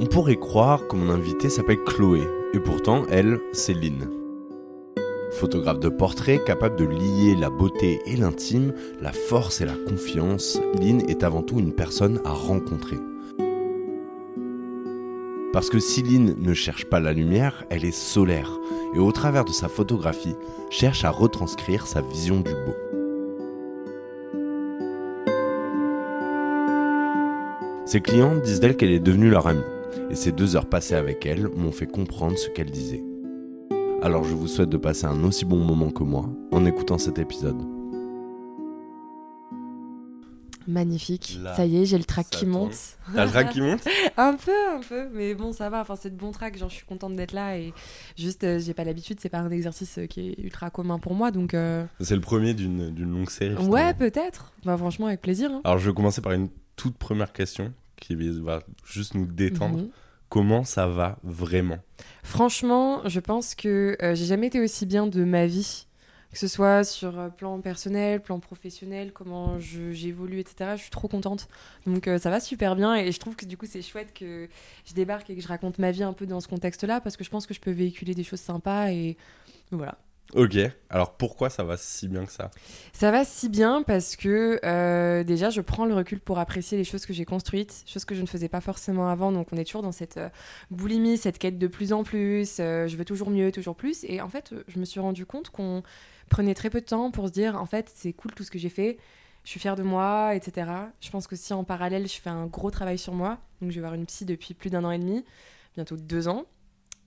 On pourrait croire que mon invité s'appelle Chloé, et pourtant, elle, c'est Lynn. Photographe de portrait capable de lier la beauté et l'intime, la force et la confiance, Lynn est avant tout une personne à rencontrer. Parce que si Lynn ne cherche pas la lumière, elle est solaire, et au travers de sa photographie, cherche à retranscrire sa vision du beau. Ses clients disent d'elle qu'elle est devenue leur amie, et ces deux heures passées avec elle m'ont fait comprendre ce qu'elle disait. Alors je vous souhaite de passer un aussi bon moment que moi en écoutant cet épisode. Magnifique. Là, ça y est, j'ai le track qui tombe. monte. T'as le track qui monte? Un peu, un peu, mais bon, ça va. Enfin, c'est de bon track. Genre, je suis contente d'être là et juste, euh, j'ai pas l'habitude. C'est pas un exercice euh, qui est ultra commun pour moi, donc euh, C'est le premier d'une d'une longue série. ouais, peut-être. Bah, franchement, avec plaisir. hein. Alors je vais commencer par une toute première question qui va juste nous détendre. Mhm. Comment ça va vraiment Franchement, je pense que euh, j'ai jamais été aussi bien de ma vie, que ce soit sur euh, plan personnel, plan professionnel, comment j'évolue, etc. Je suis trop contente. Donc euh, ça va super bien et je trouve que du coup c'est chouette que je débarque et que je raconte ma vie un peu dans ce contexte-là parce que je pense que je peux véhiculer des choses sympas et voilà. Ok, alors pourquoi ça va si bien que ça? Ça va si bien parce que euh, déjà je prends le recul pour apprécier les choses que j'ai construites, choses que je ne faisais pas forcément avant. Donc on est toujours dans cette euh, boulimie, cette quête de plus en plus. euh, je veux toujours mieux, toujours plus. Et en fait, je me suis rendu compte qu'on prenait très peu de temps pour se dire en fait c'est cool tout ce que j'ai fait. Je suis fière de moi, etc. Je pense que si en parallèle je fais un gros travail sur moi, donc je vais voir une psy depuis plus d'un an et demi, bientôt deux ans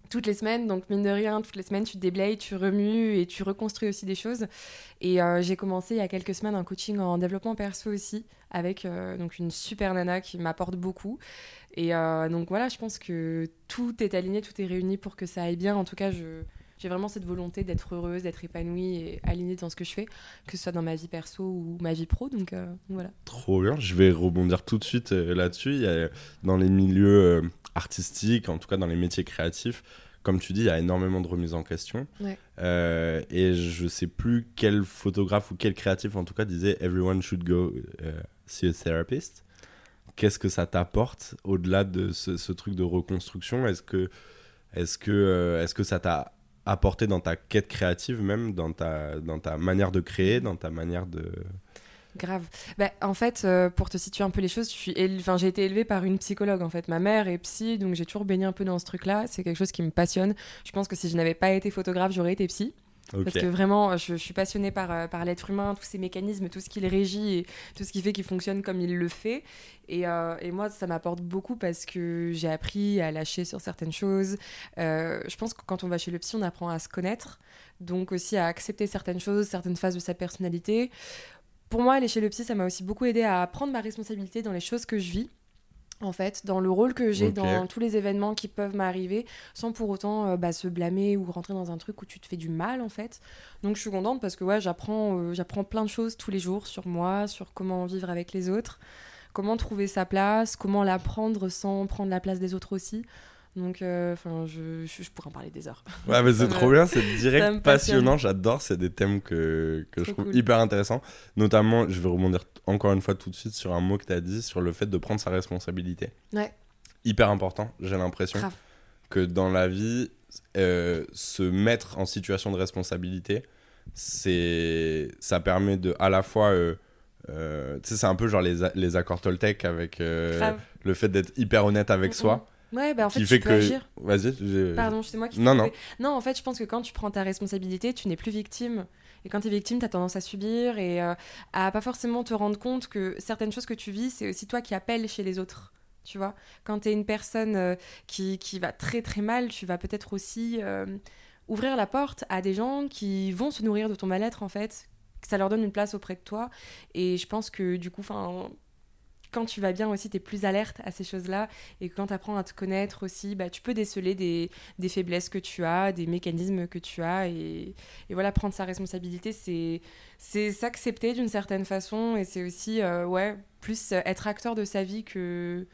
toutes les semaines, donc mine de rien, toutes les semaines, tu te déblayes, tu remues et tu reconstruis aussi des choses. Et euh, j'ai commencé il y a quelques semaines un coaching en développement perso aussi, avec euh, donc une super nana qui m'apporte beaucoup. Et euh, donc voilà, je pense que tout est aligné, tout est réuni pour que ça aille bien. En tout cas, je, j'ai vraiment cette volonté d'être heureuse, d'être épanouie et alignée dans ce que je fais, que ce soit dans ma vie perso ou ma vie pro. Donc euh, voilà. Trop bien, je vais rebondir tout de suite euh, là-dessus. Il y a, dans les milieux euh, artistiques, en tout cas dans les métiers créatifs, comme tu dis, il y a énormément de remises en question. Ouais. Euh, et je sais plus quel photographe ou quel créatif en tout cas disait Everyone should go see a therapist. Qu'est-ce que ça t'apporte au-delà de ce, ce truc de reconstruction? Est-ce que, est que, euh, est que ça t'a apporté dans ta quête créative, même dans ta, dans ta manière de créer, dans ta manière de. Grave. Bah, en fait, euh, pour te situer un peu les choses, éle- enfin, j'ai été élevée par une psychologue. En fait, ma mère est psy, donc j'ai toujours baigné un peu dans ce truc-là. C'est quelque chose qui me passionne. Je pense que si je n'avais pas été photographe, j'aurais été psy. Parce que vraiment, je, je suis passionnée par, euh, par l'être humain, tous ses mécanismes, tout ce qui le régit et tout ce qui fait qu'il fonctionne comme il le fait. Et, euh, et moi, ça m'apporte beaucoup parce que j'ai appris à lâcher sur certaines choses. Euh, je pense que quand on va chez le psy, on apprend à se connaître, donc aussi à accepter certaines choses, certaines phases de sa personnalité. Pour moi, aller chez le psy, ça m'a aussi beaucoup aidé à prendre ma responsabilité dans les choses que je vis. En fait, dans le rôle que j'ai dans tous les événements qui peuvent m'arriver, sans pour autant euh, bah, se blâmer ou rentrer dans un truc où tu te fais du mal, en fait. Donc, je suis contente parce que ouais, j'apprends, euh, j'apprends plein de choses tous les jours sur moi, sur comment vivre avec les autres, comment trouver sa place, comment la prendre sans prendre la place des autres aussi. Donc, euh, enfin, je, je, je pourrais en parler des heures. Ouais, mais c'est trop bien, c'est direct passionnant, j'adore, c'est des thèmes que, que je trouve cool. hyper intéressants. Notamment, je vais rebondir encore une fois tout de suite sur un mot que tu as dit, sur le fait de prendre sa responsabilité. Ouais. Hyper important, j'ai l'impression que dans la vie, euh, se mettre en situation de responsabilité, c'est ça permet de à la fois... euh, euh, tu sais, c'est un peu genre les, les accords Toltec avec le fait d'être hyper honnête avec Mm, soi. Ouais, bah en fait, qui tu fait peux que. agir. Vas-y, Pardon, c'est moi qui Non, non. Non, en fait, je pense que quand tu prends ta responsabilité, tu n'es plus victime. Et quand tu es victime, tu as tendance à subir et euh, à pas forcément te rendre compte que certaines choses que tu vis, c'est aussi toi qui appelles chez les autres. Tu vois Quand tu es une personne euh, qui, qui va très très mal, tu vas peut-être aussi euh, ouvrir la porte à des gens qui vont se nourrir de ton mal-être, en fait. Que ça leur donne une place auprès de toi. Et je pense que du coup, enfin. Quand tu vas bien aussi, tu es plus alerte à ces choses-là. Et quand tu apprends à te connaître aussi, bah, tu peux déceler des, des faiblesses que tu as, des mécanismes que tu as. Et, et voilà, prendre sa responsabilité, c'est s'accepter d'une certaine façon. Et c'est aussi, euh, ouais, plus être acteur de sa vie que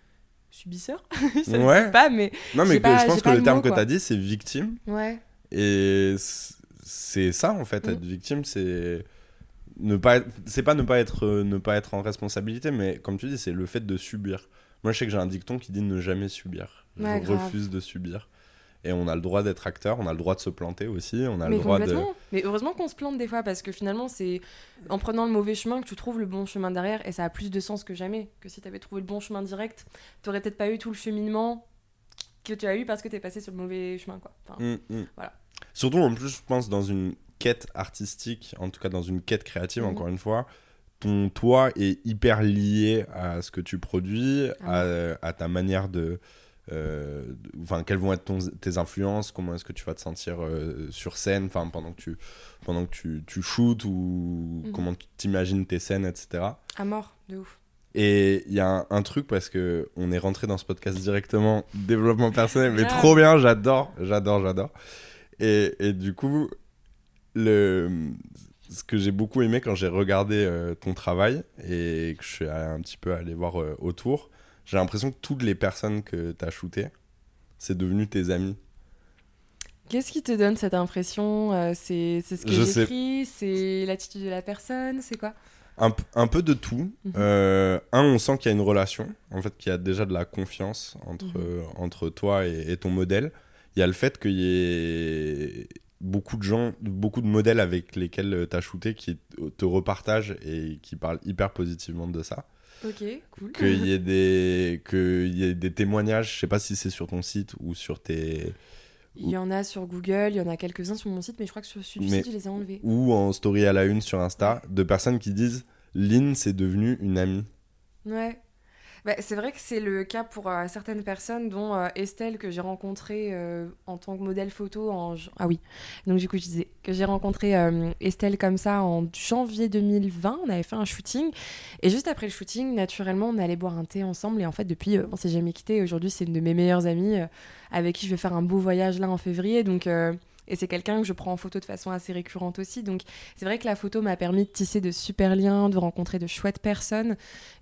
subisseur. Ça Ouais. pas, mais Non, mais J'ai que- pas- je pense que le le terme mot, que tu as dit, c'est victime. ouais. Et c'est ça, en fait, Mm. être victime, c'est. Ne pas c'est pas ne pas être euh, ne pas être en responsabilité mais comme tu dis c'est le fait de subir Moi, je sais que j'ai un dicton qui dit ne jamais subir. Je grave. refuse de subir. Et on a le droit d'être acteur, on a le droit de se planter aussi, on a Mais le droit de. Mais heureusement qu'on se plante des fois parce que finalement, c'est en prenant le mauvais chemin que tu trouves le bon chemin derrière et ça a plus de sens que jamais. Que si tu avais trouvé le bon chemin direct, t'aurais peut-être pas eu tout le cheminement que tu as eu parce que t'es passé sur le mauvais chemin, quoi. Enfin, Mm, mm. Voilà. Surtout, en plus, je pense, dans une quête artistique, en tout cas dans une quête créative, Mhm. encore une fois, ton toi est hyper lié à ce que tu produis, Ah à, à ta manière de. euh, de- Enfin, quelles vont être ton- tes influences, comment est-ce que tu vas te sentir euh, sur scène, enfin, pendant que tu, pendant que tu, tu shootes ou Mhm. comment tu t'imagines tes scènes, etc. à mort, de ouf. Et il y a un, un truc parce que on est rentré dans ce podcast directement développement personnel, mais Grave. trop bien, j'adore, j'adore, j'adore. Et, et du coup, le, ce que j'ai beaucoup aimé quand j'ai regardé euh, ton travail et que je suis un petit peu allé voir euh, autour, j'ai l'impression que toutes les personnes que tu as shootées, c'est devenu tes amis. Qu'est-ce qui te donne cette impression Euh, C'est ce que j'écris C'est l'attitude de la personne C'est quoi? Un, peu de tout. Mhm. Un, on sent qu'il y a une relation, en fait, qu'il y a déjà de la confiance entre, Mhm. entre toi et, et ton modèle. Il y a le fait qu'il y ait beaucoup de gens, beaucoup de modèles avec lesquels tu as shooté qui te repartagent et qui parlent hyper positivement de ça. Ok, cool. Qu'il y, ait des- y ait des témoignages, je sais pas si c'est sur ton site ou sur tes. Il y en a sur Google, il y en a quelques-uns sur mon site, mais je crois que sur celui site, je les ai enlevés. ou en story à la une sur Insta, de personnes qui disent Lynn, c'est devenu une amie. Ouais. Bah, c'est vrai que c'est le cas pour euh, certaines personnes, dont euh, Estelle, que j'ai rencontrée euh, en tant que modèle photo en... Ah oui, donc du coup je disais que j'ai rencontré Estelle comme ça en janvier 2020, on avait fait un shooting, et juste après le shooting, naturellement, on allait boire un thé ensemble, et en fait depuis, on s'est jamais quitté. Aujourd'hui, c'est une de mes meilleures amies, avec qui je vais faire un beau voyage là en février, donc... Et c'est quelqu'un que je prends en photo de façon assez récurrente aussi. Donc c'est vrai que la photo m'a permis de tisser de super liens, de rencontrer de chouettes personnes.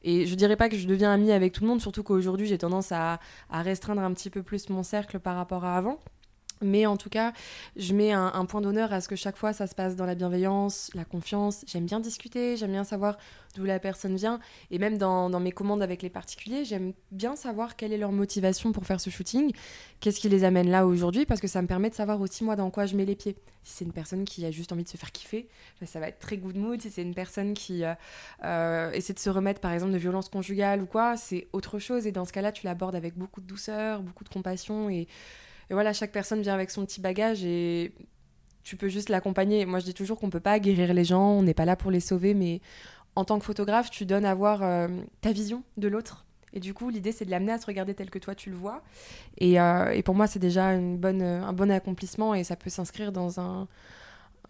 Et je dirais pas que je deviens amie avec tout le monde, surtout qu'aujourd'hui j'ai tendance à, à restreindre un petit peu plus mon cercle par rapport à avant. Mais en tout cas, je mets un, point d'honneur à ce que chaque fois ça se passe dans la bienveillance, la confiance. J'aime bien discuter, j'aime bien savoir d'où la personne vient. Et même dans, dans mes commandes avec les particuliers, j'aime bien savoir quelle est leur motivation pour faire ce shooting. Qu'est-ce qui les amène là aujourd'hui? Parce que ça me permet de savoir aussi moi dans quoi je mets les pieds. Si c'est une personne qui a juste envie de se faire kiffer, ben, ça va être très good mood. Si c'est une personne qui euh, euh, essaie de se remettre par exemple de violence conjugale ou quoi, c'est autre chose. Et dans ce cas-là, tu l'abordes avec beaucoup de douceur, beaucoup de compassion. Et, et voilà, chaque personne vient avec son petit bagage et tu peux juste l'accompagner. Moi, je dis toujours qu'on peut pas guérir les gens, on n'est pas là pour les sauver, mais en tant que photographe, tu donnes à voir euh, ta vision de l'autre. Et du coup, l'idée, c'est de l'amener à se regarder tel que toi, tu le vois. Et, euh, et pour moi, c'est déjà une bonne, un bon accomplissement et ça peut s'inscrire dans un,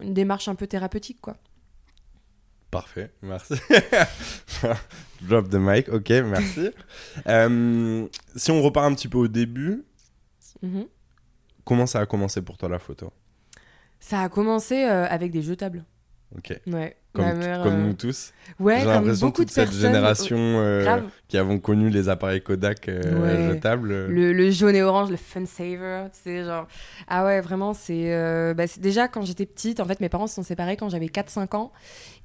une démarche un peu thérapeutique, quoi. Parfait, merci. Drop the mic, ok, merci. Euh, si on repart un petit peu au début, Mhm. Comment ça a commencé pour toi la photo? Ça a commencé euh, avec des jetables. Ok, Ouais. comme, Ma mère, comme euh, nous tous. Ouais, J'ai comme l'impression beaucoup de cette personnes. génération euh, qui avons connu les appareils Kodak euh, Ouais. jetables. Le, le jaune et orange, le fun saver, tu sais, genre. Ah ouais, vraiment, c'est. bah, déjà quand j'étais petite, en fait, mes parents se sont séparés quand j'avais 4-5 ans.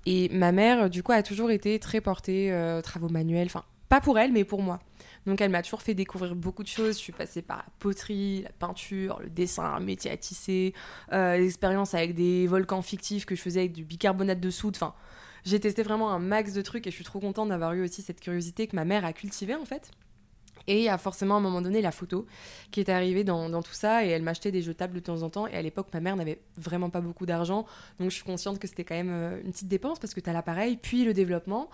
Et ma mère, du coup, a toujours été très portée travaux manuels. Enfin, pas pour elle, mais pour moi. Donc, elle m'a toujours fait découvrir beaucoup de choses. Je suis passée par la poterie, la peinture, le dessin, un métier à tisser, euh, l'expérience avec des volcans fictifs que je faisais avec du bicarbonate de soude. Enfin, j'ai testé vraiment un max de trucs et je suis trop contente d'avoir eu aussi cette curiosité que ma mère a cultivée, en fait. Et il y a forcément à un moment donné la photo qui est arrivée dans, dans tout ça et elle m'achetait des jetables de temps en temps. Et à l'époque, ma mère n'avait vraiment pas beaucoup d'argent. Donc je suis consciente que c'était quand même euh, une petite dépense parce que tu as l'appareil, puis le développement.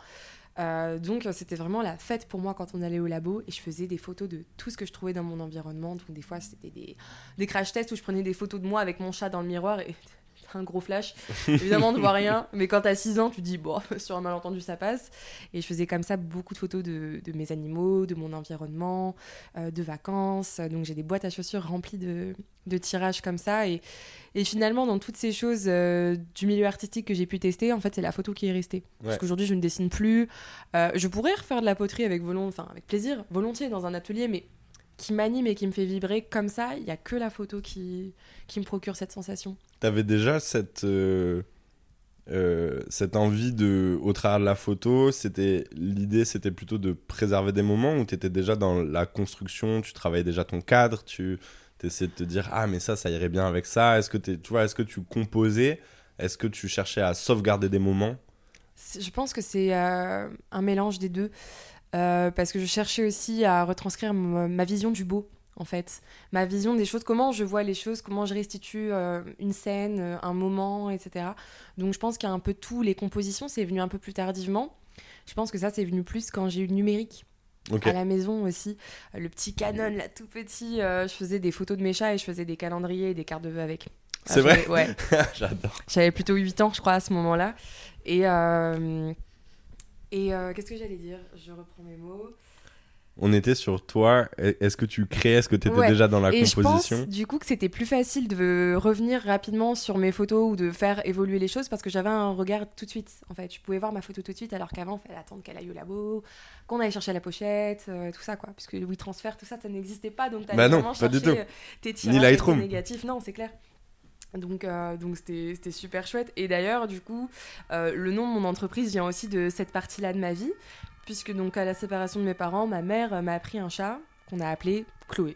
Euh, donc c'était vraiment la fête pour moi quand on allait au labo et je faisais des photos de tout ce que je trouvais dans mon environnement. Donc des fois c'était des, des crash tests où je prenais des photos de moi avec mon chat dans le miroir et un gros flash. Évidemment on ne voit rien, mais quand t'as 6 ans tu dis bon sur un malentendu ça passe. Et je faisais comme ça beaucoup de photos de, de mes animaux, de mon environnement, euh, de vacances. Donc j'ai des boîtes à chaussures remplies de, de tirages comme ça. Et, et finalement, dans toutes ces choses euh, du milieu artistique que j'ai pu tester, en fait, c'est la photo qui est restée. Parce Ouais. qu'aujourd'hui, je ne dessine plus. Euh, je pourrais refaire de la poterie avec, volon... enfin, avec plaisir, volontiers, dans un atelier, mais qui m'anime et qui me fait vibrer comme ça, il n'y a que la photo qui, qui me procure cette sensation. T'avais déjà cette, euh, euh, cette envie de, au travers de la photo, c'était l'idée, c'était plutôt de préserver des moments où tu étais déjà dans la construction, tu travaillais déjà ton cadre, tu essayais de te dire ah mais ça, ça irait bien avec ça. Est-ce que tu vois, est-ce que tu composais, est-ce que tu cherchais à sauvegarder des moments? Je pense que c'est euh, un mélange des deux, euh, parce que je cherchais aussi à retranscrire ma vision du beau en fait. Ma vision des choses, comment je vois les choses, comment je restitue euh, une scène, euh, un moment, etc. Donc je pense qu'il y a un peu tout. Les compositions, c'est venu un peu plus tardivement. Je pense que ça, c'est venu plus quand j'ai eu le numérique. À la maison aussi, le petit Canon, là tout petit, euh, je faisais des photos de mes chats et je faisais des calendriers et des cartes de vœux avec. C'est vrai Ouais. J'adore. J'avais plutôt 8 ans, je crois, à ce moment-là. Et, et qu'est-ce que j'allais dire? Je reprends mes mots on était sur toi. Est-ce que tu créais Est-ce que tu étais déjà dans la et composition je pense, Du coup, que c'était plus facile de revenir rapidement sur mes photos ou de faire évoluer les choses parce que j'avais un regard tout de suite. En fait, je pouvais voir ma photo tout de suite alors qu'avant, il fallait attendre qu'elle aille au labo, qu'on aille chercher la pochette, euh, tout ça quoi. Puisque le WeTransfer, tout ça, ça n'existait pas. Donc, bah non, pas du tout. Euh, tes Ni Lightroom. négatifs. Non, c'est clair. Donc, euh, donc c'était super chouette. Et d'ailleurs, du coup, le nom de mon entreprise vient aussi de cette partie-là de ma vie puisque donc à la séparation de mes parents, ma mère m'a appris un chat qu'on a appelé Chloé.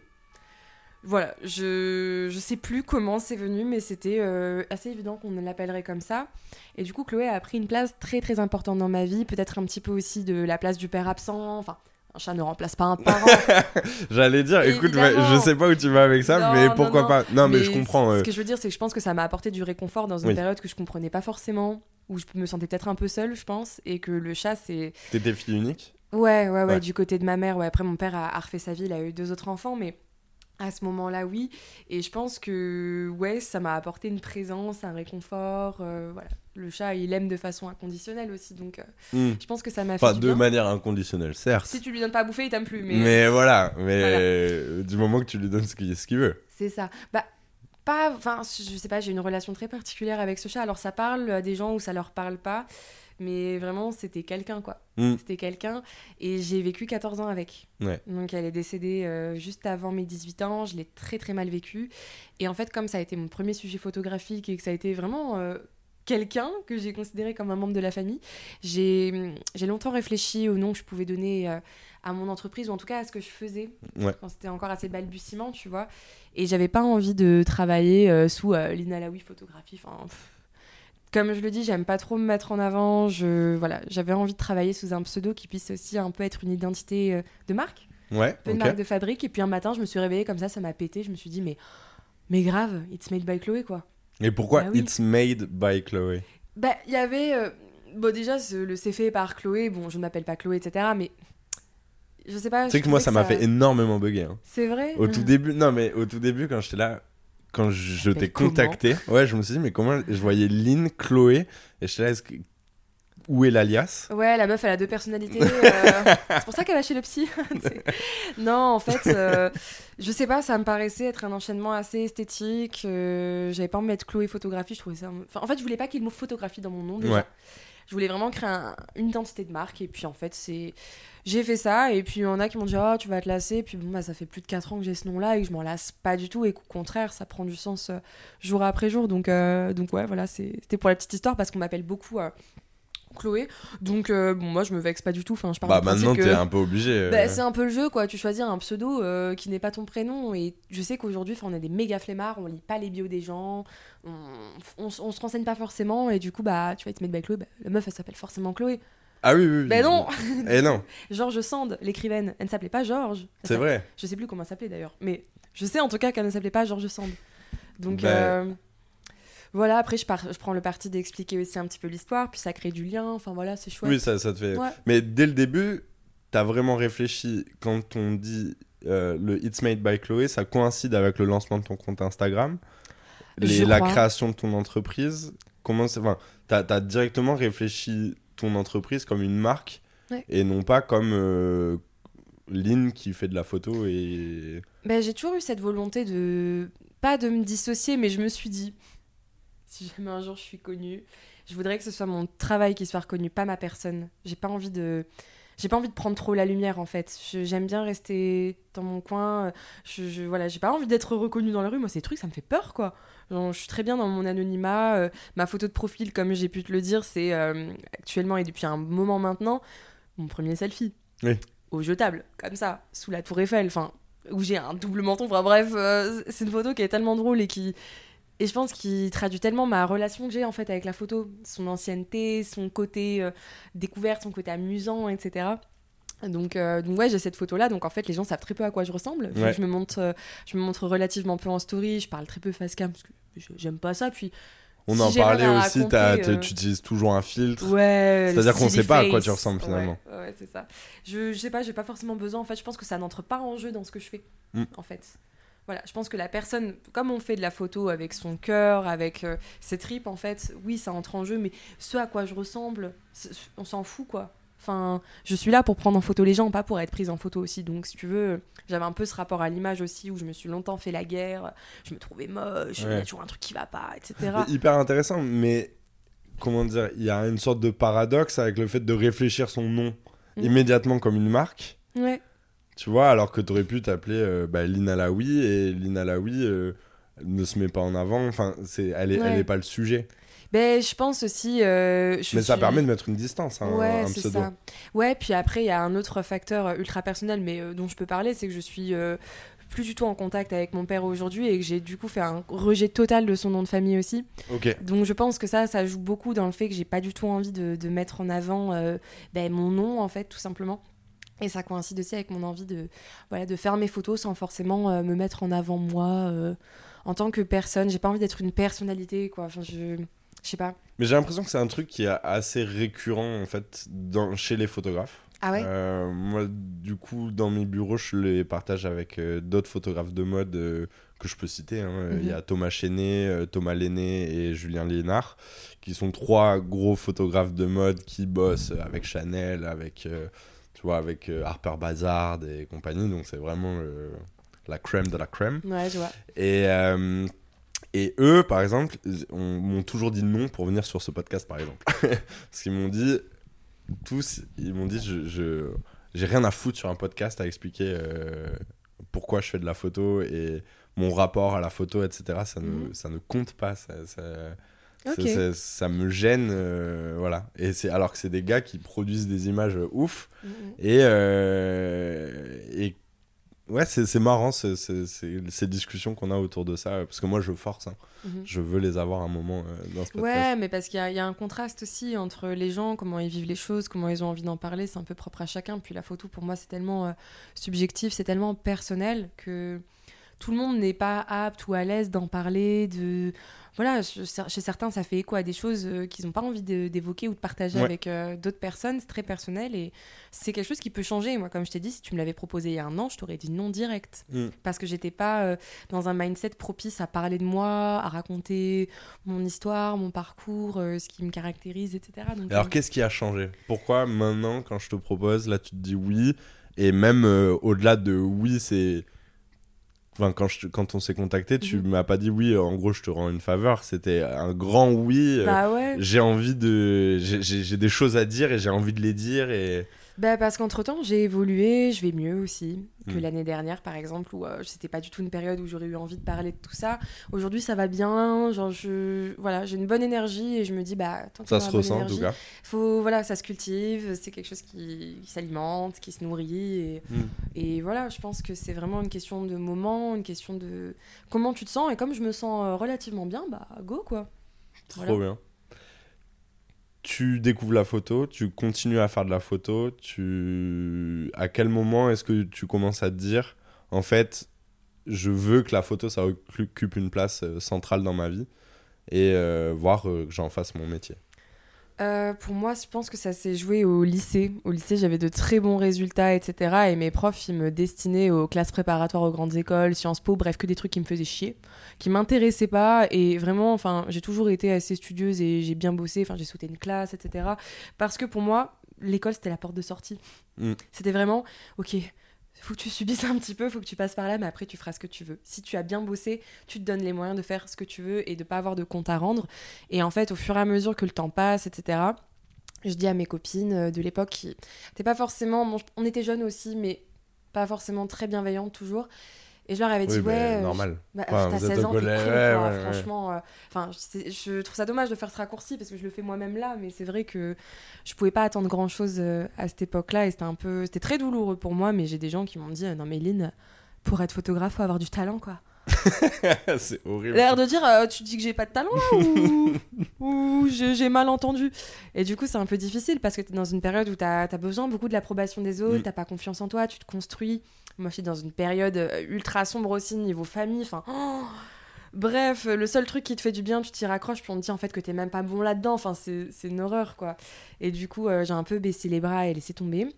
Voilà, je je sais plus comment c'est venu, mais c'était euh, assez évident qu'on l'appellerait comme ça. Et du coup, Chloé a pris une place très très importante dans ma vie, peut-être un petit peu aussi de la place du père absent. Enfin, un chat ne remplace pas un parent. J'allais dire, écoute, je sais pas où tu vas avec ça, mais pourquoi pas Non, mais, je comprends. Ce que je veux dire, c'est que je pense que ça m'a apporté du réconfort dans une période que je comprenais pas forcément où je me sentais peut-être un peu seule, je pense, et que le chat, c'est. T'étais fille unique? Ouais, ouais, ouais, du côté de ma mère. Ouais. Après, mon père a, refait sa vie, il a eu deux autres enfants, mais à ce moment-là, oui. Et je pense que, ouais, ça m'a apporté une présence, un réconfort. Euh, voilà. Le chat, il aime de façon inconditionnelle aussi, donc euh, hmm. je pense que ça m'a fait. Pas de manière inconditionnelle, certes. Si tu lui donnes pas à bouffer, il t'aime plus. Mais, mais voilà, mais du moment que tu lui donnes ce qu'il veut. C'est ça. Bah, enfin, je sais pas, j'ai une relation très particulière avec ce chat. Alors ça parle à des gens ou ça leur parle pas, mais vraiment c'était quelqu'un quoi. Mm. C'était quelqu'un et j'ai vécu 14 ans avec. Donc elle est décédée euh, juste avant mes 18 ans, je l'ai très très mal vécu. Et en fait, comme ça a été mon premier sujet photographique et que ça a été vraiment euh, quelqu'un que j'ai considéré comme un membre de la famille, j'ai longtemps réfléchi au nom que je pouvais donner. Euh, à mon entreprise ou en tout cas à ce que je faisais quand c'était encore assez balbutiement, tu vois. Et j'avais pas envie de travailler euh, sous euh, Lina Laoui photographie. Enfin, comme je le dis, j'aime pas trop me mettre en avant. Je voilà, j'avais envie de travailler sous un pseudo qui puisse aussi un peu être une identité euh, de marque, ouais, une marque de fabrique. Et puis un matin, je me suis réveillée comme ça, ça m'a pété. Je me suis dit mais mais grave, it's made by Chloé quoi. Et pourquoi bah it's made by Chloé? Bah il y avait bon déjà le c'est fait par Chloé. Bon, je ne m'appelle pas Chloé, etc. Mais je sais pas. Tu sais que moi, ça m'a fait énormément bugger. Hein. C'est vrai? Au tout début, non, mais au tout début, quand j'étais là, quand je t'ai contacté, ouais, je me suis dit, mais comment Je voyais Lynn, Chloé, et je là, où est l'alias? Ouais, la meuf, elle a deux personnalités. Euh, c'est pour ça qu'elle va chez le psy. non, en fait, euh, je sais pas, ça me paraissait être un enchaînement assez esthétique. Euh, j'avais pas envie de mettre Chloé photographie, je trouvais ça. Enfin, en fait, je voulais pas qu'il y ait le mot photographie dans mon nom déjà. Je voulais vraiment créer une identité de marque, et puis en fait, c'est j'ai fait ça et puis il y en a qui m'ont dit oh tu vas te lasser et puis bon bah ça fait plus de 4 ans que j'ai ce nom là et que je m'en lasse pas du tout et qu'au contraire ça prend du sens euh, jour après jour. Donc euh, donc ouais voilà c'était pour la petite histoire parce qu'on m'appelle beaucoup euh, Chloé. Donc bon moi je me vexe pas du tout enfin je bah maintenant t'es un peu obligé bah, c'est un peu le jeu quoi. Tu choisis un pseudo qui n'est pas ton prénom et je sais qu'aujourd'hui on est des méga flemmards on lit pas les bios des gens on, on, se renseigne pas forcément et du coup bah tu vas te mettre avec Chloé bah, la meuf elle s'appelle forcément Chloé ah oui, oui. Mais non Et non Georges Sand, l'écrivaine, elle ne s'appelait pas Georges. C'est vrai. Je sais plus comment elle s'appelait d'ailleurs, mais je sais en tout cas qu'elle ne s'appelait pas Georges Sand. Donc bah. euh, voilà, après je, je prends le parti d'expliquer aussi un petit peu l'histoire, puis ça crée du lien, enfin voilà, c'est chouette. Oui, ça, ça te fait. Mais dès le début, tu as vraiment réfléchi quand on dit euh, le It's Made by Chloé, ça coïncide avec le lancement de ton compte Instagram, les, la création de ton entreprise. Comment enfin, tu as directement réfléchi ton entreprise comme une marque et non pas comme euh, Lynn qui fait de la photo et. Ben, j'ai toujours eu cette volonté de. Pas de me dissocier, mais je me suis dit, si jamais un jour je suis connue, je voudrais que ce soit mon travail qui soit reconnu, pas ma personne. J'ai pas envie de. j'ai pas envie de prendre trop la lumière en fait. J'aime bien rester dans mon coin. Je, je- voilà, j'ai pas envie d'être reconnue dans la rue. Moi, ces trucs, ça me fait peur quoi. Genre, je suis très bien dans mon anonymat. euh, ma photo de profil, comme j'ai pu te le dire, c'est euh, actuellement et depuis un moment maintenant mon premier selfie. Oui. Au jetable, comme ça, sous la Tour Eiffel. Enfin, où j'ai un double menton. Enfin bref, euh, c'est une photo qui est tellement drôle et qui et je pense qu'il traduit tellement ma relation que j'ai en fait avec la photo, son ancienneté, son côté découverte, son côté amusant, etc. Donc, euh, donc ouais, j'ai cette photo-là. Donc en fait, les gens savent très peu à quoi je ressemble. Ouais. Je me montre, euh, je me montre relativement peu en story. Je parle très peu face cam parce que j'ai- j'aime pas ça. Puis On Si en parlait aussi, raconter, euh, tu utilises toujours un filtre. ouais. C'est-à-dire qu'on sait pas à quoi tu ressembles, finalement. Ouais, ouais, c'est ça. Je, je sais pas, j'ai pas forcément besoin. En fait, je pense que ça n'entre pas en jeu dans ce que je fais. Mm. En fait. Voilà, je pense que la personne, comme on fait de la photo avec son cœur, avec ses tripes, en fait, oui, ça entre en jeu, mais ce à quoi je ressemble, on s'en fout, quoi. Enfin, je suis là pour prendre en photo les gens, pas pour être prise en photo aussi. Donc, si tu veux, j'avais un peu ce rapport à l'image aussi, où je me suis longtemps fait la guerre, je me trouvais moche, il y a toujours un truc qui va pas, etc. Hyper intéressant, mais comment dire, il y a une sorte de paradoxe avec le fait de réfléchir son nom Mm. immédiatement comme une marque, Ouais. tu vois, alors que tu aurais pu t'appeler euh, bah, Lina Laoui et Lina Laoui euh, ne se met pas en avant, enfin, c'est, elle, est, Ouais. elle est pas le sujet. Ben, je pense aussi. euh, je mais ça suis- permet de mettre une distance, hein, ouais, un c'est pseudo. ça. Ouais, puis après, il y a un autre facteur euh, ultra personnel, mais euh, dont je peux parler, c'est que je suis euh, plus du tout en contact avec mon père aujourd'hui et que j'ai du coup fait un rejet total de son nom de famille aussi. Ok. Donc je pense que ça, ça joue beaucoup dans le fait que j'ai pas du tout envie de, de mettre en avant ben, mon nom, en fait, tout simplement. Et ça coïncide aussi avec mon envie de, voilà, de faire mes photos sans forcément me mettre en avant moi en tant que personne. J'ai pas envie d'être une personnalité, quoi. Enfin, je, je sais pas. Mais j'ai l'impression que c'est un truc qui est assez récurrent en fait dans, chez les photographes. Ah ouais? Euh, moi, du coup, dans mes bureaux, je les partage avec euh, d'autres photographes de mode euh, que je peux citer. hein. Mhm. Il y a Thomas Chenet, Thomas Lenné et Julien Lénard, qui sont trois gros photographes de mode qui bossent avec Chanel, avec, tu vois, avec Harper Bazaar et compagnie. Donc, c'est vraiment la crème de la crème. Ouais, je vois. Et, et eux, par exemple, m'ont toujours dit non pour venir sur ce podcast, par exemple. Parce qu'ils m'ont dit, tous, ils m'ont dit, je, je- j'ai rien à foutre sur un podcast à expliquer euh, pourquoi je fais de la photo et mon rapport à la photo, etc. Ça, ne, Mhm. ça ne compte pas. Ça, ça, ça- Ok. ça- ça me gêne. euh, voilà. Et c'est, alors que c'est des gars qui produisent des images euh, ouf. Mhm. Et, euh, et ouais, c'est marrant ce- ce- ces ces discussions qu'on a autour de ça, parce que moi je force, hein. Mhm. je veux les avoir un moment euh, dans ce podcast. Ouais, mais parce qu'il y, a- il y a un contraste aussi entre les gens, comment ils vivent les choses, comment ils ont envie d'en parler, c'est un peu propre à chacun. Puis la photo, pour moi, c'est tellement euh, subjectif, c'est tellement personnel que tout le monde n'est pas apte ou à l'aise d'en parler. De voilà, je- chez certains, ça fait écho à des choses euh, qu'ils n'ont pas envie d'évoquer ou de partager Ouais. avec euh, d'autres personnes. C'est très personnel et c'est quelque chose qui peut changer. Moi, comme je t'ai dit, si tu me l'avais proposé il y a un an, je t'aurais dit non direct Mm. parce que j'étais pas euh, dans un mindset propice à parler de moi, à raconter mon histoire, mon parcours, euh, ce qui me caractérise, etc. Donc, Alors qu'est-ce qui a changé? Pourquoi maintenant, quand je te propose, là tu te dis oui, et même au-delà de oui, c'est. Enfin, quand, je quand on s'est contacté, tu Mhm. m'as pas dit oui, en gros je te rends une faveur, c'était un grand oui. euh, bah ouais. J'ai envie de. j'ai des choses à dire et j'ai envie de les dire et. Bah parce qu'entre temps j'ai évolué, je vais mieux aussi que Mm. l'année dernière par exemple où euh, c'était pas du tout une période où j'aurais eu envie de parler de tout ça. Aujourd'hui ça va bien, genre je voilà j'ai une bonne énergie et je me dis bah tant Ça se ressent en tout cas. faut voilà ça se cultive, c'est quelque chose qui, qui s'alimente, qui se nourrit et, Mm. et voilà je pense que c'est vraiment une question de moment, une question de comment tu te sens et comme je me sens euh, relativement bien bah go quoi. Trop Voilà. bien. Tu découvres la photo, tu continues à faire de la photo, tu... à quel moment est-ce que tu commences à te dire, en fait, je veux que la photo, ça occupe une place euh, centrale dans ma vie et euh, voir euh, que j'en fasse mon métier? Euh, pour moi, je pense que ça s'est joué au lycée. Au lycée, j'avais de très bons résultats, etc. Et mes profs, ils me destinaient aux classes préparatoires aux grandes écoles, Sciences Po, bref, que des trucs qui me faisaient chier, qui m'intéressaient pas. Et vraiment, enfin, j'ai toujours été assez studieuse et j'ai bien bossé. Enfin, j'ai sauté une classe, etc. Parce que pour moi, l'école, c'était la porte de sortie. Mm. C'était vraiment, ok, faut que tu subisses un petit peu, faut que tu passes par là, mais après tu feras ce que tu veux. Si tu as bien bossé, tu te donnes les moyens de faire ce que tu veux et de pas avoir de compte à rendre. Et en fait, au fur et à mesure que le temps passe, etc., je dis à mes copines euh, de l'époque qui pas forcément. on était jeunes aussi, mais pas forcément très bienveillantes toujours. Et je leur avais dit, Oui, ouais. euh, normal. bah, Enfin, t'as vous êtes 16 au ans, t'es ouais, ouais, ouais. franchement. euh, Enfin, je trouve ça dommage de faire ce raccourci parce que je le fais moi-même là, mais c'est vrai que je pouvais pas attendre grand-chose euh, à cette époque-là et c'était un peu, c'était très douloureux pour moi. Mais j'ai des gens qui m'ont dit, non mais Lynn, pour être photographe, faut avoir du talent, quoi. c'est horrible. L'air de dire, euh, tu dis que j'ai pas de talent ou, ou j'ai mal entendu. Et du coup, c'est un peu difficile parce que tu es dans une période où tu as, besoin beaucoup de l'approbation des autres, Mm. t'as pas confiance en toi, tu te construis. Moi, je suis dans une période euh, ultra sombre aussi niveau famille. Enfin, oh. bref, le seul truc qui te fait du bien, tu t'y raccroches, puis on te dit en fait que t'es même pas bon là-dedans. Enfin, c'est c'est une horreur quoi. Et du coup, euh, j'ai un peu baissé les bras et laissé tomber.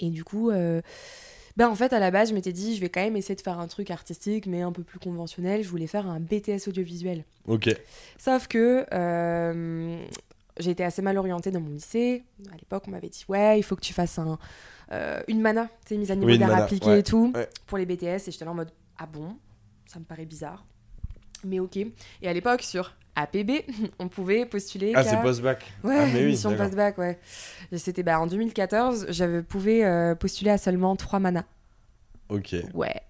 Et du coup. euh, ben en fait, à la base, je m'étais dit, je vais quand même essayer de faire un truc artistique, mais un peu plus conventionnel. Je voulais faire un BTS audiovisuel. Ok. Sauf que euh, j'ai été assez mal orientée dans mon lycée. À l'époque, on m'avait dit, ouais, il faut que tu fasses un, euh, une mana, tu sais, mise à niveau Oui, d'art appliqué ouais, et tout, ouais. pour les BTS. Et j'étais là en mode, ah bon Ça me paraît bizarre. Mais ok. Et à l'époque, sur APB, on pouvait postuler. Ah, c'est post-bac. Ouais, ah, mais oui, mission post-bac, ouais. C'était bah, en 2014, j'avais pouvais euh, postuler à seulement 3 manas. Ok. Ouais.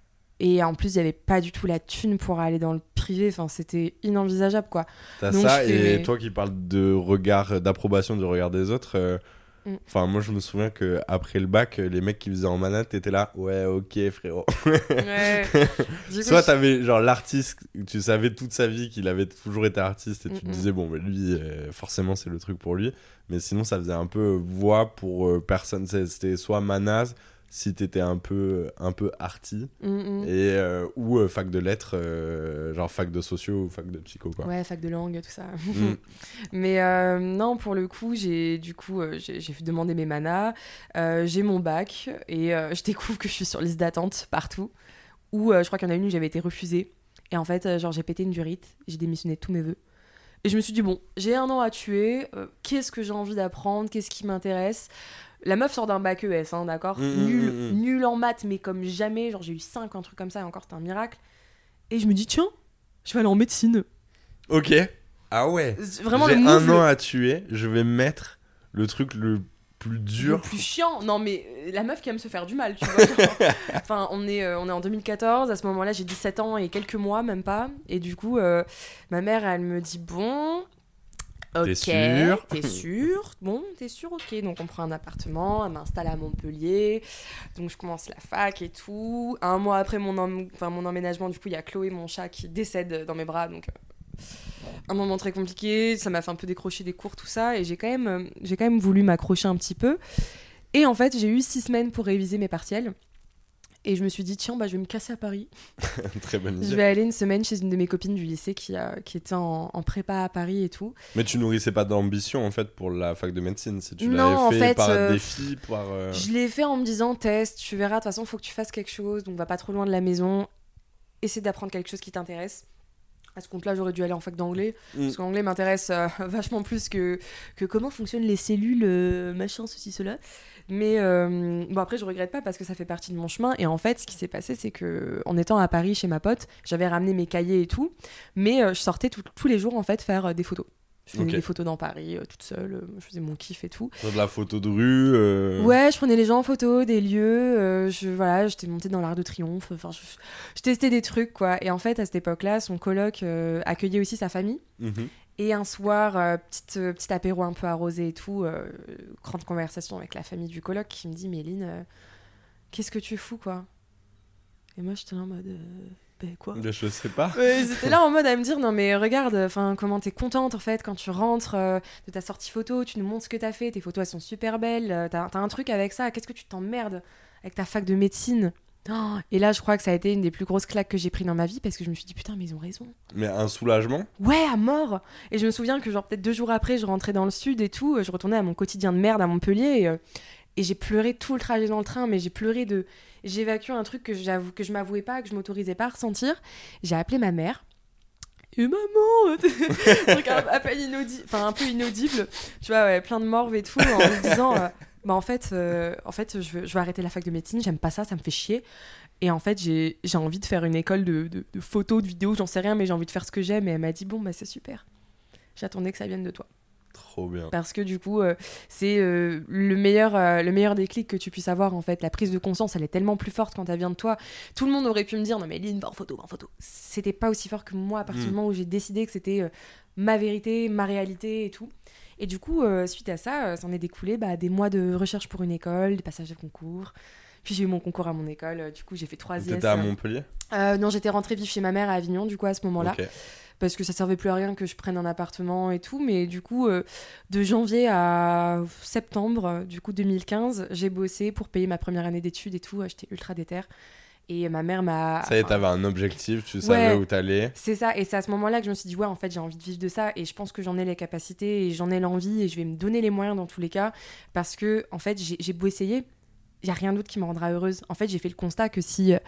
Et en plus, il n'y avait pas du tout la thune pour aller dans le privé. Enfin, c'était inenvisageable, quoi. T'as Donc, ça, et mes- toi qui parles de regard, d'approbation du regard des autres. euh, Mm. Enfin, moi, je me souviens que après le bac, les mecs qui faisaient en manat, t'étais là, ouais, ok, frérot. Ouais. Coup, Soit t'avais genre l'artiste, tu savais toute sa vie qu'il avait toujours été artiste et tu te Mm, mm. disais, bon, mais lui, euh, forcément, c'est le truc pour lui. Mais sinon, ça faisait un peu voix pour euh, personne. C'était soit manaz, si t'étais un peu, un peu arty, Mm, mm. et, euh, ou euh, fac de lettres, euh, genre fac de sociaux ou fac de psycho, quoi. Ouais, fac de langue, tout ça. Mm. Mais non, pour le coup, j'ai du coup j'ai demandé mes manas, j'ai mon bac et je découvre que je suis sur liste d'attente partout. Où je crois qu'il y en a une où j'avais été refusée. Et en fait, genre j'ai pété une durite, j'ai démissionné de tous mes vœux. Et je me suis dit bon, j'ai un an à tuer. Qu'est-ce que j'ai envie d'apprendre? Qu'est-ce qui m'intéresse? La meuf sort d'un bac ES, hein, d'accord Mm, mm, nul, mm, nul en maths, mais comme jamais. Genre j'ai eu 5, un truc comme ça, et encore c'était un miracle. Et je me dis tiens, je vais aller en médecine. Ok. Ah ouais. Vraiment J'ai le un an le- à tuer, je vais mettre le truc le plus le dur. plus chiant. Non, mais euh, la meuf qui aime se faire du mal, tu vois. genre. enfin, on est, euh, on est en 2014. À ce moment-là, j'ai 17 ans et quelques mois, même pas. Et du coup, euh, ma mère, elle me dit Bon. Ok, T'es sûr T'es sûr Bon, t'es sûr Ok. Donc, on prend un appartement. Elle m'installe à Montpellier. Donc, je commence la fac et tout. Un mois après mon, em- enfin, mon emménagement, du coup, il y a Chloé, mon chat, qui décède dans mes bras. Donc, euh, un moment très compliqué. Ça m'a fait un peu décrocher des cours, tout ça. Et j'ai quand même, euh, j'ai quand même voulu m'accrocher un petit peu. Et en fait, j'ai eu six semaines pour réviser mes partiels. Et je me suis dit, tiens, bah, je vais me casser à Paris. Très bonne Je idée. vais aller une semaine chez une de mes copines du lycée qui, a- qui était en, en prépa à Paris et tout. Mais tu nourrissais pas d'ambition en fait pour la fac de médecine si tu Non, en fait, par euh, défi, par. euh, Je l'ai fait en me disant, test, tu verras, de toute façon, faut que tu fasses quelque chose, donc va pas trop loin de la maison. Essaie d'apprendre quelque chose qui t'intéresse. À ce compte-là, j'aurais dû aller en fac d'anglais. Mm. Parce que l'anglais m'intéresse euh, vachement plus que, que comment fonctionnent les cellules, euh, machin, ceci, cela. Mais euh, bon, après, je regrette pas parce que ça fait partie de mon chemin. Et en fait, ce qui s'est passé, c'est que en étant à Paris chez ma pote, j'avais ramené mes cahiers et tout. Mais euh, je sortais tout- tous les jours, en fait, faire euh, des photos. Je faisais des photos dans Paris, euh, toute seule. euh, je faisais mon kiff et tout. De la photo de rue. euh, Ouais, je prenais les gens en photo, des lieux. je voilà, j'étais montée dans l'Arc de Triomphe. Enfin, je, je testais des trucs quoi. Et en fait, à cette époque-là, son coloc accueillait aussi sa famille. mhm. Et un soir, euh, petite, euh, petit apéro un peu arrosé et tout, euh, grande conversation avec la famille du coloc qui me dit Méline, qu'est-ce que tu fous quoi? Et moi, j'étais là en mode ben quoi? Mais Je sais pas. Étaient là en mode à me dire non mais regarde enfin comment t'es contente en fait quand tu rentres de ta sortie photo tu nous montres ce que t'as fait tes photos elles sont super belles t'as t'as un truc avec ça qu'est-ce que tu t'emmerdes avec ta fac de médecine? Oh, et là je crois que ça a été une des plus grosses claques que j'ai pris dans ma vie parce que je me suis dit putain mais ils ont raison. Mais un soulagement. ouais à mort. Et je me souviens que genre peut-être deux jours après je rentrais dans le sud et tout je retournais à mon quotidien de merde à Montpellier et, euh, et j'ai pleuré tout le trajet dans le train mais j'ai pleuré de j'ai évacué un truc que j'avoue que je m'avouais pas que je m'autorisais pas à ressentir. J'ai appelé ma mère et maman! Truc un, à peine inaudible enfin un peu inaudible. Tu vois ouais, plein de morve et tout en me disant euh, bah en fait euh, en fait je veux, je veux arrêter la fac de médecine j'aime pas ça ça me fait chier et en fait j'ai j'ai envie de faire une école de, de, de photos de vidéos j'en sais rien mais j'ai envie de faire ce que j'aime et elle m'a dit bon bah c'est super j'attendais que ça vienne de toi Trop bien. Parce que du coup, euh, c'est euh, le, meilleur, euh, le meilleur déclic que tu puisses avoir en fait. La prise de conscience, elle est tellement plus forte quand elle vient de toi. Tout le monde aurait pu me dire non mais Lynn, va en photo, va en photo. C'était pas aussi fort que moi à partir Mm. du moment où j'ai décidé que c'était ma vérité, ma réalité et tout. Et du coup, euh, suite à ça, euh, s'en est découlé bah, des mois de recherche pour une école, des passages de concours. Puis j'ai eu mon concours à mon école. euh, Du coup, j'ai fait trois IS. T'étais à Montpellier? Euh, non, j'étais rentrée vivre chez ma mère à Avignon, du coup, à ce moment-là parce que ça servait plus à rien que je prenne un appartement et tout. Mais du coup, de janvier à septembre, du coup 2015, j'ai bossé pour payer ma première année d'études et tout. J'étais ultra déter. Et ma mère m'a. Ça y est, t'avais un objectif, tu savais où t'allais. c'est ça, et c'est à ce moment-là que je me suis dit, ouais, en fait, j'ai envie de vivre de ça, et je pense que j'en ai les capacités, et j'en ai l'envie, et je vais me donner les moyens dans tous les cas, parce que, en fait, j'ai j'ai beau essayer, il n'y a rien d'autre qui me rendra heureuse. En fait, j'ai fait le constat que si euh,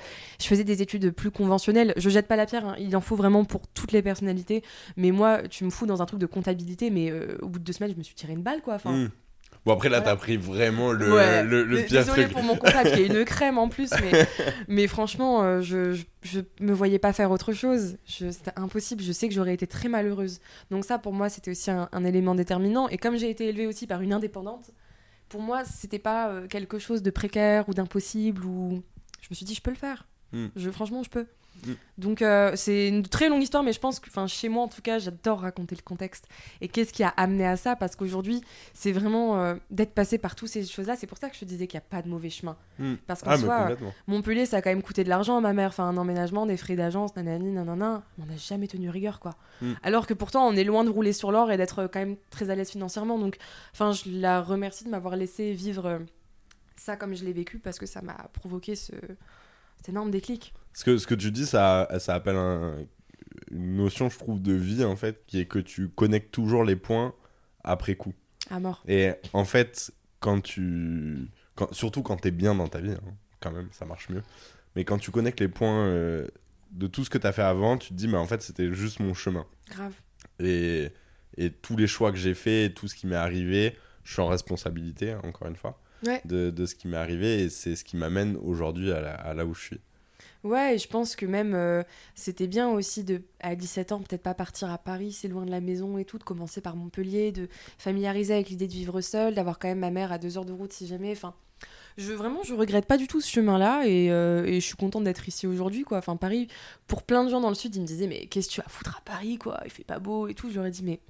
je faisais des études plus conventionnelles, je jette pas la pierre, hein, il en faut vraiment pour toutes les personnalités, mais moi, tu me fous dans un truc de comptabilité, mais euh, au bout de deux semaines, je me suis tiré une balle, quoi. Enfin, Hmm. Bon, après, là, Voilà. t'as pris vraiment le, Ouais. le, le pire truc. pour mon comptable qui est une crème en plus, mais, mais franchement, euh, je, je, je me voyais pas faire autre chose. C'était impossible. Je sais que j'aurais été très malheureuse. Donc ça, pour moi, c'était aussi un, un élément déterminant. Et comme j'ai été élevée aussi par une indépendante, pour moi, c'était pas euh, quelque chose de précaire ou d'impossible. Ou je me suis dit, je peux le faire. Mm. Je, franchement, je peux. Donc euh, c'est une très longue histoire, mais je pense que, enfin, chez moi en tout cas, j'adore raconter le contexte. Et qu'est-ce qui a amené à ça Parce qu'aujourd'hui, c'est vraiment euh, d'être passé par toutes ces choses-là. C'est pour ça que je te disais qu'il n'y a pas de mauvais chemin. Hmm. Parce qu'en Ah, soi, euh. Montpellier, ça a quand même coûté de l'argent à ma mère. Enfin, un emménagement, des frais d'agence, nanani, nanana. On n'a jamais tenu rigueur, quoi. Mm. Alors que pourtant, on est loin de rouler sur l'or et d'être euh, quand même très à l'aise financièrement. Donc, enfin, je la remercie de m'avoir laissé vivre ça comme je l'ai vécu parce que ça m'a provoqué ce... cet énorme déclic. Ce que, ce que tu dis, ça, ça appelle un- une notion, je trouve, de vie, en fait, qui est que tu connectes toujours les points après coup. À mort. Et en fait, quand tu. Quand, surtout quand t'es bien dans ta vie, hein, quand même, ça marche mieux. Mais quand tu connectes les points euh, de tout ce que t'as fait avant, tu te dis, mais en fait, c'était juste mon chemin. Grave. Et, et tous les choix que j'ai faits, tout ce qui m'est arrivé, je suis en responsabilité, encore une fois, Ouais. de, de ce qui m'est arrivé. Et c'est ce qui m'amène aujourd'hui à là où je suis. Ouais, et je pense que même euh, c'était bien aussi de, à 17 ans, peut-être pas partir à Paris, c'est loin de la maison et tout, de commencer par Montpellier, de familiariser avec l'idée de vivre seul, d'avoir quand même ma mère à deux heures de route si jamais. Enfin, je vraiment, je regrette pas du tout ce chemin-là et, euh, et je suis contente d'être ici aujourd'hui, quoi. Enfin, Paris, pour plein de gens dans le sud, ils me disaient, mais qu'est-ce que tu vas foutre à Paris, quoi? Il fait pas beau et tout. Ai dit, mais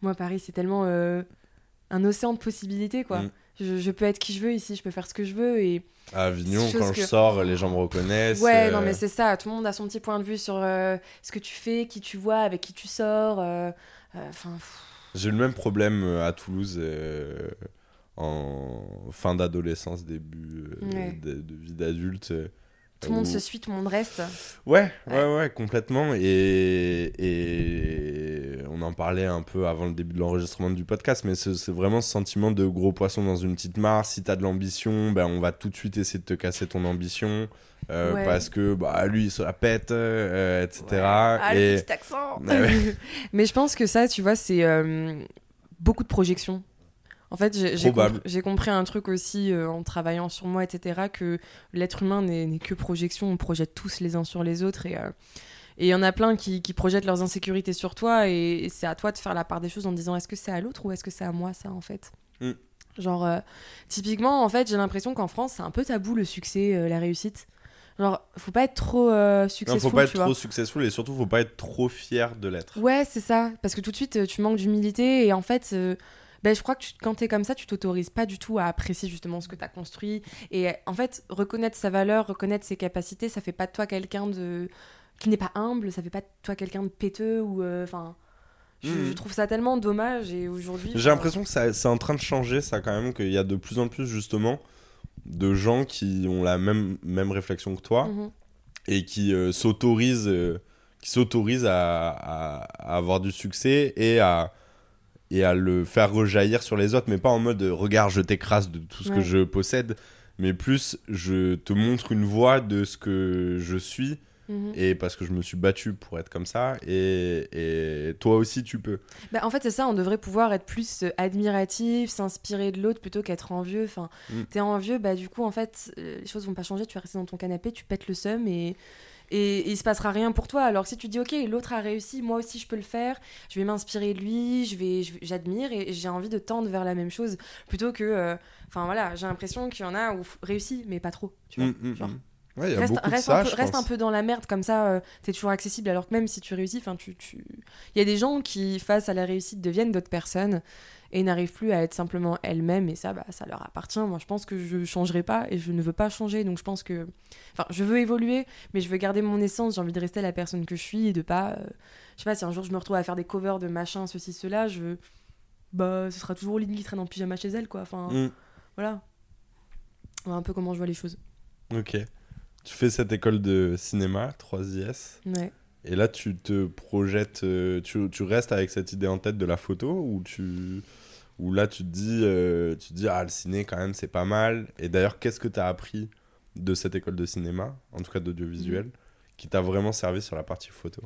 moi, Paris, c'est tellement euh, un océan de possibilités, quoi. Mm. Je, je peux être qui je veux ici, je peux faire ce que je veux et À Avignon, quand que- je sors, les gens me reconnaissent. Ouais, euh, non, mais c'est ça. Tout le monde a son petit point de vue sur euh, ce que tu fais, qui tu vois, avec qui tu sors. euh, euh, Enfin, J'ai eu le même problème euh, à Toulouse euh, en fin d'adolescence, début euh, Ouais. de, de vie d'adulte. euh, tout le monde où- se suit, tout le monde reste. Ouais, ouais, Ouais. ouais, complètement. Et, et en parlait un peu avant le début de l'enregistrement du podcast, mais c'est vraiment ce sentiment de gros poisson dans une petite mare. Si t'as de l'ambition, ben on va tout de suite essayer de te casser ton ambition. euh, Ouais. Parce que bah, lui, il se la pète, euh, etc. Ah, et... petit accent Ouais, ouais. Mais je pense que ça, tu vois, c'est euh, beaucoup de projections. En fait, j'ai compris, un truc aussi euh, en travaillant sur moi, etc., que l'être humain n'est n'est que projection. On projette tous les uns sur les autres. Et euh, et il y en a plein qui, qui projettent leurs insécurités sur toi. Et, et c'est à toi de faire la part des choses en disant est-ce que c'est à l'autre ou est-ce que c'est à moi, ça, en fait Mm. Genre, euh, typiquement, en fait, j'ai l'impression qu'en France, c'est un peu tabou le succès, euh, la réussite. Genre, faut pas être trop euh, Non, successful, faut pas être vois. trop successful et surtout, faut pas être trop fier de l'être. Ouais, c'est ça. Parce que tout de suite, euh, tu manques d'humilité. Et en fait, ben, je crois que tu- quand t'es comme ça, tu t'autorises pas du tout à apprécier justement ce que t'as construit. Et en fait, reconnaître sa valeur, reconnaître ses capacités, ça fait pas de toi quelqu'un de qui n'est pas humble, ça fait pas de toi quelqu'un de péteux ou. euh, Enfin. je, Mhm. je trouve ça tellement dommage. Et aujourd'hui. J'ai l'impression que c'est en train de changer, ça, quand même, qu'il y a de plus en plus, justement, de gens qui ont la même, même réflexion que toi mhm. et qui euh, s'autorisent euh, qui s'autorisent à, à- à avoir du succès et à et à le faire rejaillir sur les autres mais pas en mode euh, regarde je t'écrase de tout ce que je possède mais plus je te montre une voie de ce que je suis Mhm. et parce que je me suis battu pour être comme ça et, et toi aussi tu peux. Bah, en fait, c'est ça, on devrait pouvoir être plus euh, admiratif, s'inspirer de l'autre plutôt qu'être envieux. Enfin, Mm. t'es envieux, bah du coup, en fait, euh, les choses vont pas changer, tu vas rester dans ton canapé, tu pètes le seum et, et, et il se passera rien pour toi. Alors que si tu dis, ok, l'autre a réussi, moi aussi je peux le faire, je vais m'inspirer de lui, je vais, j'admire et j'ai envie de tendre vers la même chose plutôt que. euh, Enfin voilà, j'ai l'impression qu'il y en a où réussi, mais pas trop. Tu vois, Mm, genre. mm. Ouais, il y a reste, ça, un peu, je reste pense. un peu dans la merde comme ça euh, t'es toujours accessible alors que même si tu réussis enfin tu tu il y a des gens qui face à la réussite deviennent d'autres personnes et n'arrivent plus à être simplement elles-mêmes et ça bah ça leur appartient moi je pense que je changerai pas et je ne veux pas changer donc je pense que enfin je veux évoluer mais je veux garder mon essence j'ai envie de rester la personne que je suis et de pas euh, je sais pas si un jour je me retrouve à faire des covers de machin ceci cela je bah ce sera toujours Lynn qui traîne en pyjama chez elle quoi enfin Mm. voilà voilà un peu comment je vois les choses Ok. Tu fais cette école de cinéma, 3IS, ouais. Et là tu te projettes, euh, tu, tu restes avec cette idée en tête de la photo ou tu ou là tu te dis, euh, tu te dis ah le ciné quand même c'est pas mal. Et d'ailleurs qu'est-ce que tu as appris de cette école de cinéma, en tout cas d'audiovisuel, qui t'a vraiment servi sur la partie photo?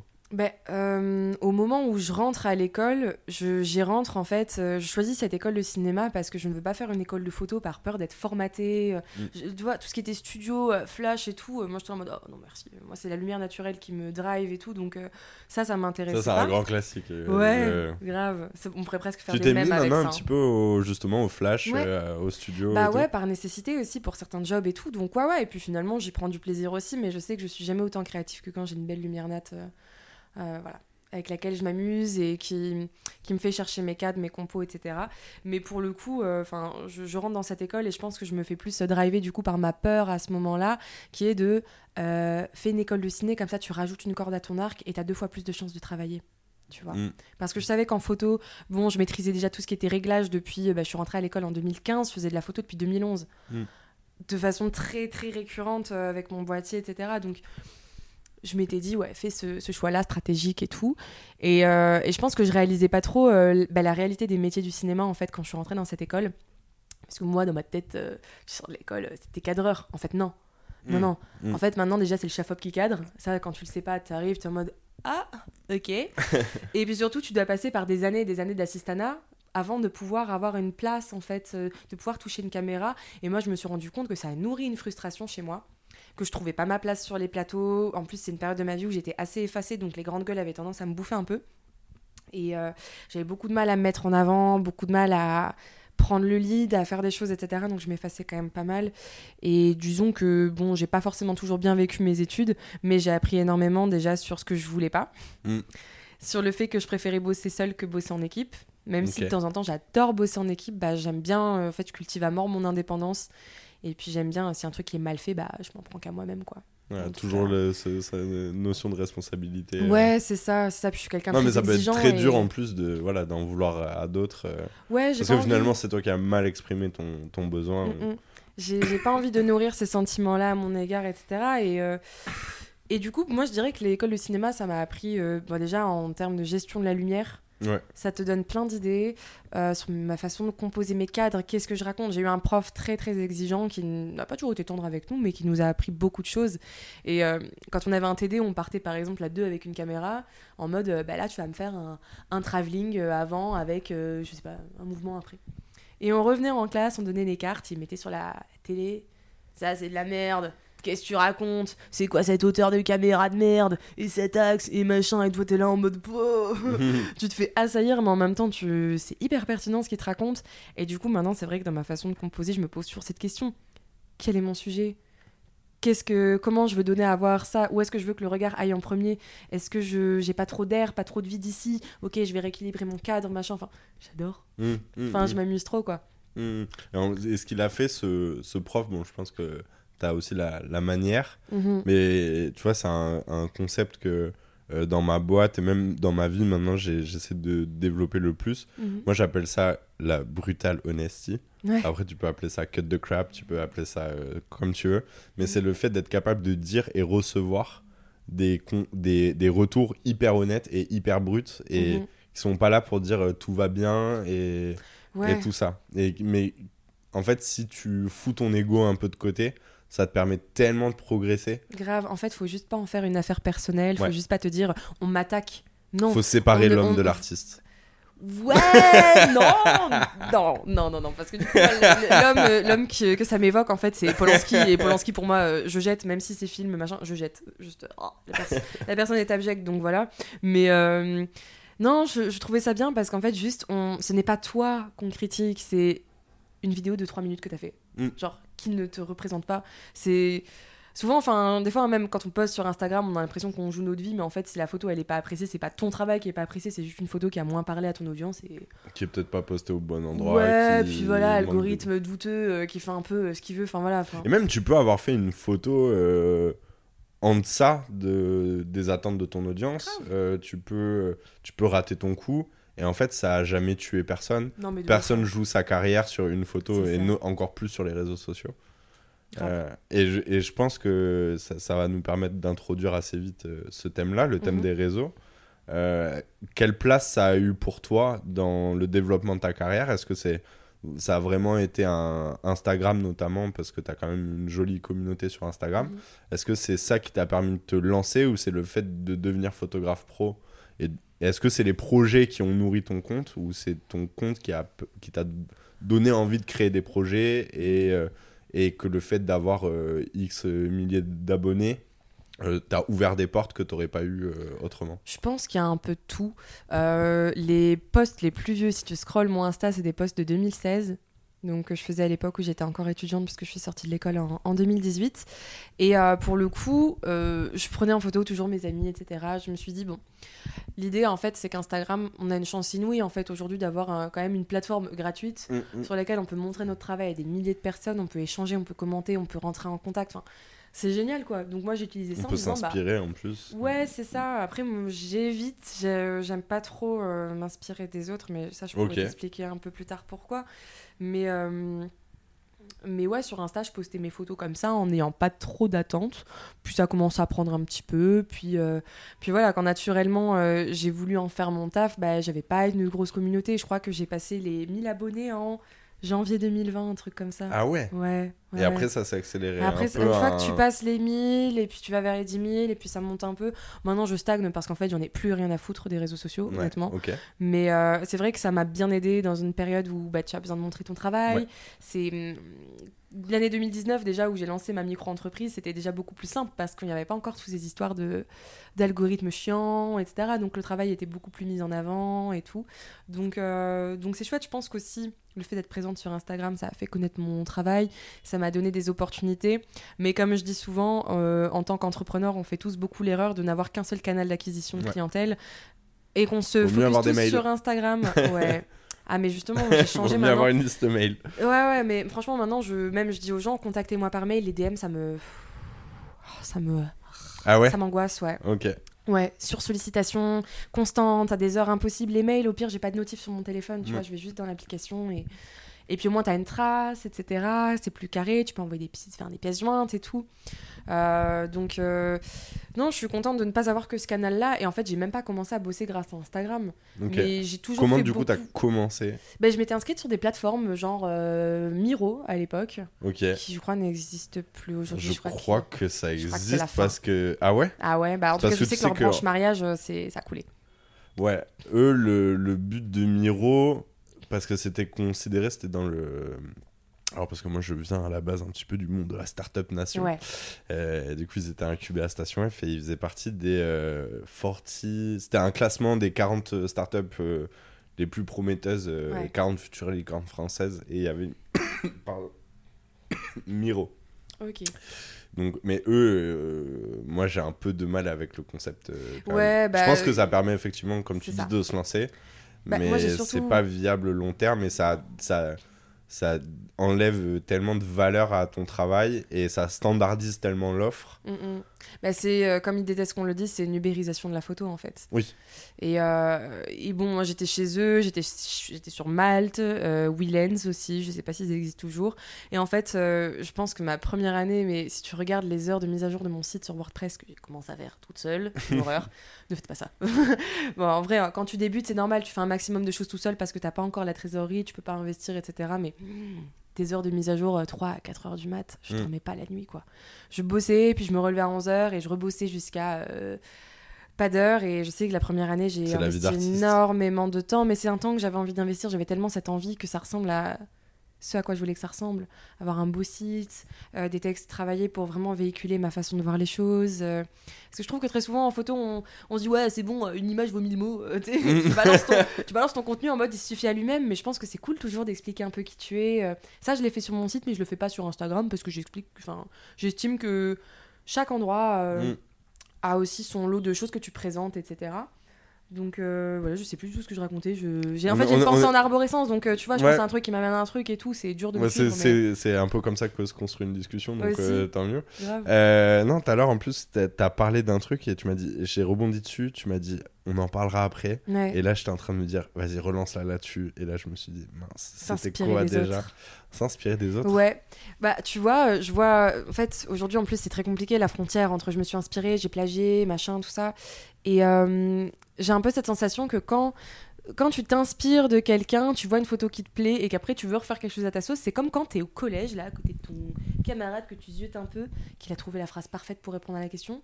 Euh, au moment où je rentre à l'école, j'y rentre en fait. euh, je choisis cette école de cinéma parce que je ne veux pas faire une école de photo par peur d'être formatée. euh, Mm. je- tu vois, tout ce qui était studio, flash et tout, moi j'étais en mode oh non merci. Moi c'est la lumière naturelle qui me drive et tout, donc ça, ça m'intéresse Ça c'est un grand classique. Ouais, grave. On pourrait presque faire Tu des t'es mis mêmes avec ça. un hein. petit peu au- justement au flash, Ouais. au studio. Bah et tout ouais, par nécessité aussi pour certains jobs et tout. Donc ouais, ouais. Et puis finalement, j'y prends du plaisir aussi, mais je sais que je suis jamais autant créative que quand j'ai une belle lumière nat, voilà, avec laquelle je m'amuse et qui, qui me fait chercher mes cadres, mes compos, etc. Mais pour le coup, enfin, je, je rentre dans cette école et je pense que je me fais plus driver du coup par ma peur à ce moment-là, qui est de euh, fais une école de ciné, comme ça tu rajoutes une corde à ton arc et t'as deux fois plus de chances de travailler. Tu vois. Mm. Parce que je savais qu'en photo, bon, je maîtrisais déjà tout ce qui était réglage depuis. bah, je suis rentrée à l'école en 2015, je faisais de la photo depuis 2011. Mm. De façon très, très récurrente euh, avec mon boîtier, etc. Donc, je m'étais dit, ouais, fais ce, ce choix-là stratégique et tout. Et, euh, et je pense que je réalisais pas trop euh, bah, la réalité des métiers du cinéma, en fait, quand je suis rentrée dans cette école. Parce que moi, dans ma tête, euh, je sors de l'école, euh, c'était cadreur. En fait, non. Non, Mm. non. Mm. En fait, maintenant, déjà, c'est le chef-op qui cadre. Ça, quand tu le sais pas, tu arrives, tu es en mode Ah, ok. et puis surtout, tu dois passer par des années et des années d'assistanat avant de pouvoir avoir une place, en fait, de pouvoir toucher une caméra. Et moi, je me suis rendu compte que ça a nourri une frustration chez moi, que je trouvais pas ma place sur les plateaux. En plus, c'est une période de ma vie où j'étais assez effacée, donc les grandes gueules avaient tendance à me bouffer un peu. Et euh, j'avais beaucoup de mal à me mettre en avant, beaucoup de mal à prendre le lead, à faire des choses, etc. Donc je m'effaçais quand même pas mal. Et disons que, bon, j'ai pas forcément toujours bien vécu mes études, mais j'ai appris énormément déjà sur ce que je voulais pas. Mm. Sur le fait que je préférais bosser seule que bosser en équipe. Même si de temps en temps j'adore bosser en équipe, bah, j'aime bien, euh, en fait, je cultive à mort mon indépendance. Et puis j'aime bien, si un truc qui est mal fait, bah, je m'en prends qu'à moi-même, quoi. Ouais, toujours cas. le- ce- cette notion de responsabilité. euh. Ouais, c'est ça, c'est ça. Puis je suis quelqu'un de Non, mais ça peut être très et- dur en plus de voilà d'en vouloir à d'autres. euh, Ouais, parce que envie- finalement, c'est toi qui as mal exprimé ton, ton besoin. Mm, mm. J'ai j'ai pas envie de nourrir ces sentiments-là à mon égard, etc. Et, euh, et du coup, moi, je dirais que l'école de cinéma, ça m'a appris, euh, bon, déjà en termes de gestion de la lumière. Ça te donne plein d'idées euh, sur ma façon de composer mes cadres, qu'est-ce que je raconte. J'ai eu un prof très très exigeant qui n'a pas toujours été tendre avec nous, mais qui nous a appris beaucoup de choses. Et euh, quand on avait un TD, on partait par exemple à deux avec une caméra, en mode euh, bah là tu vas me faire un, un travelling avant avec, je sais pas, un mouvement après. Et on revenait en classe, on donnait les cartes, ils mettaient sur la télé. Ça c'est de la merde. Qu'est-ce que tu racontes? C'est quoi cette hauteur de caméra de merde? Et cet axe? Et machin? Et toi t'es là en mode tu te fais assaillir, mais en même temps, tu... c'est hyper pertinent ce qu'il te raconte. Et du coup, maintenant, c'est vrai que dans ma façon de composer, je me pose toujours cette question. Quel est mon sujet? Qu'est-ce que, comment je veux donner à voir ça? Où est-ce que je veux que le regard aille en premier? Est-ce que je j'ai pas trop d'air, pas trop de vide ici Ok, je vais rééquilibrer mon cadre, machin. Enfin, j'adore. Mm, mm, Enfin, mm, je m'amuse trop, quoi. mm. Et, en- et ce qu'il a fait, ce, ce prof, bon, je pense que tu as aussi la, la manière, Mhm. mais tu vois, c'est un, un concept que euh, dans ma boîte et même dans ma vie maintenant, j'essaie de développer le plus. Mhm. Moi, j'appelle ça la brutale honesty. Ouais. Après, tu peux appeler ça cut the crap, tu peux appeler ça euh, comme tu veux. Mais Mm. c'est le fait d'être capable de dire et recevoir des, con- des, des retours hyper honnêtes et hyper bruts et Mhm. qui sont pas là pour dire euh, tout va bien et, Ouais. et tout ça. Et, mais en fait, si tu fous ton ego un peu de côté, ça te permet tellement de progresser. Grave, en fait, faut juste pas en faire une affaire personnelle, faut Ouais. juste pas te dire on m'attaque. Non. Faut séparer l'homme on- de l'artiste. Ouais, non, non, non, non, non, parce que du coup, l'homme, euh, l'homme que ça m'évoque, en fait, c'est Polanski, et Polanski, pour moi, euh, je jette, même si c'est film, machin, je jette. Juste, oh, la, perso- la personne est abjecte, donc voilà. Mais euh, non, je, je trouvais ça bien parce qu'en fait, juste, on, ce n'est pas toi qu'on critique, c'est une vidéo de 3 minutes que t'as fait. Mm. Genre, qui ne te représente pas. C'est. Souvent, enfin, des fois, même quand on poste sur Instagram, on a l'impression qu'on joue notre vie, mais en fait, si la photo elle est pas appréciée, c'est pas ton travail qui est pas apprécié, c'est juste une photo qui a moins parlé à ton audience. Et... Qui est peut-être pas posté au bon endroit. ouais, qui puis voilà, de- algorithme douteux euh, qui fait un peu euh, ce qu'il veut, enfin voilà. Et même, tu peux avoir fait une photo euh, en deçà de, des attentes de ton audience. Euh, tu, peux, tu peux rater ton coup. Et en fait, ça a jamais tué personne. Non, Personne joue sa carrière sur une photo et no- encore plus sur les réseaux sociaux. Euh, et, je, et je pense que ça, ça va nous permettre d'introduire assez vite euh, ce thème-là, le thème Mhm. des réseaux. Euh, quelle place ça a eu pour toi dans le développement de ta carrière? Est-ce que c'est ça a vraiment été un Instagram notamment parce que tu as quand même une jolie communauté sur Instagram? Mhm. Est-ce que c'est ça qui t'a permis de te lancer ou c'est le fait de devenir photographe pro et est-ce que c'est les projets qui ont nourri ton compte ou c'est ton compte qui a qui t'a donné envie de créer des projets et euh, et que le fait d'avoir euh, X milliers d'abonnés euh, t'a ouvert des portes que t'aurais pas eu euh, autrement? Je pense qu'il y a un peu tout. Euh, les posts les plus vieux, si tu scrolles mon Insta, c'est des posts de 2016. Donc, que je faisais à l'époque où j'étais encore étudiante, puisque je suis sortie de l'école en, en 2018. Et euh, pour le coup, euh, je prenais en photo toujours mes amis, etc. Je me suis dit, bon, l'idée, en fait, c'est qu'Instagram, on a une chance inouïe, en fait, aujourd'hui, d'avoir un- quand même une plateforme gratuite sur laquelle on peut montrer notre travail à des milliers de personnes, on peut échanger, on peut commenter, on peut rentrer en contact. Enfin, c'est génial, quoi. Donc, moi, j'ai utilisé ça On en peut bah, s'inspirer en plus. Ouais, c'est ça. Après, moi, j'évite. j'ai- J'aime pas trop euh, m'inspirer des autres, mais ça, je pourrais Ok. t'expliquer un peu plus tard pourquoi. Mais, euh, mais ouais, sur Insta, je postais mes photos comme ça en n'ayant pas trop d'attente. Puis ça commence à prendre un petit peu. Puis, euh, puis voilà, quand naturellement euh, j'ai voulu en faire mon taf, bah, j'avais pas une grosse communauté. Je crois que j'ai passé les 1000 abonnés en janvier 2020, un truc comme ça. Ah ouais. Ouais. Et ouais. après ça s'est accéléré. Après, un peu une fois un- que tu passes les 1000, et puis tu vas vers les 10 000, et puis ça monte un peu. Maintenant, je stagne parce qu'en fait, j'en ai plus rien à foutre des réseaux sociaux, Ouais, honnêtement. Mais euh, c'est vrai que ça m'a bien aidé dans une période où bah, tu as besoin de montrer ton travail. C'est l'année 2019 déjà où j'ai lancé ma micro-entreprise, c'était déjà beaucoup plus simple parce qu'il n'y avait pas encore toutes ces histoires de d'algorithmes chiants, etc. Donc le travail était beaucoup plus mis en avant et tout. Donc euh, donc c'est chouette. Je pense qu'aussi le fait d'être présente sur Instagram, ça a fait connaître mon travail, ça m'a donné des opportunités. Mais comme je dis souvent, euh, en tant qu'entrepreneur, on fait tous beaucoup l'erreur de n'avoir qu'un seul canal d'acquisition de Ouais. clientèle et qu'on se focus tous sur Instagram. Ouais. Ah mais justement, j'ai changé maintenant. avoir une liste mail. Ouais ouais, mais franchement maintenant je même je dis aux gens contactez-moi par mail, les DM ça me Oh, ça me Ah ouais? ça m'angoisse, ouais. Ok. Ouais, sur sollicitation constante, à des heures impossibles, les mails, au pire, j'ai pas de notif sur mon téléphone, tu vois, je vais juste dans l'application et et puis au moins t'as une trace, etc. C'est plus carré, tu peux envoyer des pièces, faire des pièces jointes et tout. Euh, donc euh, non, je suis contente de ne pas avoir que ce canal-là et en fait j'ai même pas commencé à bosser grâce à Instagram. Ok. Mais j'ai toujours Comment fait du coup beaucoup... t'as commencé Ben, je m'étais inscrite sur des plateformes genre euh, Miro à l'époque, Ok. qui je crois n'existe plus aujourd'hui. Je crois que ça que existe parce que ah ouais? Ah ouais, bah en tout Parce cas je sais tu que leur branche mariage, ça a coulé. Ouais, eux, le, le but de Miro, parce que c'était considéré, c'était dans le. Alors, parce que moi, je viens à la base un petit peu du monde de la Startup Nation. Ouais. Euh, du coup, ils étaient incubés à Station F et ils faisaient partie des euh, 40. C'était un classement des 40 startups euh, les plus prometteuses, euh, Ouais. 40 futures licornes françaises. Et il y avait. Pardon. Miro. Ok. Donc, mais eux, euh, moi j'ai un peu de mal avec le concept. euh, Ouais, bah, je pense que ça permet effectivement, comme tu dis, ça. de se lancer. Bah, mais c'est pas viable long terme et ça, ça, ça enlève tellement de valeur à ton travail et ça standardise tellement l'offre. Mm, mm. Bah, c'est euh, comme ils détestent qu'on le dise, c'est une ubérisation de la photo en fait. Oui. Et, euh, et bon, moi j'étais chez eux, j'étais j'étais sur Malte, euh, Willens aussi, je sais pas s'ils existent toujours. Et en fait, euh, je pense que ma première année, mais si tu regardes les heures de mise à jour de mon site sur WordPress que j'ai commencé à faire toute seule, une horreur, ne faites pas ça. bon, en vrai, hein, quand tu débutes, c'est normal, tu fais un maximum de choses tout seul parce que t'as pas encore la trésorerie, tu peux pas investir, etc. Mais des heures de mise à jour 3 à 4 heures du mat. Je Mm. dormais pas la nuit, quoi. Je bossais, puis je me relevais à 11 heures et je rebossais jusqu'à euh, pas d'heure. Et je sais que la première année, j'ai investi énormément de temps, mais c'est un temps que j'avais envie d'investir. J'avais tellement cette envie que ça ressemble à ce à quoi je voulais que ça ressemble. Avoir un beau site, euh, des textes travaillés pour vraiment véhiculer ma façon de voir les choses. euh. parce que je trouve que très souvent en photo, on, on se dit ouais, c'est bon, une image vaut mille mots. euh, tu, balances ton, tu balances ton contenu en mode il suffit à lui-même, mais je pense que c'est cool toujours d'expliquer un peu qui tu es. Ça, je l'ai fait sur mon site, mais je le fais pas sur Instagram parce que j'explique. Enfin, j'estime que chaque endroit Mm. a aussi son lot de choses que tu présentes, etc. Donc euh, voilà, je sais plus du tout ce que je racontais. Je... J'ai, en fait, j'ai on est- en arborescence, donc euh, tu vois, je Ouais. pense à un truc qui m'amène à un truc et tout, c'est dur de me Ouais, c'est, mais un peu comme ça que se construit une discussion, donc euh, tant mieux. Euh, non, tout à l'heure, en plus, t'as, t'as parlé d'un truc et tu m'as dit, j'ai rebondi dessus, tu m'as dit, on en parlera après. Ouais. Et là, j'étais en train de me dire, vas-y, relance-la là-dessus. Et là, je me suis dit, mince, c'était quoi des déjà autres. S'inspirer des autres Ouais, bah tu vois, euh, je vois, en fait, aujourd'hui en plus c'est très compliqué la frontière entre je me suis inspirée, j'ai plagié, machin, tout ça. Et euh, j'ai un peu cette sensation que quand, quand tu t'inspires de quelqu'un, tu vois une photo qui te plaît et qu'après tu veux refaire quelque chose à ta sauce, c'est comme quand t'es au collège, là, à côté de ton camarade que tu ziotes un peu, qu'il a trouvé la phrase parfaite pour répondre à la question.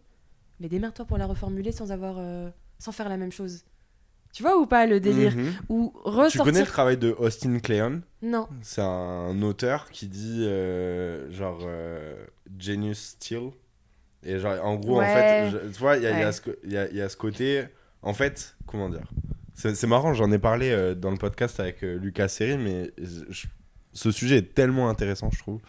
Mais démerde-toi pour la reformuler sans avoir, euh, sans faire la même chose. Tu vois ou pas le délire Mhm. Ou Tu ressortir. connais le travail de Austin Kleon? Non. C'est un auteur qui dit euh, genre euh, Genius Still. Et genre, en gros, en fait, je- tu vois, il y, y Ouais. il y a, y a ce côté. En fait, comment dire? C'est marrant, j'en ai parlé euh, dans le podcast avec Lucas Seri, mais je- ce sujet est tellement intéressant, je trouve.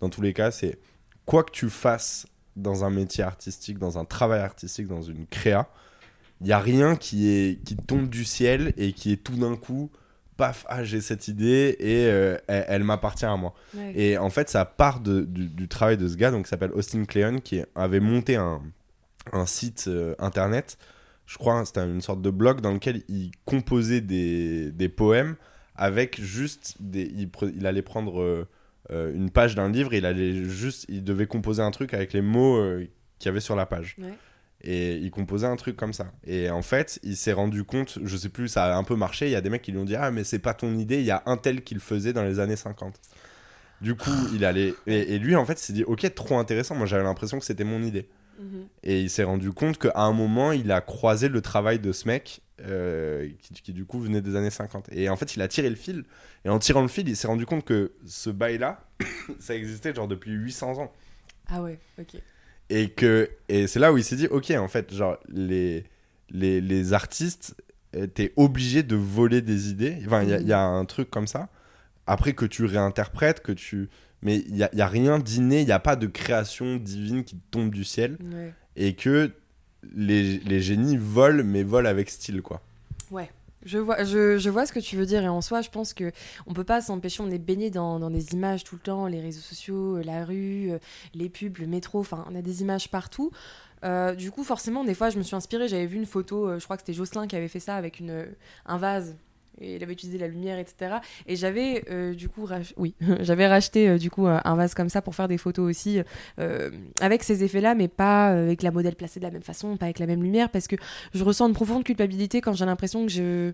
Dans tous les cas, c'est quoi que tu fasses dans un métier artistique, dans un travail artistique, dans une créa, il n'y a rien qui, est, qui tombe du ciel et qui est tout d'un coup, paf, ah, j'ai cette idée et euh, elle, elle m'appartient à moi. Ouais. Et en fait, ça part de- du, du travail de ce gars, donc qui s'appelle Austin Kleon, qui avait monté un, un site euh, internet. Je crois hein, c'était une sorte de blog dans lequel il composait des, des poèmes avec juste des. Il, pre- il allait prendre euh, une page d'un livre, et il allait juste. Il devait composer un truc avec les mots qu'il y avait sur la page. Ouais. Et il composait un truc comme ça. Et en fait, il s'est rendu compte, je sais plus, ça a un peu marché. Il y a des mecs qui lui ont dit Ah, mais c'est pas ton idée, il y a un tel qui le faisait dans les années 50. Du coup, il allait. Et, et lui, en fait, il s'est dit Ok, trop intéressant. Moi, j'avais l'impression que c'était mon idée. Mhm. Et il s'est rendu compte qu'à un moment, il a croisé le travail de ce mec euh, qui, qui, du coup venait des années 50. Et en fait, il a tiré le fil. Et en tirant le fil, il s'est rendu compte que ce bail-là, ça existait genre depuis 800 ans. Ah ouais, ok. Et, que, et c'est là où il s'est dit, ok, en fait, genre, les, les, les artistes, euh, t'es obligé de voler des idées. Enfin, il y, y a un truc comme ça. Après que tu réinterprètes, que tu... Mais il n'y a, y a rien d'inné, il n'y a pas de création divine qui tombe du ciel. Ouais. Et que les, les génies volent, mais volent avec style, quoi. Ouais. Je vois, je, je vois ce que tu veux dire et en soi, je pense que on peut pas s'empêcher. On est baigné dans, dans des images tout le temps, les réseaux sociaux, euh, la rue, euh, les pubs, le métro. Enfin, on a des images partout. Euh, du coup, forcément, des fois, je me suis inspirée. J'avais vu une photo. je crois que c'était Jocelyn qui avait fait ça avec une un vase. Et il avait utilisé la lumière, etc. Et j'avais euh, du coup, rach- oui, j'avais racheté euh, du coup un un vase comme ça pour faire des photos aussi euh, avec ces effets-là, mais pas avec la modèle placée de la même façon, pas avec la même lumière, parce que je ressens une profonde culpabilité quand j'ai l'impression que je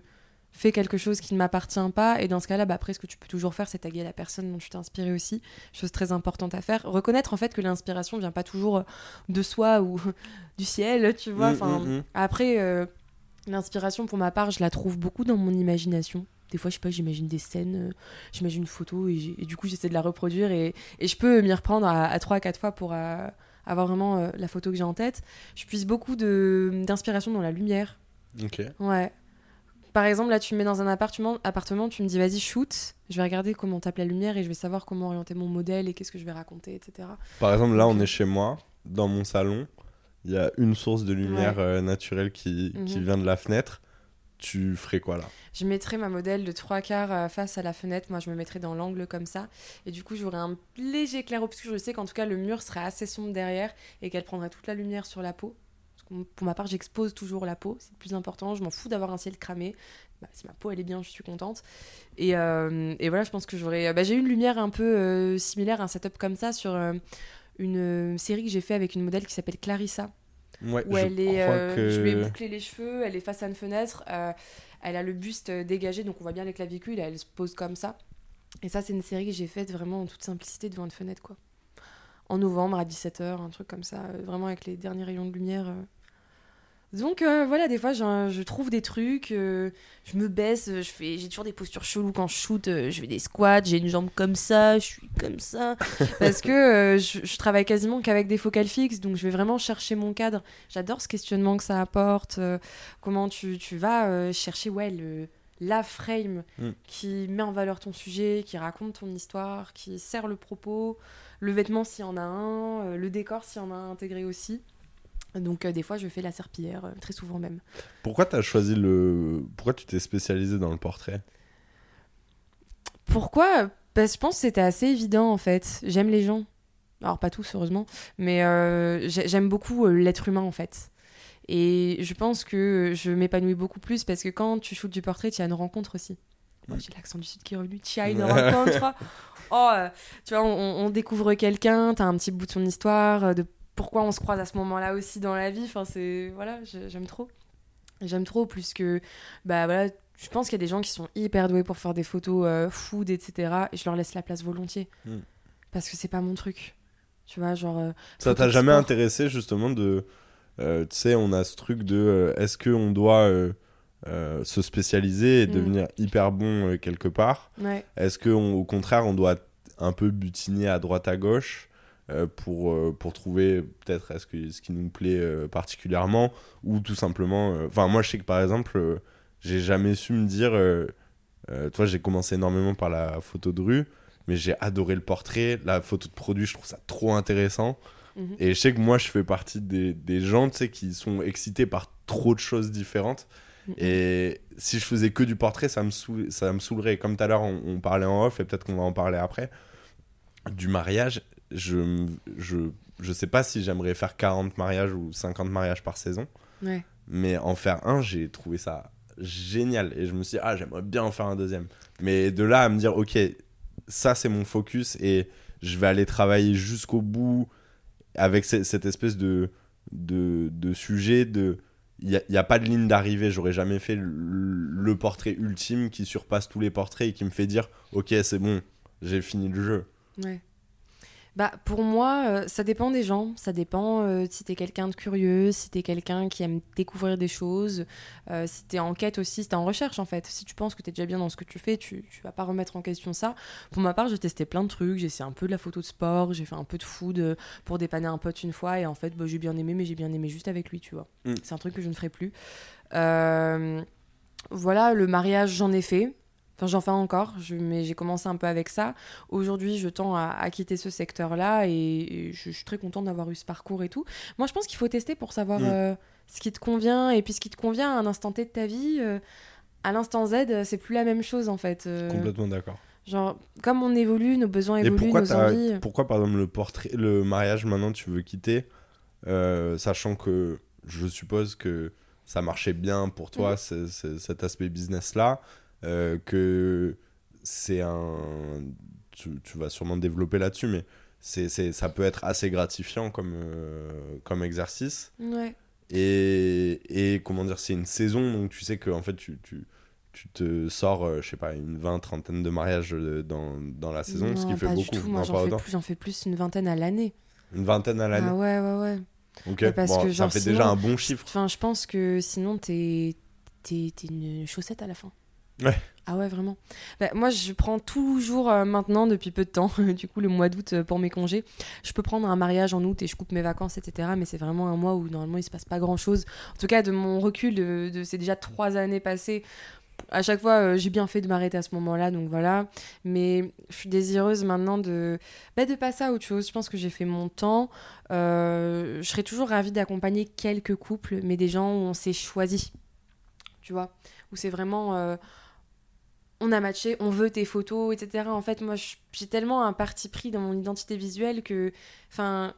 fais quelque chose qui ne m'appartient pas. Et dans ce cas-là, bah, après, ce que tu peux toujours faire, c'est taguer la personne dont tu t'es inspiré aussi. Chose très importante à faire. Reconnaître en fait que l'inspiration vient pas toujours de soi ou du ciel, tu vois. Mm, Enfin, mm, mm. Après, l'inspiration, pour ma part, je la trouve beaucoup dans mon imagination. Des fois, je sais pas, j'imagine des scènes, euh, j'imagine une photo et, du coup, j'essaie de la reproduire et, et je peux m'y reprendre à, à 3 à 4 fois pour euh, avoir vraiment euh, la photo que j'ai en tête. Je puise beaucoup de- d'inspiration dans la lumière. Ok. Ouais. Par exemple, là, tu me mets dans un appartement, appartement tu me dis vas-y, shoot. Je vais regarder comment tape la lumière et je vais savoir comment orienter mon modèle et qu'est-ce que je vais raconter, etc. Par exemple, là, on est chez moi, dans mon salon. Il y a une source de lumière Ouais. euh, naturelle qui, qui Mhm. vient de la fenêtre. Tu ferais quoi là? Je mettrai ma modèle de trois quarts euh, face à la fenêtre. Moi, je me mettrai dans l'angle comme ça. Et du coup, j'aurai un léger clair-obscur. Je sais qu'en tout cas, le mur serait assez sombre derrière et qu'elle prendrait toute la lumière sur la peau. Parce que pour ma part, j'expose toujours la peau. C'est le plus important. Je m'en fous d'avoir un ciel cramé. Bah, si ma peau, elle est bien, je suis contente. Et, euh, et voilà, je pense que j'aurais... Bah, j'ai eu une lumière un peu euh, similaire, un setup comme ça sur euh, une euh, série que j'ai fait avec une modèle qui s'appelle Clarissa Ouais, où je elle est, crois euh, que- je lui ai bouclé les cheveux, elle est face à une fenêtre, euh, elle a le buste dégagé, donc on voit bien les clavicules, elle se pose comme ça. Et ça, c'est une série que j'ai faite vraiment en toute simplicité devant une fenêtre, quoi. En novembre à 17h, un truc comme ça, vraiment avec les derniers rayons de lumière. Donc euh, voilà, des fois, je, trouve des trucs, euh, je me baisse, je fais, j'ai toujours des postures cheloues quand je shoot, euh, je fais des squats, j'ai une jambe comme ça, je suis comme ça, parce que je, je travaille quasiment qu'avec des focales fixes, donc je vais vraiment chercher mon cadre. J'adore ce questionnement que ça apporte, comment tu, tu vas chercher ouais, le, la frame Mm. qui met en valeur ton sujet, qui raconte ton histoire, qui sert le propos, le vêtement s'il y en a un, le décor s'il y en a un intégré aussi. Donc euh, des fois je fais la serpillière, euh, très souvent même. Pourquoi t'as choisi le. Pourquoi tu t'es spécialisé dans le portrait? Pourquoi? Parce que je pense que c'était assez évident en fait. J'aime les gens. Alors pas tous heureusement, mais euh, j'ai- j'aime beaucoup euh, l'être humain en fait. Et je pense que je m'épanouis beaucoup plus parce que quand tu shootes du portrait, tu as une rencontre aussi. Moi j'ai l'accent du sud qui est revenu. Tu as une rencontre. Oh, tu vois, on, on découvre quelqu'un, tu as un petit bout de son histoire, de pourquoi on se croise à ce moment-là aussi dans la vie. Enfin, c'est. Voilà, j'ai- j'aime trop. J'aime trop plus que. Bah voilà, je pense qu'il y a des gens qui sont hyper doués pour faire des photos euh, food, etc. Et je leur laisse la place volontiers. Mm. Parce que c'est pas mon truc. Tu vois, genre. euh, Ça t'a jamais sport. intéressé justement de. euh, tu sais, on a ce truc de. euh, Est-ce qu'on doit euh, euh, se spécialiser et Mm. devenir hyper bon euh, quelque part? Ouais. Est-ce qu'au contraire, on doit un peu butiner à droite à gauche? Pour, euh, pour trouver peut-être que, ce qui nous plaît euh, particulièrement ou tout simplement. euh, Enfin, moi, je sais que par exemple, euh, j'ai jamais su me dire. Euh, euh, toi, j'ai commencé énormément par la photo de rue, mais j'ai adoré le portrait. La photo de produit, je trouve ça trop intéressant. Mhm. Et je sais que moi, je fais partie des, des gens tu sais, qui sont excités par trop de choses différentes. Mhm. Et si je faisais que du portrait, ça me, saoul- ça me saoulerait. Comme tout à l'heure, on, on parlait en off, et peut-être qu'on va en parler après. Du mariage, je, je, je sais pas si j'aimerais faire 40 mariages ou 50 mariages par saison. Ouais. Mais en faire un, j'ai trouvé ça génial. Et je me suis dit, ah, j'aimerais bien en faire un deuxième. Mais de là à me dire, ok, ça c'est mon focus et je vais aller travailler jusqu'au bout avec ce- cette espèce de, de, de sujet de. Il n'y a, pas de ligne d'arrivée. J'aurais jamais fait le, le portrait ultime qui surpasse tous les portraits et qui me fait dire, ok, c'est bon, j'ai fini le jeu. Ouais. Bah, pour moi, euh, ça dépend des gens. Ça dépend euh, si t'es quelqu'un de curieux, si t'es quelqu'un qui aime découvrir des choses, euh, si t'es en quête aussi, si t'es en recherche en fait. Si tu penses que t'es déjà bien dans ce que tu fais, tu, tu vas pas remettre en question ça. Pour ma part, j'ai testé plein de trucs. J'ai essayé un peu de la photo de sport, j'ai fait un peu de food euh, pour dépanner un pote une fois. Et en fait, bah, j'ai bien aimé, mais j'ai bien aimé juste avec lui, tu vois. Mm. C'est un truc que je ne ferai plus. Euh, voilà, le mariage, j'en ai fait. Enfin, j'en fais encore, je- mais j'ai commencé un peu avec ça. Aujourd'hui, je tends à, à quitter ce secteur-là et, et je, je suis très contente d'avoir eu ce parcours et tout. Moi, je pense qu'il faut tester pour savoir Mm. euh, ce qui te convient et puis ce qui te convient à un instant T de ta vie. euh, à l'instant Z, euh, c'est plus la même chose en fait. euh, Complètement d'accord. genre, comme on évolue, nos besoins Et évoluent, pourquoi, nos envies. pourquoi, par exemple, le, portrait, le mariage, maintenant, tu veux quitter, sachant que je suppose que ça marchait bien pour toi, ce- cet aspect business-là, euh, que c'est un... Tu, tu vas sûrement développer là-dessus, mais c'est, ça peut être assez gratifiant comme, euh, comme exercice. Ouais. Et, et comment dire, c'est une saison, donc tu sais que en fait, tu, tu, tu te sors, euh, je sais pas, une vingt, trentaine de mariages euh, dans, dans la saison, ce qui fait beaucoup. Tout. Moi, j'en pas fais, autant. plus, j'en fais plus une vingtaine à l'année. Une vingtaine à l'année. Ah ouais, ouais, ouais. ok, parce bon, que, ça fait sinon- déjà un bon chiffre. Enfin, je pense que sinon, t'es, t'es, t'es une chaussette à la fin. Ah ouais, vraiment. Bah, moi, je prends toujours euh, maintenant, depuis peu de temps, du coup, le mois d'août euh, pour mes congés. Je peux prendre un mariage en août et je coupe mes vacances, etc. Mais c'est vraiment un mois où normalement il se passe pas grand chose. En tout cas, de mon recul, de, de ces déjà trois années passées, à chaque fois, euh, j'ai bien fait de m'arrêter à ce moment-là, donc voilà. Mais je suis désireuse maintenant de, bah, de passer à autre chose. Je pense que j'ai fait mon temps. Je serais toujours ravie d'accompagner quelques couples, mais des gens où on s'est choisi. Tu vois? Où c'est vraiment. On a matché, on veut tes photos, etc. En fait, moi, j'ai tellement un parti pris dans mon identité visuelle que. Enfin.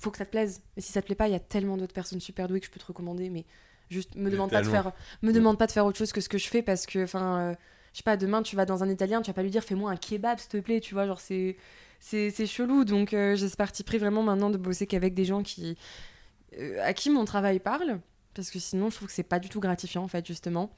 Faut que ça te plaise. Et si ça te plaît pas, il y a tellement d'autres personnes super douées que je peux te recommander, mais juste me demande pas de faire me demande pas de faire autre chose que ce que je fais parce que enfin euh, je sais pas demain tu vas dans un italien tu vas pas lui dire fais-moi un kebab s'il te plaît tu vois genre c'est c'est c'est chelou donc euh, j'ai ce parti pris vraiment maintenant de bosser qu'avec des gens qui euh, à qui mon travail parle parce que sinon je trouve que c'est pas du tout gratifiant en fait justement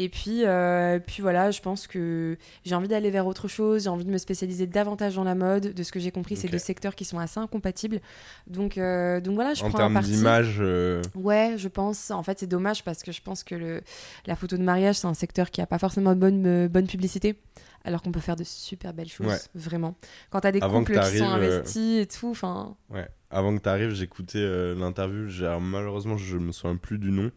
Et puis, euh, puis voilà, je pense que j'ai envie d'aller vers autre chose, j'ai envie de me spécialiser davantage dans la mode. De ce que j'ai compris, c'est deux secteurs qui sont assez incompatibles. Donc, euh, donc voilà, je en prends un termes d'image, euh, Ouais, je pense. En fait, c'est dommage parce que je pense que le, la photo de mariage, c'est un secteur qui a pas forcément de bonne, euh, bonne publicité. Alors qu'on peut faire de super belles choses, Ouais. vraiment. Quand t'as des Avant couples qui sont euh, investis et tout, enfin. ouais. Avant que tu arrives, j'écoutais euh, l'interview. malheureusement, je me souviens plus du nom,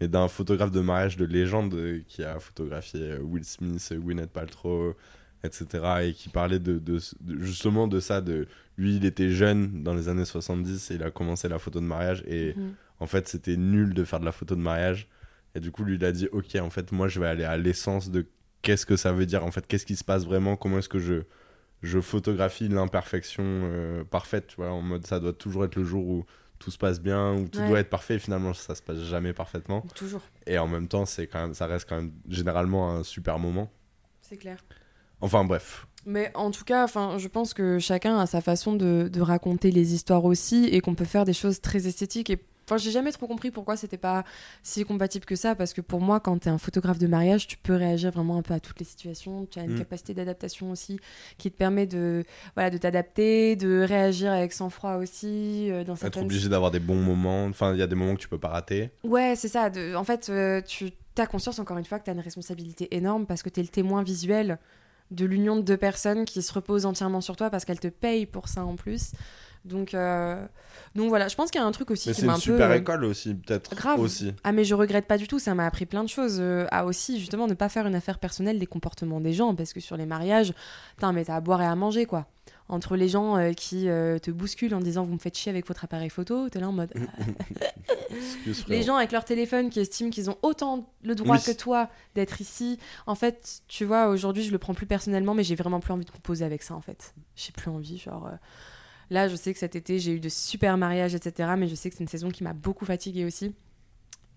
mais d'un photographe de mariage de légende euh, qui a photographié euh, Will Smith, euh, Gwyneth Paltrow, etc. Et qui parlait de, de- de- justement de ça. De, lui, il était jeune dans les années 70 et il a commencé la photo de mariage. Et mhm. en fait, c'était nul de faire de la photo de mariage. Et du coup, lui, il a dit Ok, en fait, moi, je vais aller à l'essence de qu'est-ce que ça veut dire, en fait, qu'est-ce qui se passe vraiment, comment est-ce que je, je photographie l'imperfection euh, parfaite, tu vois, en mode ça doit toujours être le jour où tout se passe bien, où tout Ouais. doit être parfait, finalement, ça se passe jamais parfaitement. Toujours, Et en même temps, c'est quand même, ça reste quand même généralement un super moment. c'est clair. Enfin, bref. Mais en tout cas, enfin, je pense que chacun a sa façon de, de raconter les histoires aussi et qu'on peut faire des choses très esthétiques. Et enfin, j'ai jamais trop compris pourquoi c'était pas si compatible que ça. Parce que pour moi, quand tu es un photographe de mariage, tu peux réagir vraiment un peu à toutes les situations. Tu as une Mm. capacité d'adaptation aussi qui te permet de, voilà, de t'adapter, de réagir avec sang-froid aussi. euh, dans Être certaines obligé d'avoir des bons moments. Enfin, il y a des moments que tu peux pas rater. Ouais, c'est ça. De- en fait, euh, tu as conscience, encore une fois, que tu as une responsabilité énorme parce que tu es le témoin visuel de l'union de deux personnes qui se reposent entièrement sur toi parce qu'elles te payent pour ça en plus. Donc, euh, donc voilà, je pense qu'il y a un truc aussi Mais c'est une un super peu... école aussi, peut-être. grave. Aussi. Ah mais je regrette pas du tout, ça m'a appris plein de choses. euh, à aussi justement ne pas faire une affaire personnelle des comportements des gens parce que sur les mariages, putain mais t'as à boire et à manger quoi. Entre les gens euh, qui te bousculent en disant vous me faites chier avec votre appareil photo, t'es là en mode les gens avec leur téléphone qui estiment qu'ils ont autant le droit Oui. que toi d'être ici. En fait, tu vois, aujourd'hui, je le prends plus personnellement, mais j'ai vraiment plus envie de composer avec ça, en fait. J'ai plus envie, genre... Là, je sais que cet été, j'ai eu de super mariages, etc. Mais je sais que c'est une saison qui m'a beaucoup fatiguée aussi.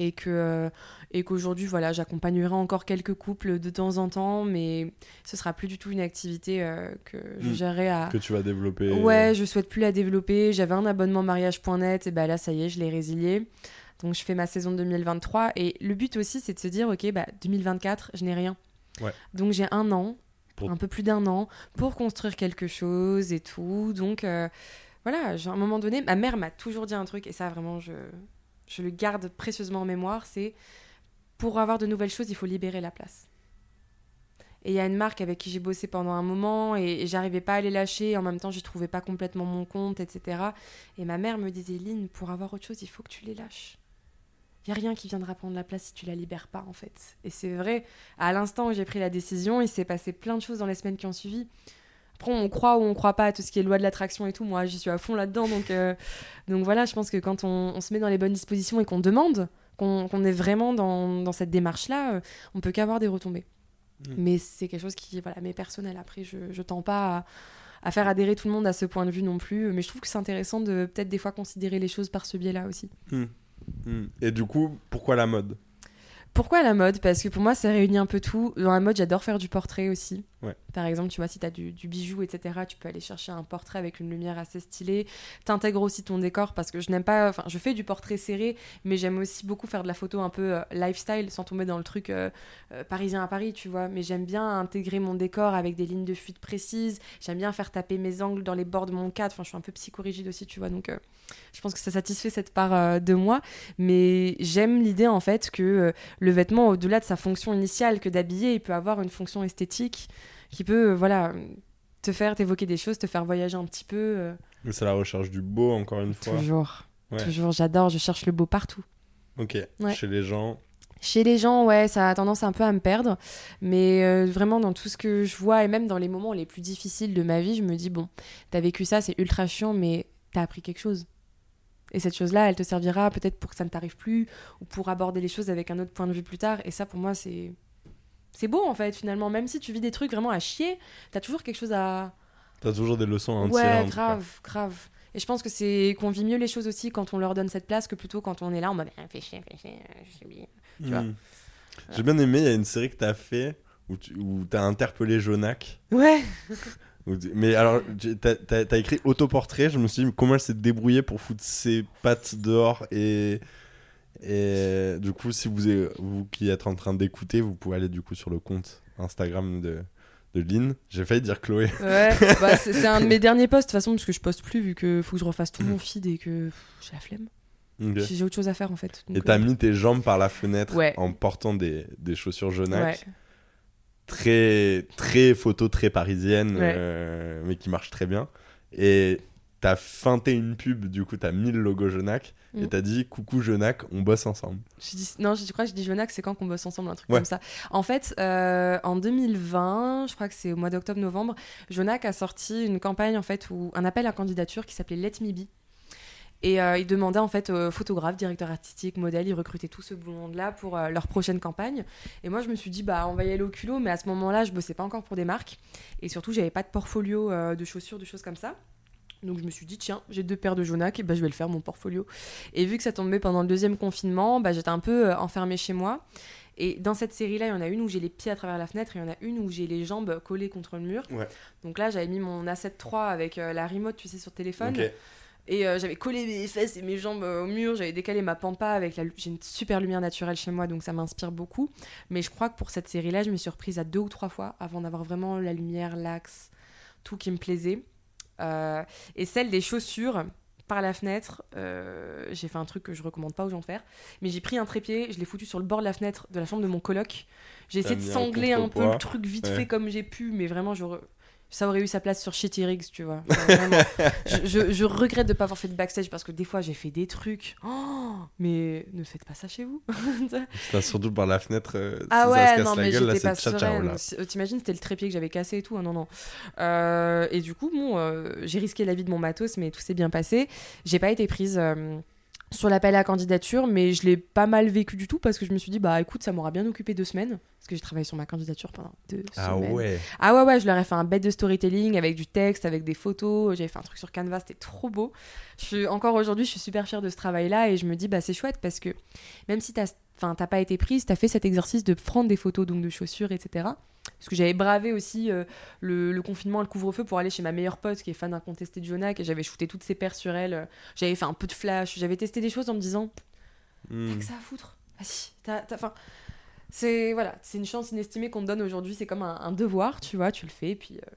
Et que euh, et qu'aujourd'hui, voilà, j'accompagnerai encore quelques couples de temps en temps, mais ce sera plus du tout une activité euh, que je Mm. gérerai à, Que tu vas développer. Ouais, je souhaite plus la développer. J'avais un abonnement mariage.net et bah là ça y est, je l'ai résilié. Donc je fais ma saison de 2023 et le but aussi c'est de se dire OK, bah 2024, je n'ai rien. Ouais. Donc j'ai un an, Un peu plus d'un an pour construire quelque chose et tout. Donc euh, voilà, à un moment donné, ma mère m'a toujours dit un truc et ça vraiment je je le garde précieusement en mémoire, c'est pour avoir de nouvelles choses, il faut libérer la place. Et il y a une marque avec qui j'ai bossé pendant un moment et, j'arrivais pas à les lâcher. En même temps, j'y trouvais pas complètement mon compte, etc. Et ma mère me disait, Lynn, pour avoir autre chose, il faut que tu les lâches. Il y a rien qui viendra prendre la place si tu la libères pas, en fait. Et c'est vrai, à l'instant où j'ai pris la décision, il s'est passé plein de choses dans les semaines qui ont suivi. Après, on croit ou on croit pas à tout ce qui est loi de l'attraction et tout. Moi, j'y suis à fond là-dedans. Donc, euh, donc voilà, je pense que quand on, on se met dans les bonnes dispositions et qu'on demande, qu'on est vraiment dans, dans cette démarche-là, euh, on peut qu'avoir des retombées. Mm. Mais c'est quelque chose qui voilà, m'est personnel. Après, je, je tends pas à, à faire adhérer tout le monde à ce point de vue non plus. Mais je trouve que c'est intéressant de peut-être des fois considérer les choses par ce biais-là aussi. Hmm. Hmm. Et du coup, pourquoi la mode? Pourquoi la mode? Parce que pour moi, ça réunit un peu tout. Dans la mode, j'adore faire du portrait aussi. Par exemple, tu vois, si tu as du, bijou, etc., tu peux aller chercher un portrait avec une lumière assez stylée. T'intègres aussi ton décor parce que je n'aime pas. Enfin, je fais du portrait serré, mais j'aime aussi beaucoup faire de la photo un peu euh, lifestyle sans tomber dans le truc euh, euh, parisien à Paris, tu vois. Mais j'aime bien intégrer mon décor avec des lignes de fuite précises. J'aime bien faire taper mes angles dans les bords de mon cadre. Enfin, je suis un peu psychorigide aussi, tu vois. Donc, je pense que ça satisfait cette part de moi. Mais j'aime l'idée, en fait, que. le vêtement, au-delà de sa fonction initiale que d'habiller, il peut avoir une fonction esthétique qui peut, euh, voilà, te faire t'évoquer des choses, te faire voyager un petit peu. euh, C'est la recherche du beau, encore une fois. toujours, Ouais. toujours, j'adore, je cherche le beau partout. Ok. Ouais. Chez les gens. Chez les gens, ouais, ça a tendance un peu à me perdre, mais euh, vraiment dans tout ce que je vois et même dans les moments les plus difficiles de ma vie, je me dis bon, t'as vécu ça, c'est ultra chiant, mais t'as appris quelque chose. Et cette chose-là, elle te servira peut-être pour que ça ne t'arrive plus ou pour aborder les choses avec un autre point de vue plus tard. Et ça, pour moi, c'est c'est beau en fait finalement. Même si tu vis des trucs vraiment à chier, t'as toujours quelque chose à T'as toujours des leçons à en tirer. en ouais, grave, grave. Et je pense que c'est qu'on vit mieux les choses aussi quand on leur donne cette place que plutôt quand on est là en mode fais chier, fais chier, euh, je suis. Tu vois. Hmm. J'ai bien aimé, il y a une série que t'as fait où tu où t'as interpellé Jonac. Ouais. Mais alors, t'as écrit autoportrait. Je me suis dit comment elle s'est débrouillée pour foutre ses pattes dehors et, Et du coup, si vous, êtes- vous qui êtes en train d'écouter, vous pouvez aller du coup sur le compte Instagram de, de Lynn. J'ai failli dire Chloé. Ouais, bah, c'est un de mes derniers posts de toute façon parce que je poste plus vu que faut que je refasse tout mon feed et que j'ai la flemme. Ok. J'ai autre chose à faire en fait. Et t'as euh, mis tes jambes par la fenêtre Ouais. en portant des, des chaussures Jonac. ouais. Très, très photo, très parisienne, Ouais. euh, mais qui marche très bien. Et t'as feinté une pub, du coup, t'as mis le logo Jonac et Mm. t'as dit Coucou Jonac, on bosse ensemble. Je dis, non, je crois que je dis Jonac, c'est quand qu'on bosse ensemble, un truc Ouais. comme ça. En fait, euh, en 2020, je crois que c'est au mois d'octobre-novembre, Jonac a sorti une campagne, en fait, où, un appel à candidature qui s'appelait Let Me Be. Et euh, ils demandaient en fait euh, photographe, directeur artistique, modèle, ils recrutaient tout ce beau monde-là pour euh, leur prochaine campagne. Et moi je me suis dit bah on va y aller au culot, mais à ce moment-là je bossais pas encore pour des marques et surtout j'avais pas de portfolio euh, de chaussures, de choses comme ça. Donc je me suis dit tiens j'ai deux paires de Jonac et bah je vais le faire mon portfolio. Et vu que ça tombait pendant le deuxième confinement, bah, j'étais un peu euh, enfermée chez moi. Et dans cette série-là, il y en a une où j'ai les pieds à travers la fenêtre et il y en a une où j'ai les jambes collées contre le mur. Ouais. Donc là, j'avais mis mon A7 III avec euh, la remote, tu sais, sur téléphone. Et euh, j'avais collé mes fesses et mes jambes au mur, j'avais décalé ma pampa avec la... J'ai une super lumière naturelle chez moi, donc ça m'inspire beaucoup. Mais je crois que pour cette série-là, je me suis reprise à deux ou trois fois avant d'avoir vraiment la lumière, l'axe, tout qui me plaisait. Euh, et celle des chaussures, par la fenêtre, euh, j'ai fait un truc que je recommande pas aux gens de faire. Mais j'ai pris un trépied, je l'ai foutu sur le bord de la fenêtre de la chambre de mon coloc. J'ai essayé de sangler un peu le truc vite Ouais. fait comme j'ai pu, mais vraiment, j'aurais- ça aurait eu sa place sur Shitty Riggs, tu vois. Je, je- je regrette de pas avoir fait de backstage parce que des fois j'ai fait des trucs. Oh, mais ne faites pas ça chez vous. Surtout par la fenêtre, euh, ah si ça ouais, se casse non, la mais gueule, j'étais pas euh, T'imagines, c'était le trépied que j'avais cassé et tout. Ah, non, non. Euh, et du coup, bon, euh, j'ai risqué la vie de mon matos, mais tout s'est bien passé. J'ai pas été prise. Sur l'appel à candidature, mais je l'ai pas mal vécu du tout parce que je me suis dit, bah écoute, ça m'aura bien occupé deux semaines. Parce que j'ai travaillé sur ma candidature pendant deux Ah semaines. ouais. Ah ouais, ouais, je leur ai fait un bête de storytelling avec du texte, avec des photos. J'avais fait un truc sur Canva, c'était trop beau. Je suis, encore aujourd'hui, je suis super fière de ce travail-là et je me dis, bah c'est chouette parce que même si t'as t'as pas été prise, t'as fait cet exercice de prendre des photos donc de chaussures, etc. Parce que j'avais bravé aussi euh, le, le confinement, le couvre-feu pour aller chez ma meilleure pote qui est fan incontestée de Jonac et j'avais shooté toutes ses paires sur elle. J'avais fait un peu de flash, j'avais testé des choses en me disant, Hmm. T'as que ça à foutre. Vas-y. T'as, enfin, c'est voilà, c'est une chance inestimée qu'on te donne aujourd'hui. C'est comme un, un devoir, tu vois. Tu le fais, puis euh,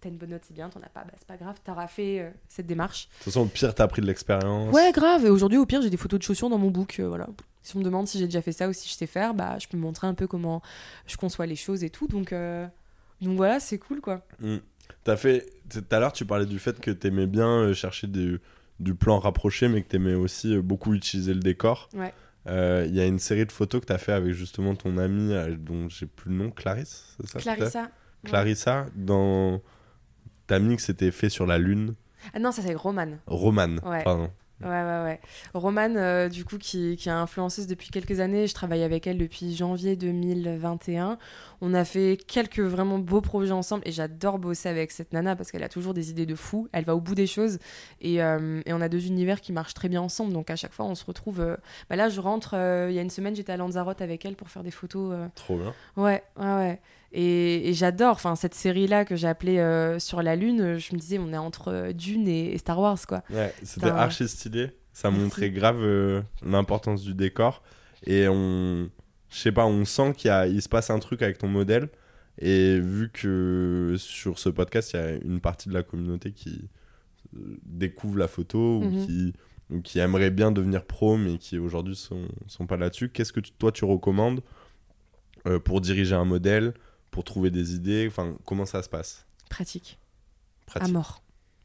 t'as une bonne note, c'est bien. T'en as pas, bah, c'est pas grave. T'auras fait euh, cette démarche. De toute façon, au pire, t'as pris de l'expérience. Ouais, grave. Et aujourd'hui, au pire, j'ai des photos de chaussures dans mon book. euh, voilà. Si on me demande si j'ai déjà fait ça ou si je sais faire, bah, je peux montrer un peu comment je conçois les choses et tout. Donc, euh, donc voilà, c'est cool, quoi. Hmm. T'as fait. Tout à l'heure, tu parlais du fait que t'aimais bien euh, chercher du, du plan rapproché, mais que t'aimais aussi euh, beaucoup utiliser le décor. Ouais. Euh, Il y a une série de photos que t'as fait avec justement ton amie, euh, dont j'ai plus le nom, Clarisse, c'est ça Clarissa. Ouais. Clarissa, dans. T'as mis que c'était fait sur la Lune. Ah non, ça c'est Roman. Romane, Ouais. pardon. Ouais, ouais, ouais. Romane, euh, du coup, qui, qui est influenceuse depuis quelques années. Je travaille avec elle depuis janvier 2021. On a fait quelques vraiment beaux projets ensemble et j'adore bosser avec cette nana parce qu'elle a toujours des idées de fou. Elle va au bout des choses et, euh, et on a deux univers qui marchent très bien ensemble. Donc à chaque fois, on se retrouve. euh, Bah là, je rentre. Il y a une semaine, j'étais à Lanzarote avec elle pour faire des photos. Trop bien. Ouais, ouais, ouais. Et, et j'adore, enfin, cette série-là que j'ai appelée euh, Sur la Lune, euh, je me disais, on est entre euh, Dune et, et Star Wars, quoi. Ouais, c'était archi stylé. Ça montrait grave euh, l'importance du décor. Et on. Je sais pas, on sent qu'il y a- il se passe un truc avec ton modèle. Et vu que sur ce podcast, il y a une partie de la communauté qui découvre la photo ou, Mhm. qui, ou qui aimerait bien devenir pro, mais qui aujourd'hui sont, sont pas là-dessus, qu'est-ce que tu- toi tu recommandes euh, pour diriger un modèle, pour trouver des idées Enfin, comment ça se passe? Pratique. À Pratique. mort.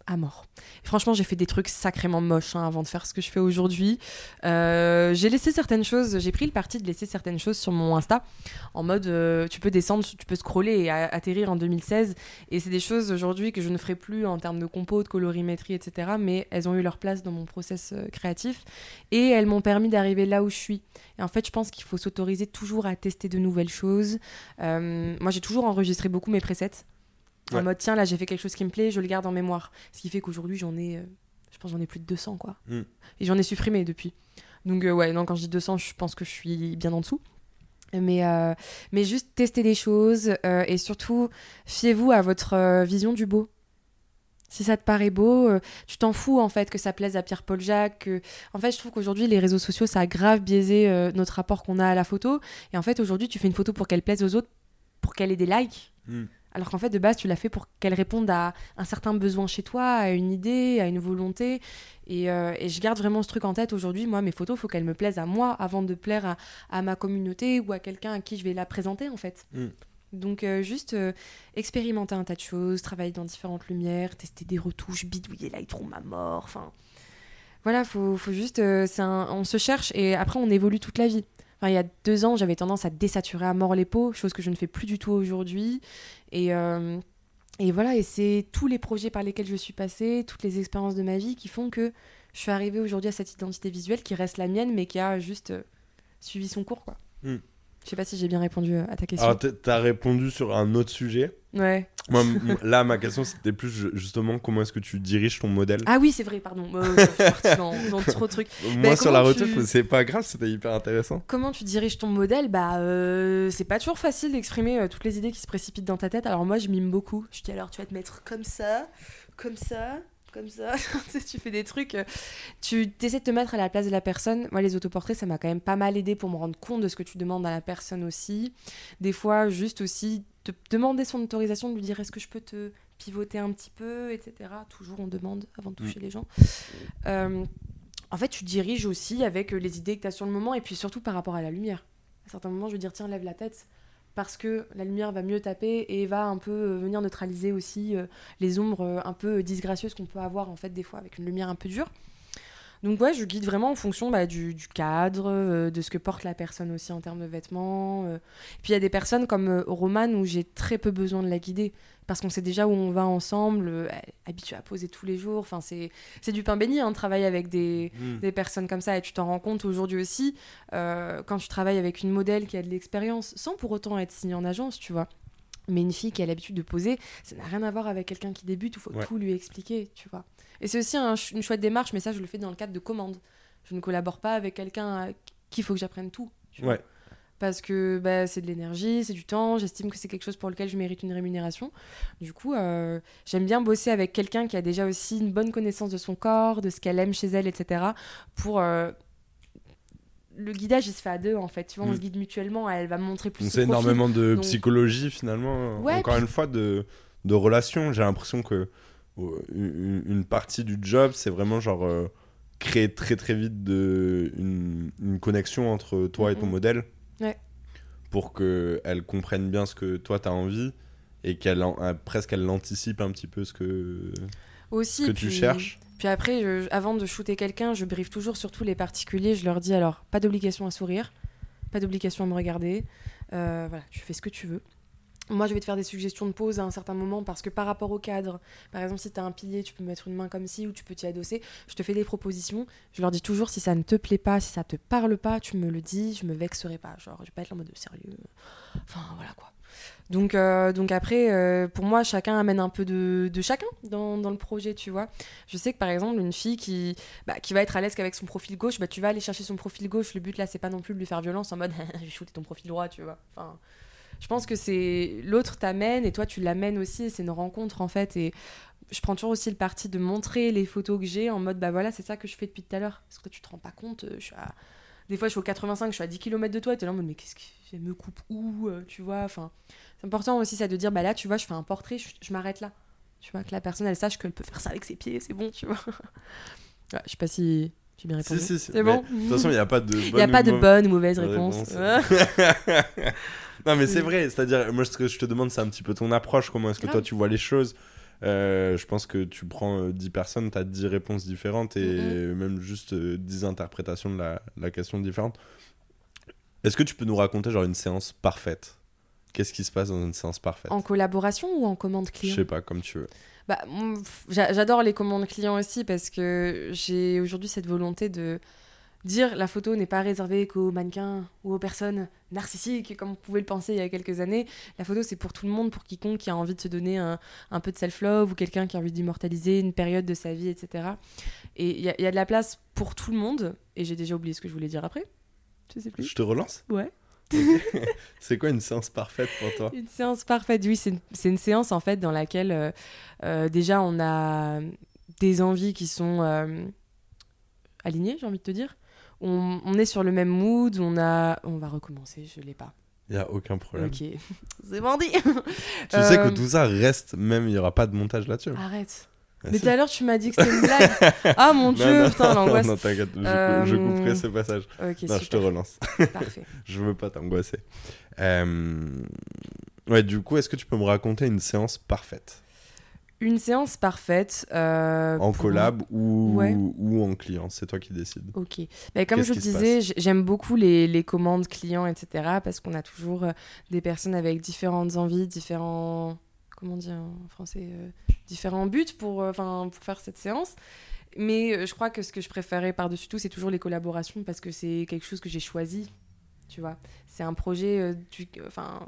À mort. Franchement, j'ai fait des trucs sacrément moches hein, avant de faire ce que je fais aujourd'hui. Euh, j'ai laissé certaines choses, j'ai pris le parti de laisser certaines choses sur mon Insta en mode euh, tu peux descendre, tu peux scroller et atterrir en 2016. Et c'est des choses aujourd'hui que je ne ferai plus en termes de compo, de colorimétrie, etc. Mais elles ont eu leur place dans mon process euh, créatif et elles m'ont permis d'arriver là où je suis. Et en fait, je pense qu'il faut s'autoriser toujours à tester de nouvelles choses. Moi, j'ai toujours enregistré beaucoup mes presets. En mode, tiens, là, j'ai fait quelque chose qui me plaît, je le garde en mémoire. Ce qui fait qu'aujourd'hui, j'en ai, euh, je pense, j'en ai plus de 200, quoi. Mm. Et j'en ai supprimé depuis. Donc, euh, ouais, non, quand je dis 200, je pense que je suis bien en dessous. Mais, euh, mais juste tester des choses et surtout, fiez-vous à votre vision du beau. Si ça te paraît beau, tu t'en fous en fait que ça plaise à Pierre-Paul Jacques. En fait, je trouve qu'aujourd'hui, les réseaux sociaux, ça a grave biaisé notre rapport qu'on a à la photo. Et en fait, aujourd'hui, tu fais une photo pour qu'elle plaise aux autres, pour qu'elle ait des likes. Hmm. Alors qu'en fait, de base, tu l'as fait pour qu'elle réponde à un certain besoin chez toi, à une idée, à une volonté. Et, euh, et je garde vraiment ce truc en tête aujourd'hui. Moi, mes photos, il faut qu'elles me plaisent à moi avant de plaire à, à ma communauté ou à quelqu'un à qui je vais la présenter, en fait. Mm. Donc, euh, juste euh, expérimenter un tas de choses, travailler dans différentes lumières, tester des retouches, bidouiller Lightroom à mort. Enfin, voilà, faut, faut juste. euh, un- on se cherche et après, on évolue toute la vie. Enfin, il y a deux ans, j'avais tendance à désaturer à mort les peaux, chose que je ne fais plus du tout aujourd'hui. Et, euh, et voilà, et c'est tous les projets par lesquels je suis passée, toutes les expériences de ma vie qui font que je suis arrivée aujourd'hui à cette identité visuelle qui reste la mienne, mais qui a juste euh, suivi son cours, quoi. Hmm. Je sais pas si j'ai bien répondu euh, à ta question. Alors, t'as répondu sur un autre sujet. Ouais. Moi, là, ma question, c'était plus ju- justement comment est-ce que tu diriges ton modèle? Ah oui, c'est vrai, pardon. Oh, je suis partie dans, dans trop de trucs. Moi, bah, sur la retouche, tu- c'est pas grave, c'était hyper intéressant. Comment tu diriges ton modèle? Bah, euh, c'est pas toujours facile d'exprimer euh, toutes les idées qui se précipitent dans ta tête. Alors moi, je mime beaucoup. Je dis alors, tu vas te mettre comme ça, comme ça, comme ça. tu fais des trucs. euh, tu essaies de te mettre à la place de la personne. Moi, les autoportraits, ça m'a quand même pas mal aidé pour me rendre compte de ce que tu demandes à la personne aussi. Des fois, juste aussi te demander son autorisation, de lui dire est-ce que je peux te pivoter un petit peu, etc. Toujours, on demande avant de toucher les gens. Euh, en fait, tu diriges aussi avec euh, les idées que tu as sur le moment et puis surtout par rapport à la lumière. À certains moments, je veux dire, tiens, lève la tête parce que la lumière va mieux taper et va un peu euh, venir neutraliser aussi euh, les ombres euh, un peu disgracieuses qu'on peut avoir en fait des fois avec une lumière un peu dure. Donc ouais, je guide vraiment en fonction bah, du, du cadre, euh, de ce que porte la personne aussi en termes de vêtements. euh. Puis il y a des personnes comme euh, Romane où j'ai très peu besoin de la guider parce qu'on sait déjà où on va ensemble, habituée à poser tous les jours. Enfin, c'est c'est du pain béni, hein, de travailler avec des, des personnes comme ça et tu t'en rends compte aujourd'hui aussi quand tu travailles avec une modèle qui a de l'expérience sans pour autant être signée en agence, tu vois. Mais une fille qui a l'habitude de poser, ça n'a rien à voir avec quelqu'un qui débute où il faut Ouais. tout lui expliquer, tu vois. Et c'est aussi un une chouette démarche, mais ça, je le fais dans le cadre de commandes. Je ne collabore pas avec quelqu'un qui faut que j'apprenne tout. tu vois. Ouais. Parce que bah, c'est de l'énergie, c'est du temps, j'estime que c'est quelque chose pour lequel je mérite une rémunération. Du coup, euh, j'aime bien bosser avec quelqu'un qui a déjà aussi une bonne connaissance de son corps, de ce qu'elle aime chez elle, etc. Pour. euh, Le guidage, il se fait à deux, en fait. Tu vois, on Mm. se guide mutuellement, elle va me montrer plus c'est énormément de Donc- psychologie finalement, Ouais, encore puis- une fois, de, de relations. J'ai l'impression que euh, une, une partie du job, c'est vraiment genre euh, créer très très vite de, une, une connexion entre toi et ton modèle. Ouais. Pour qu'elle comprenne bien ce que toi t'as envie et qu'elle euh, presque elle anticipe un petit peu ce que, Aussi, que tu puis- cherches. Puis après, avant de shooter quelqu'un, je briefe toujours sur tous les particuliers. Je leur dis alors, pas d'obligation à sourire, pas d'obligation à me regarder. Euh, voilà, tu fais ce que tu veux. Moi, je vais te faire des suggestions de pose à un certain moment parce que par rapport au cadre, par exemple, si tu as un pilier, tu peux mettre une main comme ci ou tu peux t'y adosser. Je te fais des propositions. Je leur dis toujours si ça ne te plaît pas, si ça te parle pas, tu me le dis, je me vexerai pas. Genre, je vais pas être en mode sérieux. Enfin, voilà quoi. Donc, euh, donc après, euh, pour moi, chacun amène un peu de, chacun dans, le projet, tu vois. Je sais que par exemple, une fille qui, bah, qui va être à l'aise qu'avec son profil gauche, bah, tu vas aller chercher son profil gauche. Le but là, c'est pas non plus de lui faire violence en mode je vais shooter ton profil droit, tu vois. Enfin, je pense que c'est l'autre t'amène et toi tu l'amènes aussi. C'est une rencontre en fait. Et je prends toujours aussi le parti de montrer les photos que j'ai en mode bah voilà, c'est ça que je fais depuis tout à l'heure. Parce que tu te rends pas compte. euh, Des fois, je suis au 85, je suis à 10 km de toi et t'es là en mode mais qu'est-ce qu'elle me coupe où euh, Tu vois, enfin. C'est important aussi ça de dire bah là tu vois je fais un portrait je, je m'arrête là tu vois que la personne elle sache qu'elle peut faire ça avec ses pieds c'est bon tu vois Ouais, je sais pas si j'ai bien répondu Si, si, si. c'est Mais bon De toute façon, il n'y a pas de bonne il n'y a pas ou de bonne ou mauvaise réponse, réponse. non, mais c'est Oui. vrai. C'est-à-dire, moi, ce que je te demande, c'est un petit peu ton approche. Comment est-ce que toi, Grave. tu vois les choses Euh, Je pense que tu prends euh, 10 personnes, tu as 10 réponses différentes et Mm-hmm. même juste euh, 10 interprétations de la, la question différente. Est-ce que tu peux nous raconter, genre, une séance parfaite? Qu'est-ce qui se passe dans une séance parfaite? En collaboration ou en commande Je client sais pas, comme tu veux. Bah, mm, j'adore les commandes clients aussi parce que j'ai aujourd'hui cette volonté de dire la photo n'est pas réservée qu'aux mannequins ou aux personnes narcissiques comme on pouvait le penser il y a quelques années. La photo c'est pour tout le monde, pour quiconque qui a envie de se donner un, un peu de self-love ou quelqu'un qui a envie d'immortaliser une période de sa vie, etc. Et il y, y a de la place pour tout le monde. Et j'ai déjà oublié ce que je voulais dire après. Je sais plus. Je te relance Ouais. c'est quoi une séance parfaite pour toi? Une séance parfaite, oui, c'est une, une, séance en fait dans laquelle euh, euh, déjà on a des envies qui sont euh, alignées, j'ai envie de te dire. On, on, est sur le même mood, on a... On va recommencer, je l'ai pas. Il n'y a aucun problème. Ok, c'est bandit Tu sais que tout ça reste, même il n'y aura pas de montage là-dessus. Arrête mais tout à l'heure, tu m'as dit que c'était une blague. ah mon dieu, putain, l'angoisse. Non, t'inquiète, je, euh... je, couperai ce passage. Ok, non, super. je te relance. Parfait. je veux pas t'angoisser. Euh... Ouais, du coup, est-ce que tu peux me raconter une séance parfaite? Une séance parfaite. Euh, en pour... collab ou, Ouais. ou en client C'est toi qui décides. Ok. Bah, comme je se disais, j'aime beaucoup les, les commandes clients, etc. Parce qu'on a toujours euh, des personnes avec différentes envies, différents. Comment dire en français euh, Différents buts pour, euh, enfin, pour faire cette séance. Mais euh, je crois que ce que je préférais par-dessus tout, c'est toujours les collaborations parce que c'est quelque chose que j'ai choisi. Tu vois, c'est un projet enfin,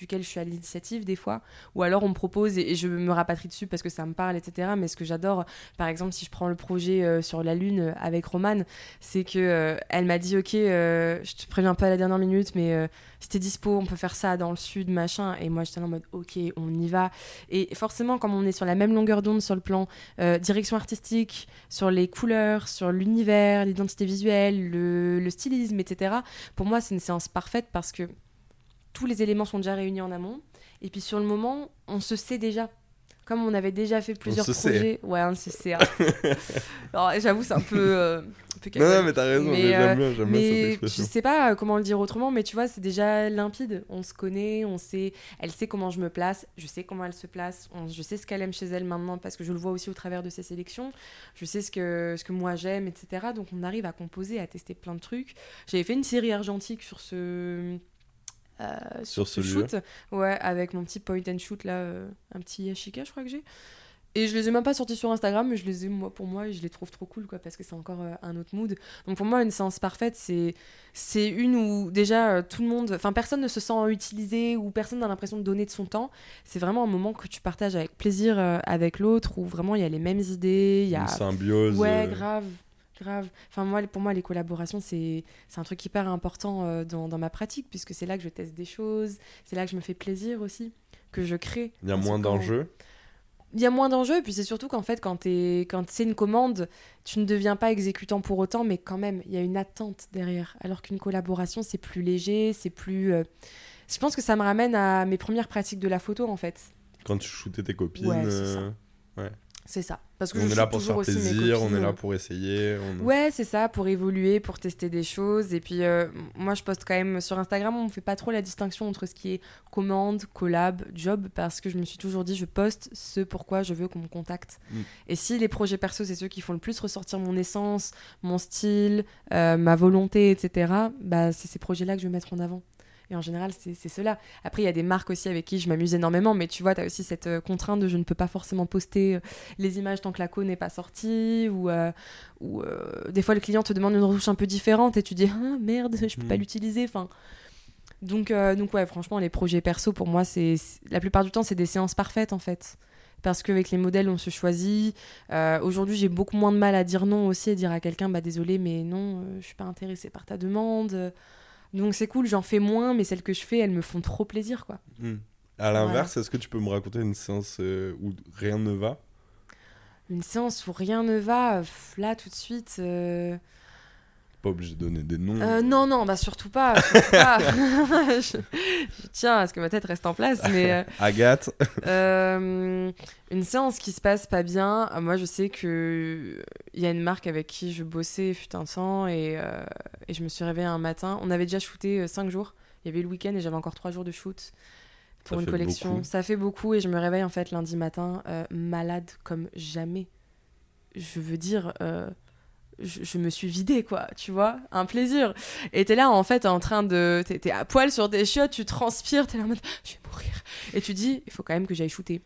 duquel je suis à l'initiative des fois, ou alors on me propose et, je me rapatrie dessus parce que ça me parle, etc. Mais ce que j'adore, par exemple, si je prends le projet euh, sur la Lune euh, avec Romane, c'est que euh, elle m'a dit ok, je te préviens pas à la dernière minute, mais si t'es dispo, on peut faire ça dans le sud, machin. Et moi j'étais en mode ok, on y va. Et forcément, comme on est sur la même longueur d'onde sur le plan direction artistique, sur les couleurs, sur l'univers, l'identité visuelle, le, le stylisme, etc. Pour moi, c'est une séance parfaite parce que tous les éléments sont déjà réunis en amont. Et puis sur le moment, on se sait déjà. Comme on avait déjà fait plusieurs se sait. projets. Ouais, on se sait. hein. Alors, j'avoue, c'est un peu. euh, un peu Non, non, mais t'as raison, Mais, euh, j'aime bien, j'aime bien cette je sais pas comment le dire autrement, mais tu vois, c'est déjà limpide. On se connaît, on sait, elle sait comment je me place, je sais comment elle se place, on- je sais ce qu'elle aime chez elle maintenant parce que je le vois aussi au travers de ses sélections. Je sais ce que, ce que moi j'aime, etc. Donc on arrive à composer, à tester plein de trucs. J'avais fait une série argentique sur ce. Euh, Sur ce lieu. shoot, ouais, avec mon petit point and shoot là, euh, un petit Yashika, je crois que j'ai. Et je les ai même pas sortis sur Instagram, mais je les ai moi pour moi et je les trouve trop cool quoi parce que c'est encore euh, un autre mood. Donc pour moi une séance parfaite c'est c'est une où déjà euh, tout le monde, enfin personne ne se sent utilisé ou personne n'a l'impression de donner de son temps. C'est vraiment un moment que tu partages avec plaisir euh, avec l'autre où vraiment il y a les mêmes idées, il y a Une symbiose. Ouais, grave, grave. Enfin, moi, pour moi, les collaborations, c'est c'est un truc hyper important euh, dans, dans ma pratique, puisque c'est là que je teste des choses, c'est là que je me fais plaisir aussi, que je crée. Il y a moins d'enjeux. Il y a moins d'enjeux, et puis c'est surtout qu'en fait, quand, t'es- quand c'est une commande, tu ne deviens pas exécutant pour autant, mais quand même, il y a une attente derrière. Alors qu'une collaboration, c'est plus léger, c'est plus. euh, Je pense que ça me ramène à mes premières pratiques de la photo, en fait. Quand tu shootais tes copines. Ouais, c'est ça. Euh, C'est ça. Parce que on je est là pour se faire plaisir, on est euh, là pour essayer. on- Ouais, c'est ça, pour évoluer, pour tester des choses. Et puis, euh, moi, je poste quand même sur Instagram, on fait pas trop la distinction entre ce qui est commande, collab, job, parce que je me suis toujours dit, je poste ce pourquoi je veux qu'on me contacte. Mm. Et si les projets perso, c'est ceux qui font le plus ressortir mon essence, mon style, euh, ma volonté, etc., bah, c'est ces projets-là que je vais mettre en avant. Et en général, c'est cela. Après, il y a des marques aussi avec qui je m'amuse énormément, mais tu vois, tu as aussi cette euh, contrainte de je ne peux pas forcément poster euh, les images tant que la co n'est pas sortie, ou, euh, ou euh, des fois le client te demande une retouche un peu différente et tu dis ah merde, je peux pas Mm. l'utiliser. Enfin, donc, euh, donc ouais, franchement, les projets perso pour moi, c'est c'est- la plupart du temps, c'est des séances parfaites en fait. Parce qu'avec les modèles, on se choisit. Euh, Aujourd'hui, j'ai beaucoup moins de mal à dire non aussi et dire à quelqu'un, bah désolé, mais non, euh, je suis pas intéressée par ta demande. Donc c'est cool, j'en fais moins, mais celles que je fais, elles me font trop plaisir, quoi. Hmm. À l'inverse, est-ce que tu peux me raconter une séance euh, où rien ne va? Une séance où rien ne va, là tout de suite. euh, Pas obligé de donner des noms. Euh, non, non, bah surtout pas. surtout pas. je, je tiens à ce que ma tête reste en place, mais euh, Agathe. euh, une séance qui se passe pas bien. euh, Moi, je sais que il y a une marque avec qui je bossais fut un temps et, euh, et je me suis réveillée un matin. On avait déjà shooté 5 jours. Il y avait le week-end et j'avais encore 3 jours de shoot pour Ça une collection. beaucoup. Ça fait beaucoup et je me réveille en fait lundi matin malade comme jamais. Je veux dire. Je, je me suis vidée, quoi, tu vois, un plaisir. Et t'es là, en fait, en train de. T'es t'es à poil sur tes chiottes, tu transpires, t'es là en mode, je vais mourir. Et tu dis, il faut quand même que j'aille shooter.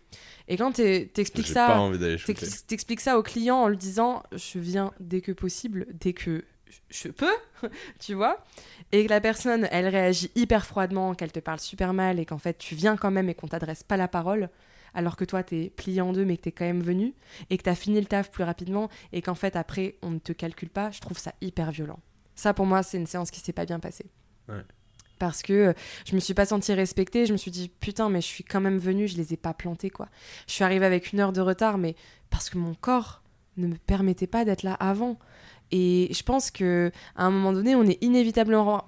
Et quand t'es- t'expliques J'ai ça. pas envie d'aller shooter. T'ex- T'expliques ça au client en lui disant je viens dès que possible, dès que je peux, tu vois, et que la personne elle réagit hyper froidement, qu'elle te parle super mal et qu'en fait tu viens quand même et qu'on t'adresse pas la parole, alors que toi t'es plié en deux mais que t'es quand même venu et que t'as fini le taf plus rapidement et qu'en fait après on ne te calcule pas, je trouve ça hyper violent. Ça pour moi c'est une séance qui s'est pas bien passée. Ouais. parce que euh, je me suis pas sentie respectée. Je me suis dit putain, mais je suis quand même venue, je les ai pas plantés quoi. Je suis arrivée avec une heure de retard, mais parce que mon corps ne me permettait pas d'être là avant. Et je pense que à un moment donné, on est inévitablement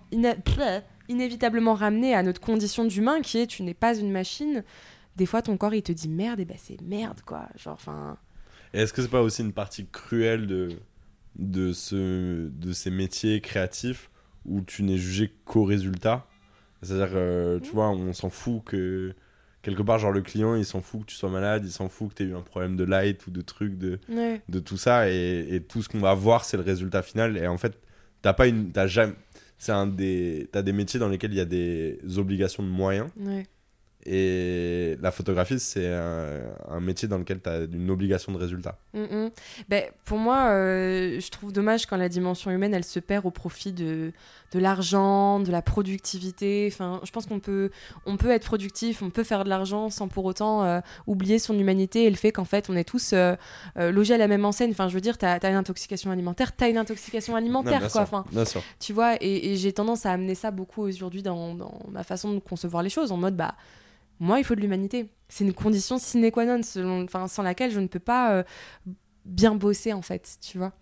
inévitablement ramené à notre condition d'humain qui est tu n'es pas une machine. Des fois, ton corps il te dit merde, et ben c'est merde quoi. Genre, enfin. Est-ce que c'est pas aussi une partie cruelle de de ce de ces métiers créatifs où tu n'es jugé qu'au résultat? C'est-à-dire, euh, tu vois, on s'en fout que. Quelque part, genre, le client, il s'en fout que tu sois malade, il s'en fout que tu aies eu un problème de light ou de trucs, de, de tout ça. Et, tout ce qu'on va voir, c'est le résultat final. Et en fait, t'as pas une. As jamais. C'est un des. T'as des métiers dans lesquels il y a des obligations de moyens. Et la photographie, c'est un, métier dans lequel tu as une obligation de résultat. Mm, mm. ben, pour moi, euh, je trouve dommage quand la dimension humaine, elle se perd au profit de, de l'argent, de la productivité. Enfin, je pense qu'on peut, on peut être productif, on peut faire de l'argent sans pour autant euh, oublier son humanité et le fait qu'en fait, on est tous euh, logés à la même enseigne. Enfin, je veux dire, tu as, une intoxication alimentaire, tu as une intoxication alimentaire. quoi. enfin, bien sûr. Tu vois, et, j'ai tendance à amener ça beaucoup aujourd'hui dans, dans ma façon de concevoir les choses, en mode, bah moi, il faut de l'humanité. C'est une condition sine qua non, selon, sans laquelle je ne peux pas euh, bien bosser, en fait, tu vois.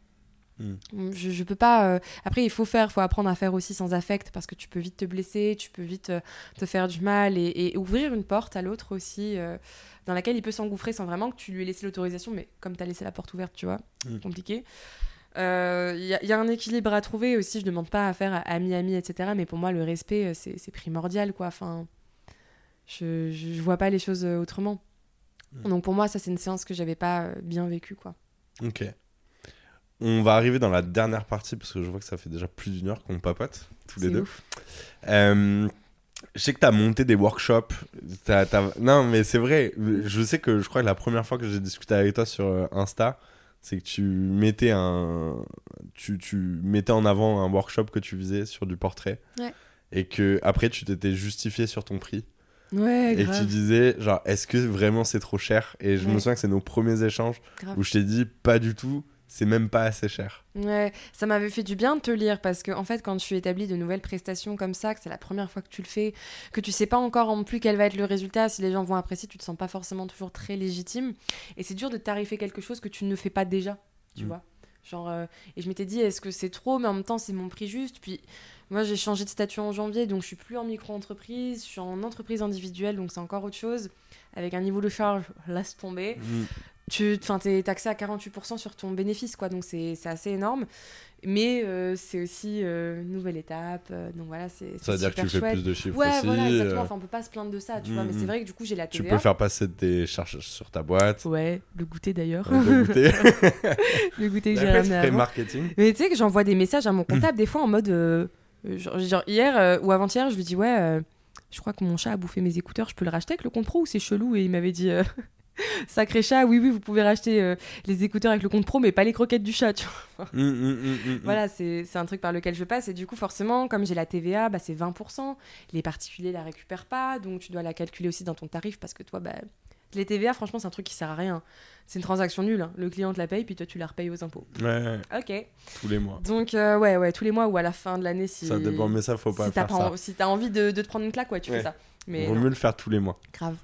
Hmm. Je, je, peux pas. Euh, après, il faut faire, il faut apprendre à faire aussi sans affect parce que tu peux vite te blesser, tu peux vite euh, te faire du mal et, ouvrir une porte à l'autre aussi dans laquelle il peut s'engouffrer sans vraiment que tu lui aies laissé l'autorisation. Mais comme tu as laissé la porte ouverte, tu vois, hmm. compliqué. Il y, a un équilibre à trouver aussi. Je demande pas à faire ami-ami, etc. Mais pour moi, le respect, c'est primordial, quoi. Enfin, je, je, vois pas les choses euh, autrement. Hmm. Donc pour moi, ça, c'est une séance que j'avais pas euh, bien vécue, quoi. Ok. On va arriver dans la dernière partie parce que je vois que ça fait déjà plus d'une heure qu'on papote tous les deux. Euh, je sais que tu as monté des workshops. Non, mais c'est vrai. Je sais que je crois que la première fois que j'ai discuté avec toi sur Insta, c'est que tu mettais un, tu, tu, mettais en avant un workshop que tu faisais sur du portrait. Ouais. Et que après tu t'étais justifié sur ton prix. Ouais, et tu disais, genre, est-ce que vraiment c'est trop cher? Et je me souviens que c'est nos premiers échanges où je t'ai dit, pas du tout, c'est même pas assez cher. Ouais, ça m'avait fait du bien de te lire parce que, en fait, quand tu établis de nouvelles prestations comme ça, que c'est la première fois que tu le fais, que tu sais pas encore en plus quel va être le résultat, si les gens vont apprécier, tu te sens pas forcément toujours très légitime. Et c'est dur de tarifer quelque chose que tu ne fais pas déjà, tu mm. vois. Genre, euh, et je m'étais dit, est-ce que c'est trop? Mais en même temps, c'est mon prix juste. Puis moi, j'ai changé de statut en janvier, donc je suis plus en micro-entreprise, je suis en entreprise individuelle, donc c'est encore autre chose. Avec un niveau de charge, laisse tomber. Mm. Tu es taxé à 48% sur ton bénéfice, quoi, donc c'est assez énorme. Mais euh, c'est aussi euh, une nouvelle étape. Euh, donc voilà, c'est. Ça veut dire que tu fais plus de chiffres ouais, aussi. voilà, exactement. Enfin, on peut pas se plaindre de ça, tu vois. Mais c'est mm. vrai que du coup, j'ai la TVA. Tu peux faire passer tes charges sur ta boîte. Ouais, le goûter d'ailleurs. le goûter. le goûter que j'ai marketing. Mais tu sais que j'envoie des messages à mon comptable des fois en mode euh, genre, hier euh, ou avant-hier, je lui dis ouais, euh, je crois que mon chat a bouffé mes écouteurs, je peux le racheter avec le compte pro ou c'est chelou? Et il m'avait dit sacré chat, oui oui, vous pouvez racheter les écouteurs avec le compte pro, mais pas les croquettes du chat. Tu vois mmh, mmh, mmh, voilà, c'est un truc par lequel je passe et du coup forcément, comme j'ai la TVA, bah, c'est 20%. Les particuliers la récupèrent pas, donc tu dois la calculer aussi dans ton tarif parce que toi, bah, les TVA, franchement, c'est un truc qui sert à rien. C'est une transaction nulle. Hein. Le client te la paye, puis toi, tu la repayes aux impôts. Ouais. Ok. Tous les mois. Donc, euh, ouais, ouais, tous les mois ou à la fin de l'année. Si... Ça dépend, mais ça, faut pas faire ça. Si t'as envie de, de, te prendre une claque, ouais, tu fais ça. Mais Vaut mieux le faire tous les mois. Grave.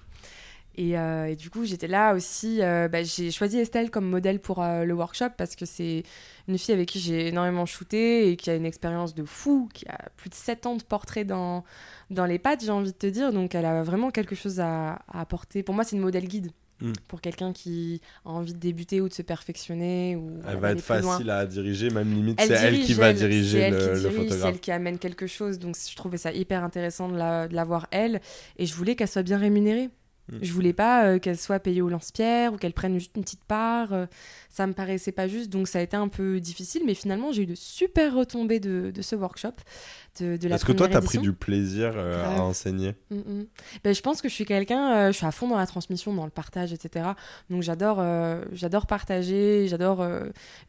Et, euh, et, du coup, j'étais là aussi. Euh, bah, j'ai choisi Estelle comme modèle pour le workshop parce que c'est une fille avec qui j'ai énormément shooté et qui a une expérience de fou, qui a plus de 7 ans de portrait dans, dans les pattes, j'ai envie de te dire. Donc, elle a vraiment quelque chose à, à apporter. Pour moi, c'est une modèle guide. Mm. pour quelqu'un qui a envie de débuter ou de se perfectionner. Ou elle va être facile à diriger, même limite c'est elle qui va diriger le, photographe. C'est elle qui amène quelque chose, donc je trouvais ça hyper intéressant de la, de la voir elle, et je voulais qu'elle soit bien rémunérée. Mm. Je voulais pas euh, qu'elle soit payée au lance-pierre ou qu'elle prenne juste une petite part. Euh, ça me paraissait pas juste, donc ça a été un peu difficile. Mais finalement, j'ai eu de super retombées de, de ce workshop. De, de Est-ce que toi, tu as pris du plaisir euh, à enseigner? Mm, mm. ben, Je pense que je suis quelqu'un, je suis à fond dans la transmission, dans le partage, etc. Donc j'adore j'adore partager, j'adore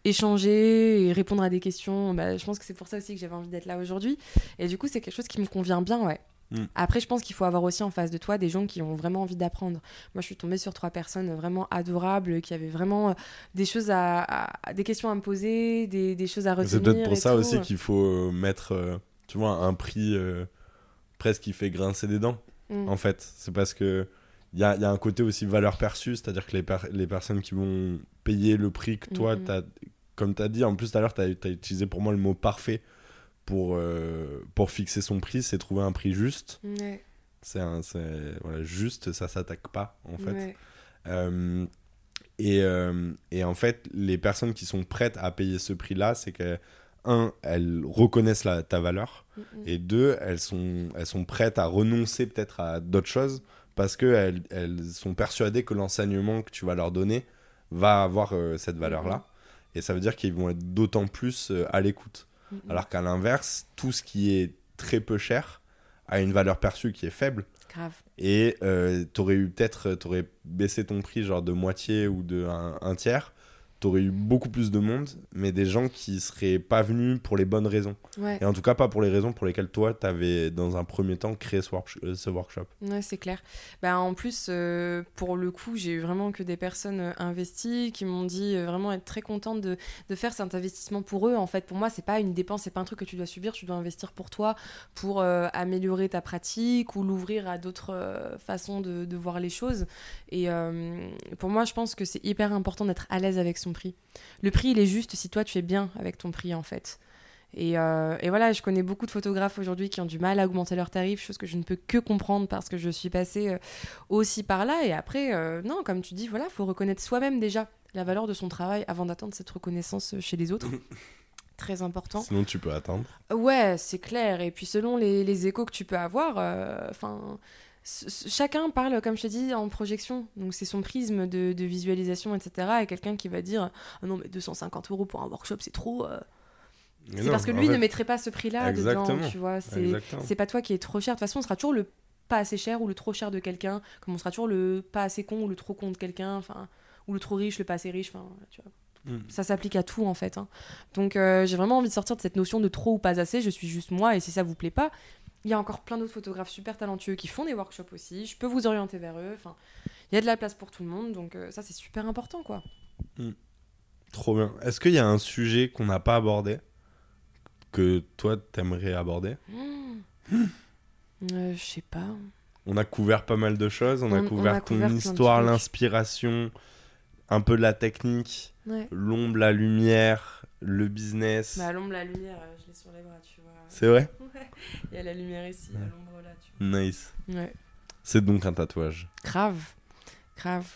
échanger et répondre à des questions. Ben, je pense que c'est pour ça aussi que j'avais envie d'être là aujourd'hui. Et du coup, c'est quelque chose qui me convient bien, ouais. Mm. Après, je pense qu'il faut avoir aussi en face de toi des gens qui ont vraiment envie d'apprendre. Moi, je suis tombée sur trois personnes vraiment adorables, qui avaient vraiment euh, des choses à, des questions à me poser, des, des choses à retenir. C'est peut-être pour ça aussi qu'il faut euh, mettre, euh, tu vois, un prix presque qui fait grincer des dents, Mm. en fait. C'est parce que il y a, il y a un côté aussi valeur perçue, c'est-à-dire que les, per- les personnes qui vont payer le prix que toi, t'as- comme tu as dit, en plus tout à l'heure, tu as, utilisé pour moi le mot parfait pour, euh, pour fixer son prix, c'est trouver un prix juste. Ouais, C'est voilà, juste, ça s'attaque pas, en fait. ouais. Euh, et, euh, et en fait, les personnes qui sont prêtes à payer ce prix-là, c'est que, un, elles reconnaissent la, ta valeur, Mm, et deux, elles sont, elles sont prêtes à renoncer peut-être à d'autres choses parce qu'elles elles sont persuadées que l'enseignement que tu vas leur donner va avoir euh, cette valeur-là. Et ça veut dire qu'ils vont être d'autant plus à l'écoute. Alors qu'à l'inverse, tout ce qui est très peu cher a une valeur perçue qui est faible. Grave. Et euh, t'aurais eu peut-être, t'aurais baissé ton prix genre de moitié ou de un, un tiers. T'aurais eu beaucoup plus de monde, mais des gens qui seraient pas venus pour les bonnes raisons. Ouais. Et en tout cas, pas pour les raisons pour lesquelles toi, t'avais dans un premier temps créé ce, euh, ce workshop. Ouais, c'est clair. Bah, en plus, euh, pour le coup, j'ai eu vraiment que des personnes euh, investies qui m'ont dit euh, vraiment être très contentes de, de faire cet investissement pour eux. En fait, pour moi, c'est pas une dépense, c'est pas un truc que tu dois subir, tu dois investir pour toi, pour euh, améliorer ta pratique ou l'ouvrir à d'autres façons de, de voir les choses. Et pour moi, je pense que c'est hyper important d'être à l'aise avec son prix. Le prix, il est juste si toi, tu es bien avec ton prix, en fait. Et, euh, et voilà, je connais beaucoup de photographes aujourd'hui qui ont du mal à augmenter leurs tarifs, chose que je ne peux que comprendre parce que je suis passée euh, aussi par là. Et après, euh, non, comme tu dis, voilà, faut reconnaître soi-même déjà la valeur de son travail avant d'attendre cette reconnaissance chez les autres. Très important. Sinon, tu peux attendre. Ouais, c'est clair. Et puis selon les, les échos que tu peux avoir, enfin, chacun parle, comme je te dis, en projection. Donc c'est son prisme de, de visualisation, etc. Et quelqu'un qui va dire, Ah non mais 250 euros pour un workshop, c'est trop. euh. C'est parce que lui fait, ne mettrait pas ce prix-là dedans, tu vois. C'est pas toi qui est trop cher. De toute façon, on sera toujours le pas assez cher ou le trop cher de quelqu'un, comme on sera toujours le pas assez con ou le trop con de quelqu'un, enfin, ou le trop riche, le pas assez riche, enfin, tu vois. Mm. Ça s'applique à tout en fait. hein. Donc euh, j'ai vraiment envie de sortir de cette notion de trop ou pas assez. Je suis juste moi et si ça vous plaît pas, il y a encore plein d'autres photographes super talentueux qui font des workshops aussi. Je peux vous orienter vers eux. Enfin, il y a de la place pour tout le monde. Donc euh, ça c'est super important quoi. Trop bien. Est-ce qu'il y a un sujet qu'on n'a pas abordé que toi, t'aimerais aborder? Euh, je sais pas. On a couvert pas mal de choses. On, a On- on couvert a ton couvert histoire, l'inspiration, un peu de la technique, Ouais. l'ombre, la lumière, le business. Bah l'ombre, la lumière, euh, je l'ai sur les bras, tu vois. C'est vrai Ouais. Il y a la lumière ici, il y a l'ombre là, tu Nice. vois. Ouais. C'est donc un tatouage. Grave. Grave.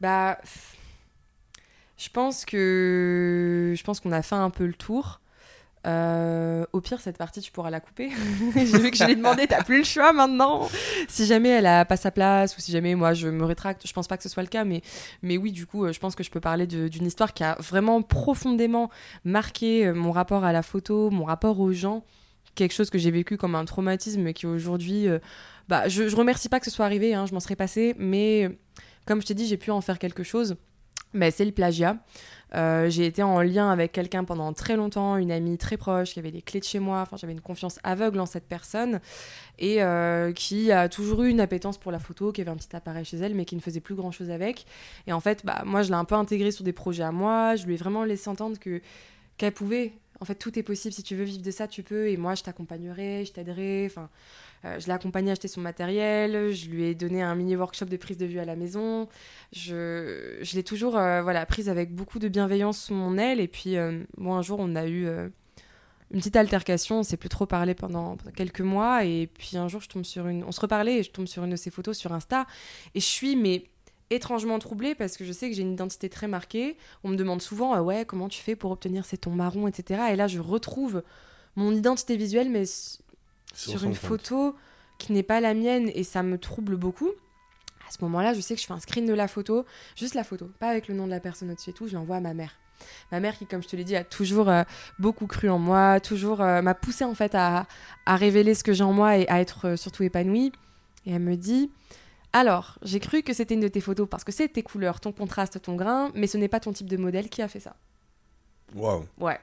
Bah. Je pense que. Je pense qu'on a fait un peu le tour. Euh, au pire, cette partie, tu pourras la couper. J'ai vu que je l'ai demandé, t'as plus le choix maintenant. Si jamais elle a pas sa place ou si jamais moi je me rétracte, je pense pas que ce soit le cas, mais, mais oui, du coup, euh, je pense que je peux parler d'une histoire qui a vraiment profondément marqué euh, mon rapport à la photo, mon rapport aux gens. Quelque chose que j'ai vécu comme un traumatisme mais qui aujourd'hui. bah, je, je remercie pas que ce soit arrivé, hein, je m'en serais passé, mais comme je t'ai dit, j'ai pu en faire quelque chose. Bah, c'est le plagiat. Euh, j'ai été en lien avec quelqu'un pendant très longtemps, une amie très proche qui avait les clés de chez moi. Enfin, j'avais une confiance aveugle en cette personne et euh, qui a toujours eu une appétence pour la photo, qui avait un petit appareil chez elle, mais qui ne faisait plus grand chose avec. Et en fait, bah, moi, je l'ai un peu intégré sur des projets à moi. Je lui ai vraiment laissé entendre que qu'elle pouvait. En fait, tout est possible. Si tu veux vivre de ça, tu peux. Et moi, je t'accompagnerai, je t'aiderai. Enfin, je l'ai accompagnée à acheter son matériel. Je lui ai donné un mini workshop de prise de vue à la maison. Je, l'ai toujours euh, voilà, prise avec beaucoup de bienveillance sous mon aile. Et puis, euh, bon, un jour, on a eu euh, une petite altercation. On s'est plus trop parlé pendant, quelques mois. Et puis, un jour, je tombe sur une. On se reparlait et je tombe sur une de ses photos sur Insta. Et je suis, mais étrangement troublée parce que je sais que j'ai une identité très marquée. On me demande souvent, ah ouais, comment tu fais pour obtenir ces tons marrons, etc. Et là, je retrouve mon identité visuelle, mais sur, une compte. photo qui n'est pas la mienne et ça me trouble beaucoup. À ce moment-là, je sais que je fais un screen de la photo, juste la photo, pas avec le nom de la personne au-dessus et tout, je l'envoie à ma mère. Ma mère qui, comme je te l'ai dit, a toujours euh, beaucoup cru en moi, toujours euh, m'a poussé en fait à, à révéler ce que j'ai en moi et à être euh, surtout épanouie. Et elle me dit Alors, j'ai cru que c'était une de tes photos parce que c'est tes couleurs, ton contraste, ton grain, mais ce n'est pas ton type de modèle qui a fait ça. Waouh. Ouais.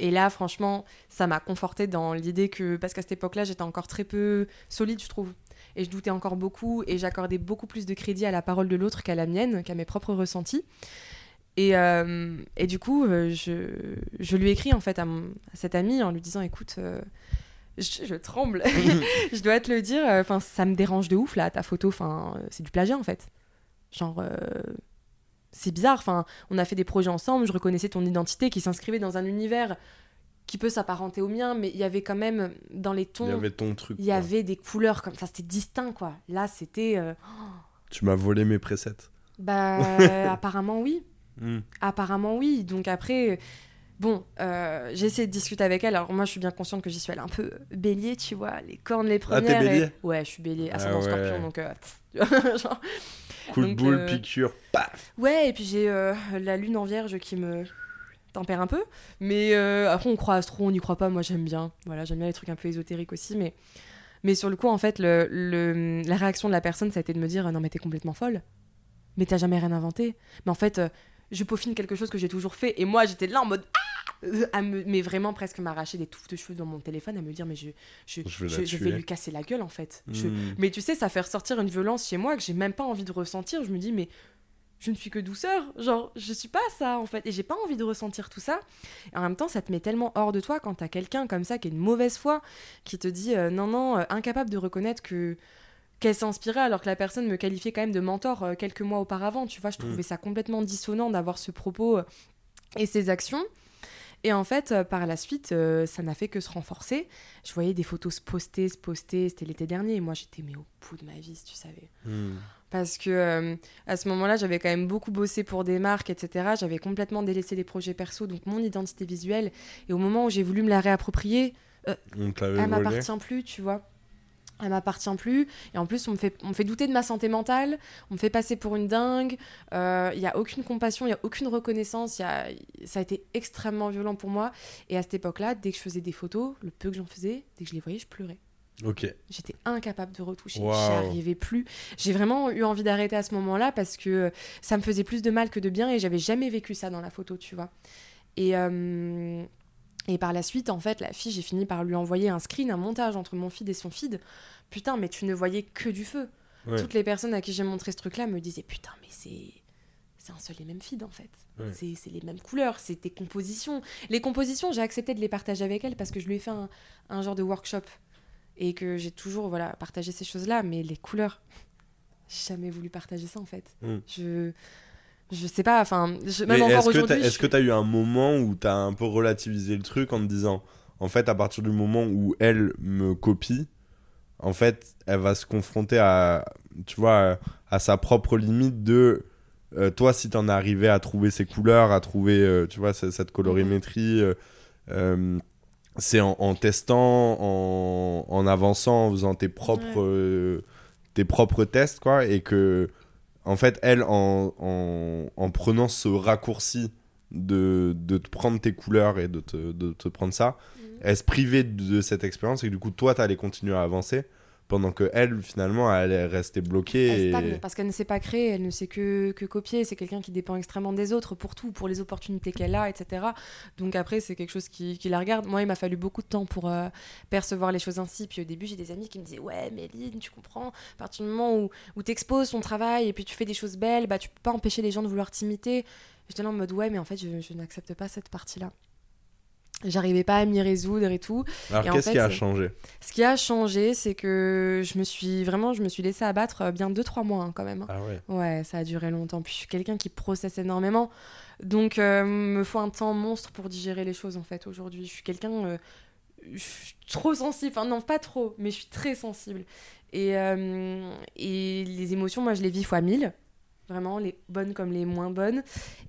Et là, franchement, ça m'a conforté dans l'idée que, parce qu'à cette époque-là, j'étais encore très peu solide, je trouve. Et je doutais encore beaucoup, et j'accordais beaucoup plus de crédit à la parole de l'autre qu'à la mienne, qu'à mes propres ressentis. Et, euh, et du coup, euh, je, je lui ai écrit en fait à, mon- à cette amie en lui disant, écoute, euh, je, je tremble. je dois te le dire. Enfin, ça me dérange de ouf là, ta photo. Enfin, c'est du plagiat en fait. Genre, euh, c'est bizarre. Enfin, on a fait des projets ensemble. Je reconnaissais ton identité qui s'inscrivait dans un univers qui peut s'apparenter au mien, mais il y avait quand même dans les tons. Il y avait ton truc. Il y avait des couleurs comme ça, c'était distinct quoi. Là, c'était. euh, Tu m'as volé mes presets. Bah, apparemment oui. Hmm. Apparemment oui. Donc après, bon, euh, j'ai essayé de discuter avec elle. Alors moi, je suis bien consciente que j'y suis allée un peu bélier, tu vois, les cornes les Ah, t'es premières. et- bélier? Ouais, je suis bélier, Ah ascendant ouais. scorpion, donc. euh, genre- Coup de boule, euh, piqûre, paf Ouais, et puis j'ai euh, la lune en vierge qui me tempère un peu. Mais euh, après, on croit à trop, on n'y croit pas. Moi, j'aime bien. Voilà, j'aime bien les trucs un peu ésotériques aussi. Mais, mais sur le coup, en fait, le, le- la réaction de la personne, ça a été de me dire Non, mais t'es complètement folle. Mais t'as jamais rien inventé. Mais en fait, je peaufine quelque chose que j'ai toujours fait. Et moi, j'étais là en mode Ah à me- Mais vraiment, presque m'arracher des touffes de cheveux dans mon téléphone, à me dire Mais je, je, Je vais la je- je vais tuer. lui casser la gueule, en fait. Hmm. mais tu sais, ça fait ressortir une violence chez moi que j'ai même pas envie de ressentir. Je me dis, mais je ne suis que douceur. Genre, je suis pas ça, en fait. Et j'ai pas envie de ressentir tout ça. Et en même temps, ça te met tellement hors de toi quand t'as quelqu'un comme ça qui est de mauvaise foi, qui te dit, euh, non, non, euh, incapable de reconnaître que qu'elle s'est inspirée alors que la personne me qualifiait quand même de mentor euh, quelques mois auparavant. Tu vois, je trouvais ça complètement dissonant d'avoir ce propos euh, et ces actions. Et en fait, euh, par la suite, ça n'a fait que se renforcer. Je voyais des photos se poster, se poster. C'était l'été dernier. Et moi, j'étais mais au bout de ma vie, si tu savais. Hmm. Parce que à ce moment-là, j'avais quand même beaucoup bossé pour des marques, etc. J'avais complètement délaissé les projets perso, donc mon identité visuelle. Et au moment où j'ai voulu me la réapproprier, elle m'appartient plus, tu vois. Elle m'appartient plus. Et en plus, on me, fait, on me fait douter de ma santé mentale. On me fait passer pour une dingue. Il n'y a aucune compassion, il n'y a aucune reconnaissance. y a... Ça a été extrêmement violent pour moi. Et à cette époque-là, dès que je faisais des photos, le peu que j'en faisais, dès que je les voyais, je pleurais. Ok. J'étais incapable de retoucher. Waouh. J'arrivais plus. J'ai vraiment eu envie d'arrêter à ce moment-là parce que ça me faisait plus de mal que de bien et j'avais jamais vécu ça dans la photo, tu vois. Et, euh, et par la suite, en fait, la fille, j'ai fini par lui envoyer un screen, un montage entre mon feed et son feed. Putain, mais tu ne voyais que du feu. Ouais. Toutes les personnes à qui j'ai montré ce truc-là me disaient Putain, mais c'est. C'est un seul et même feed en fait. Ouais. C'est c'est les mêmes couleurs, c'est tes compositions. Les compositions, j'ai accepté de les partager avec elle parce que je lui ai fait un, un genre de workshop et que j'ai toujours voilà partagé ces choses-là, mais les couleurs, j'ai jamais voulu partager ça en fait. Mm. Je je sais pas, enfin, même encore aujourd'hui. est-ce que suis- t'as eu un moment où t'as un peu relativisé le truc en te disant, en fait, à partir du moment où elle me copie, en fait, elle va se confronter à, tu vois, à sa propre limite de, euh, toi, si t'en es arrivé à trouver ces couleurs, à trouver, euh, tu vois, ce- cette colorimétrie, euh, euh, c'est en, en testant, en, en avançant, en faisant tes propres, tes propres tests, quoi, et que, en fait, elle, en, en, en prenant ce raccourci de, de te prendre tes couleurs et de te, de te prendre ça, Mhm. elle se privait de, de cette expérience et que du coup, toi, t'allais continuer à avancer pendant que elle, finalement, elle est restée bloquée. Elle et- stagne parce qu'elle ne sait pas créer, elle ne sait que, que copier. C'est quelqu'un qui dépend extrêmement des autres pour tout, pour les opportunités qu'elle a, etc. Donc après, c'est quelque chose qui, qui la regarde. Moi, il m'a fallu beaucoup de temps pour euh, percevoir les choses ainsi. Puis au début, j'ai des amis qui me disaient Ouais, Méline, tu comprends, à partir du moment où, où tu exposes ton travail et puis tu fais des choses belles, bah, tu peux pas empêcher les gens de vouloir t'imiter. J'étais là en mode Ouais, mais en fait, je, je n'accepte pas cette partie-là. J'arrivais pas à m'y résoudre et tout. Alors, en qu'est-ce fait, qui a changé? Ce qui a changé, c'est que je me suis vraiment, je me suis laissée abattre euh, bien 2-3 mois hein, quand même. hein. Ah ouais. Ouais, ça a duré longtemps. Puis je suis quelqu'un qui processe énormément. Donc, euh, me faut un temps monstre pour digérer les choses, en fait, aujourd'hui. Je suis quelqu'un. euh, je suis trop sensible. Enfin, non, pas trop, mais je suis très sensible. Et, euh, et les émotions, moi, je les vis fois 1000. Vraiment, les bonnes comme les moins bonnes.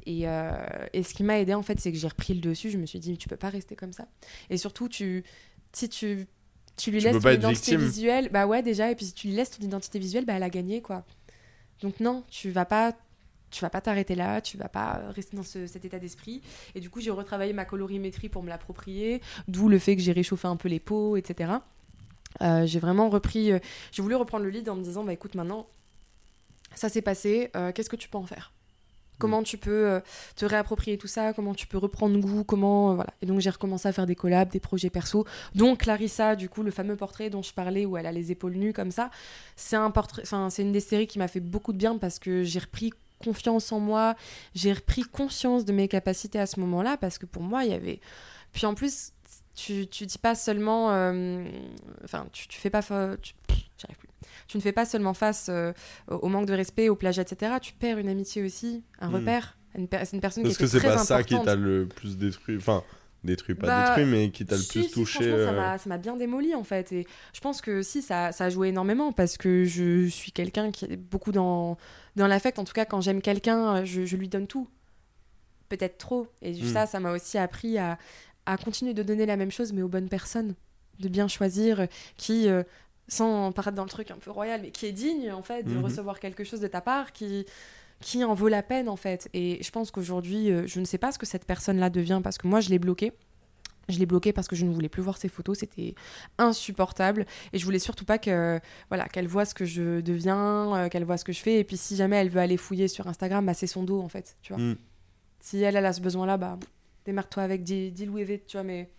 Et, euh, et ce qui m'a aidé, en fait, c'est que j'ai repris le dessus. Je me suis dit, tu peux pas rester comme ça. Et surtout, tu, si tu, tu lui Tu laisses ton identité visuelle, bah ouais, déjà. Et puis si tu lui laisses ton identité visuelle, bah elle a gagné, quoi. Donc non, tu vas pas tu vas pas t'arrêter là, tu vas pas rester dans ce- cet état d'esprit. Et du coup, j'ai retravaillé ma colorimétrie pour me l'approprier, d'où le fait que j'ai réchauffé un peu les peaux, etc. Euh, j'ai vraiment repris, euh, j'ai voulu reprendre le lead en me disant, bah écoute, maintenant, ça s'est passé, euh, qu'est-ce que tu peux en faire? Comment tu peux euh, te réapproprier tout ça? Comment tu peux reprendre goût? Comment euh, voilà Et donc j'ai recommencé à faire des collabs, des projets perso. Donc Clarissa, du coup, le fameux portrait dont je parlais où elle a les épaules nues comme ça, c'est un portrait. Enfin, c'est une des séries qui m'a fait beaucoup de bien parce que j'ai repris confiance en moi, j'ai repris conscience de mes capacités à ce moment-là parce que pour moi, il y avait. Puis en plus, tu, tu dis pas seulement. euh, Enfin, tu, tu fais pas. Tu, j'arrive plus. Tu ne fais pas seulement face euh, au manque de respect, au plagiat, etc. Tu perds une amitié aussi, un Mm. repère. Une C'est une personne Parce qui que était c'est très pas ça qui importante. t'a le plus détruit. Enfin, détruit, pas Bah, détruit, mais qui t'a le Si, plus si, touché. euh, m'a- ça m'a bien démoli en fait. Et je pense que si, ça, ça a joué énormément parce que je suis quelqu'un qui est beaucoup dans, dans l'affect. En tout cas, quand j'aime quelqu'un, je, je lui donne tout. Peut-être trop. Et Mm. ça, ça m'a aussi appris à, à continuer de donner la même chose, mais aux bonnes personnes. De bien choisir euh, qui, euh, sans paraître dans le truc un peu royal, mais qui est digne en fait de Mhm. recevoir quelque chose de ta part, qui qui en vaut la peine en fait. Et je pense qu'aujourd'hui, euh, je ne sais pas ce que cette personne-là devient parce que moi, je l'ai bloqué. Je l'ai bloqué parce que je ne voulais plus voir ses photos, c'était insupportable et je voulais surtout pas que voilà qu'elle voit ce que je deviens, euh, qu'elle voit ce que je fais et puis si jamais elle veut aller fouiller sur Instagram, bah c'est son dos en fait, tu vois. Mm. Si elle, elle a ce besoin-là, bah démarre-toi avec, dis, dis Louis V, tu vois, mais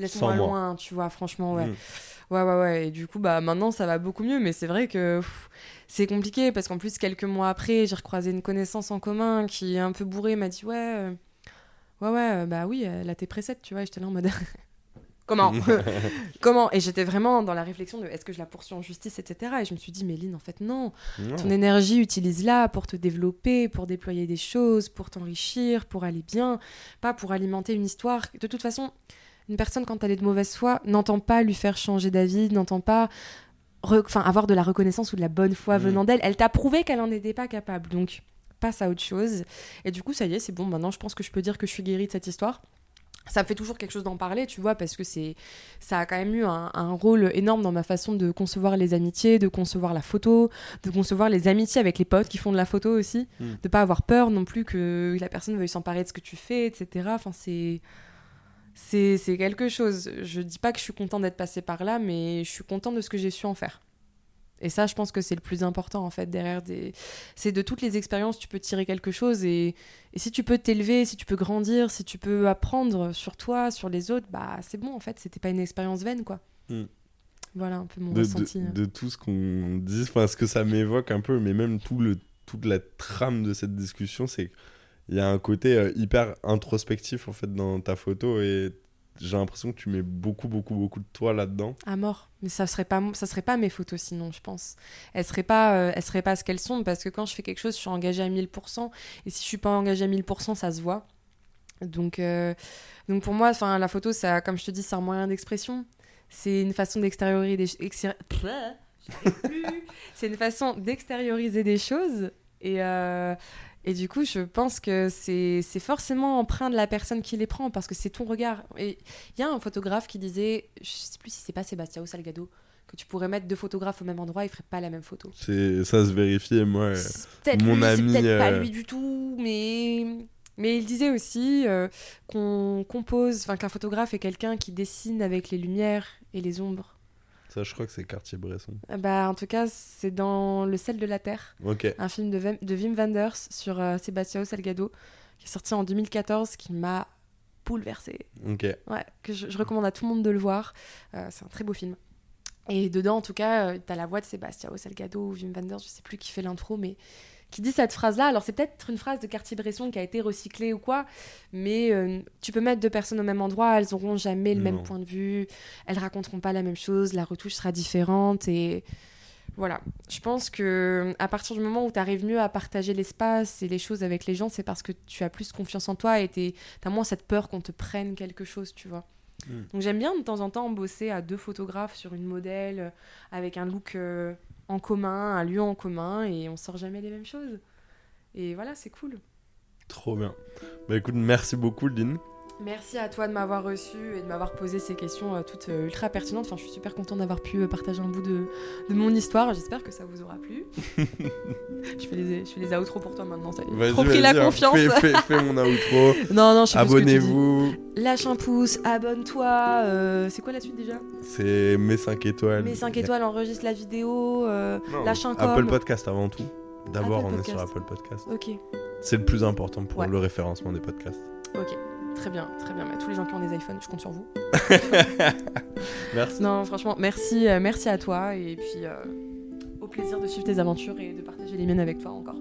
laisse-moi loin, tu vois, franchement, ouais. Mm. Ouais, ouais, ouais. Et du coup, bah maintenant, ça va beaucoup mieux. Mais c'est vrai que c'est compliqué parce qu'en plus, quelques mois après, j'ai recroisé une connaissance en commun qui est un peu bourrée, m'a dit Ouais, euh, ouais, ouais, bah oui, elle a tes presets, tu vois. Et j'étais là en mode Comment? Comment? Et j'étais vraiment dans la réflexion de est-ce que je la poursuis en justice, etc. Et je me suis dit Mais Lynn, en fait, non. Non. Ton énergie, utilise-la pour te développer, pour déployer des choses, pour t'enrichir, pour aller bien, pas pour alimenter une histoire. De toute façon, une personne, quand elle est de mauvaise foi, n'entend pas lui faire changer d'avis, n'entend pas enfin, avoir de la reconnaissance ou de la bonne foi Mm. venant d'elle. Elle t'a prouvé qu'elle n'en était pas capable. Donc, passe à autre chose. Et du coup, ça y est, c'est bon. Maintenant, je pense que je peux dire que je suis guérie de cette histoire. Ça me fait toujours quelque chose d'en parler, tu vois, parce que c'est, ça a quand même eu un, un rôle énorme dans ma façon de concevoir les amitiés, de concevoir la photo, de concevoir les amitiés avec les potes qui font de la photo aussi, Mm. de pas avoir peur non plus que la personne veuille s'emparer de ce que tu fais, etc. Enfin, c'est, c'est, quelque chose. Je dis pas que je suis contente d'être passée par là, mais je suis contente de ce que j'ai su en faire. Et ça, je pense que c'est le plus important en fait derrière des. C'est de toutes les expériences, tu peux tirer quelque chose et, et si tu peux t'élever, si tu peux grandir, si tu peux apprendre sur toi, sur les autres, bah c'est bon en fait. C'était pas une expérience vaine quoi. Mm. Voilà un peu mon de, de, ressenti. de tout ce qu'on dit, enfin ce que ça m'évoque un peu, mais même tout le, toute la trame de cette discussion, c'est qu'il y a un côté euh, hyper introspectif en fait dans ta photo et j'ai l'impression que tu mets beaucoup, beaucoup, beaucoup de toi là-dedans. À mort. Mais ça serait pas, ça serait pas mes photos sinon, je pense. Elles seraient pas, euh, elles seraient pas ce qu'elles sont parce que quand je fais quelque chose, je suis engagée à 1000%. Et si je suis pas engagée à 1000%, ça se voit. Donc, euh, donc pour moi, enfin, la photo, ça, comme je te dis, c'est un moyen d'expression. C'est une façon d'extérioriser des, c'est une façon d'extérioriser des choses. Et, et du coup, je pense que c'est forcément empreint de la personne qui les prend parce que c'est ton regard. Et il y a un photographe qui disait, je sais plus si c'est pas Sébastien ou Salgado, que tu pourrais mettre deux photographes au même endroit, ils feraient pas la même photo. C'est ça se vérifie moi. euh, mon lui, c'est ami, peut-être pas euh, lui du tout, mais mais il disait aussi euh, qu'on compose, enfin qu'un photographe est quelqu'un qui dessine avec les lumières et les ombres. Ça, je crois que c'est Cartier-Bresson. Euh, Bah en tout cas, c'est dans Le sel de la terre, un film de, Wim- de Wim Wenders sur euh, Sébastien Salgado, qui est sorti en 2014, qui m'a bouleversée. Ok. Ouais, que je, je recommande à tout le monde de le voir. Euh, c'est un très beau film. Et dedans, en tout cas, tu t'as la voix de Sébastien Salgado ou Wim Wenders, je sais plus qui fait l'intro, mais qui dit cette phrase-là. Alors, c'est peut-être une phrase de Cartier-Bresson qui a été recyclée ou quoi, mais euh, tu peux mettre deux personnes au même endroit, elles auront jamais le Non. même point de vue, elles raconteront pas la même chose, la retouche sera différente et. Voilà, je pense que à partir du moment où tu arrives mieux à partager l'espace et les choses avec les gens, c'est parce que tu as plus confiance en toi et tu as moins cette peur qu'on te prenne quelque chose, tu vois. Mm. Donc j'aime bien de temps en temps bosser à deux photographes sur une modèle euh, avec un look euh, en commun, un lieu en commun et on sort jamais les mêmes choses. Et voilà, c'est cool. Trop bien. Bah écoute, merci beaucoup, Lynn. Merci à toi de m'avoir reçu et de m'avoir posé ces questions euh, toutes euh, ultra pertinentes. Enfin, je suis super contente d'avoir pu euh, partager un bout de, de mon histoire. J'espère que ça vous aura plu. je, fais les, je fais les outros pour toi maintenant. Ça Trop pris la hein, confiance. Fais, fais- fais mon outro. non, non, je. Abonnez-vous. Lâche un pouce, abonne-toi. euh, c'est quoi la suite déjà? C'est mes 5 étoiles. Mets 5 étoiles, enregistre la vidéo, euh, Non, lâche un com. Apple Podcast avant tout. D'abord, on est sur. Apple Podcast. Ok, C'est le plus important pour Ouais. le référencement des podcasts. ok. Très bien, très bien. Bah, tous les gens qui ont des iPhones, je compte sur vous. Merci. Non, franchement, merci, euh, merci à toi. Et puis, euh, au plaisir de suivre tes aventures et de partager les miennes avec toi encore.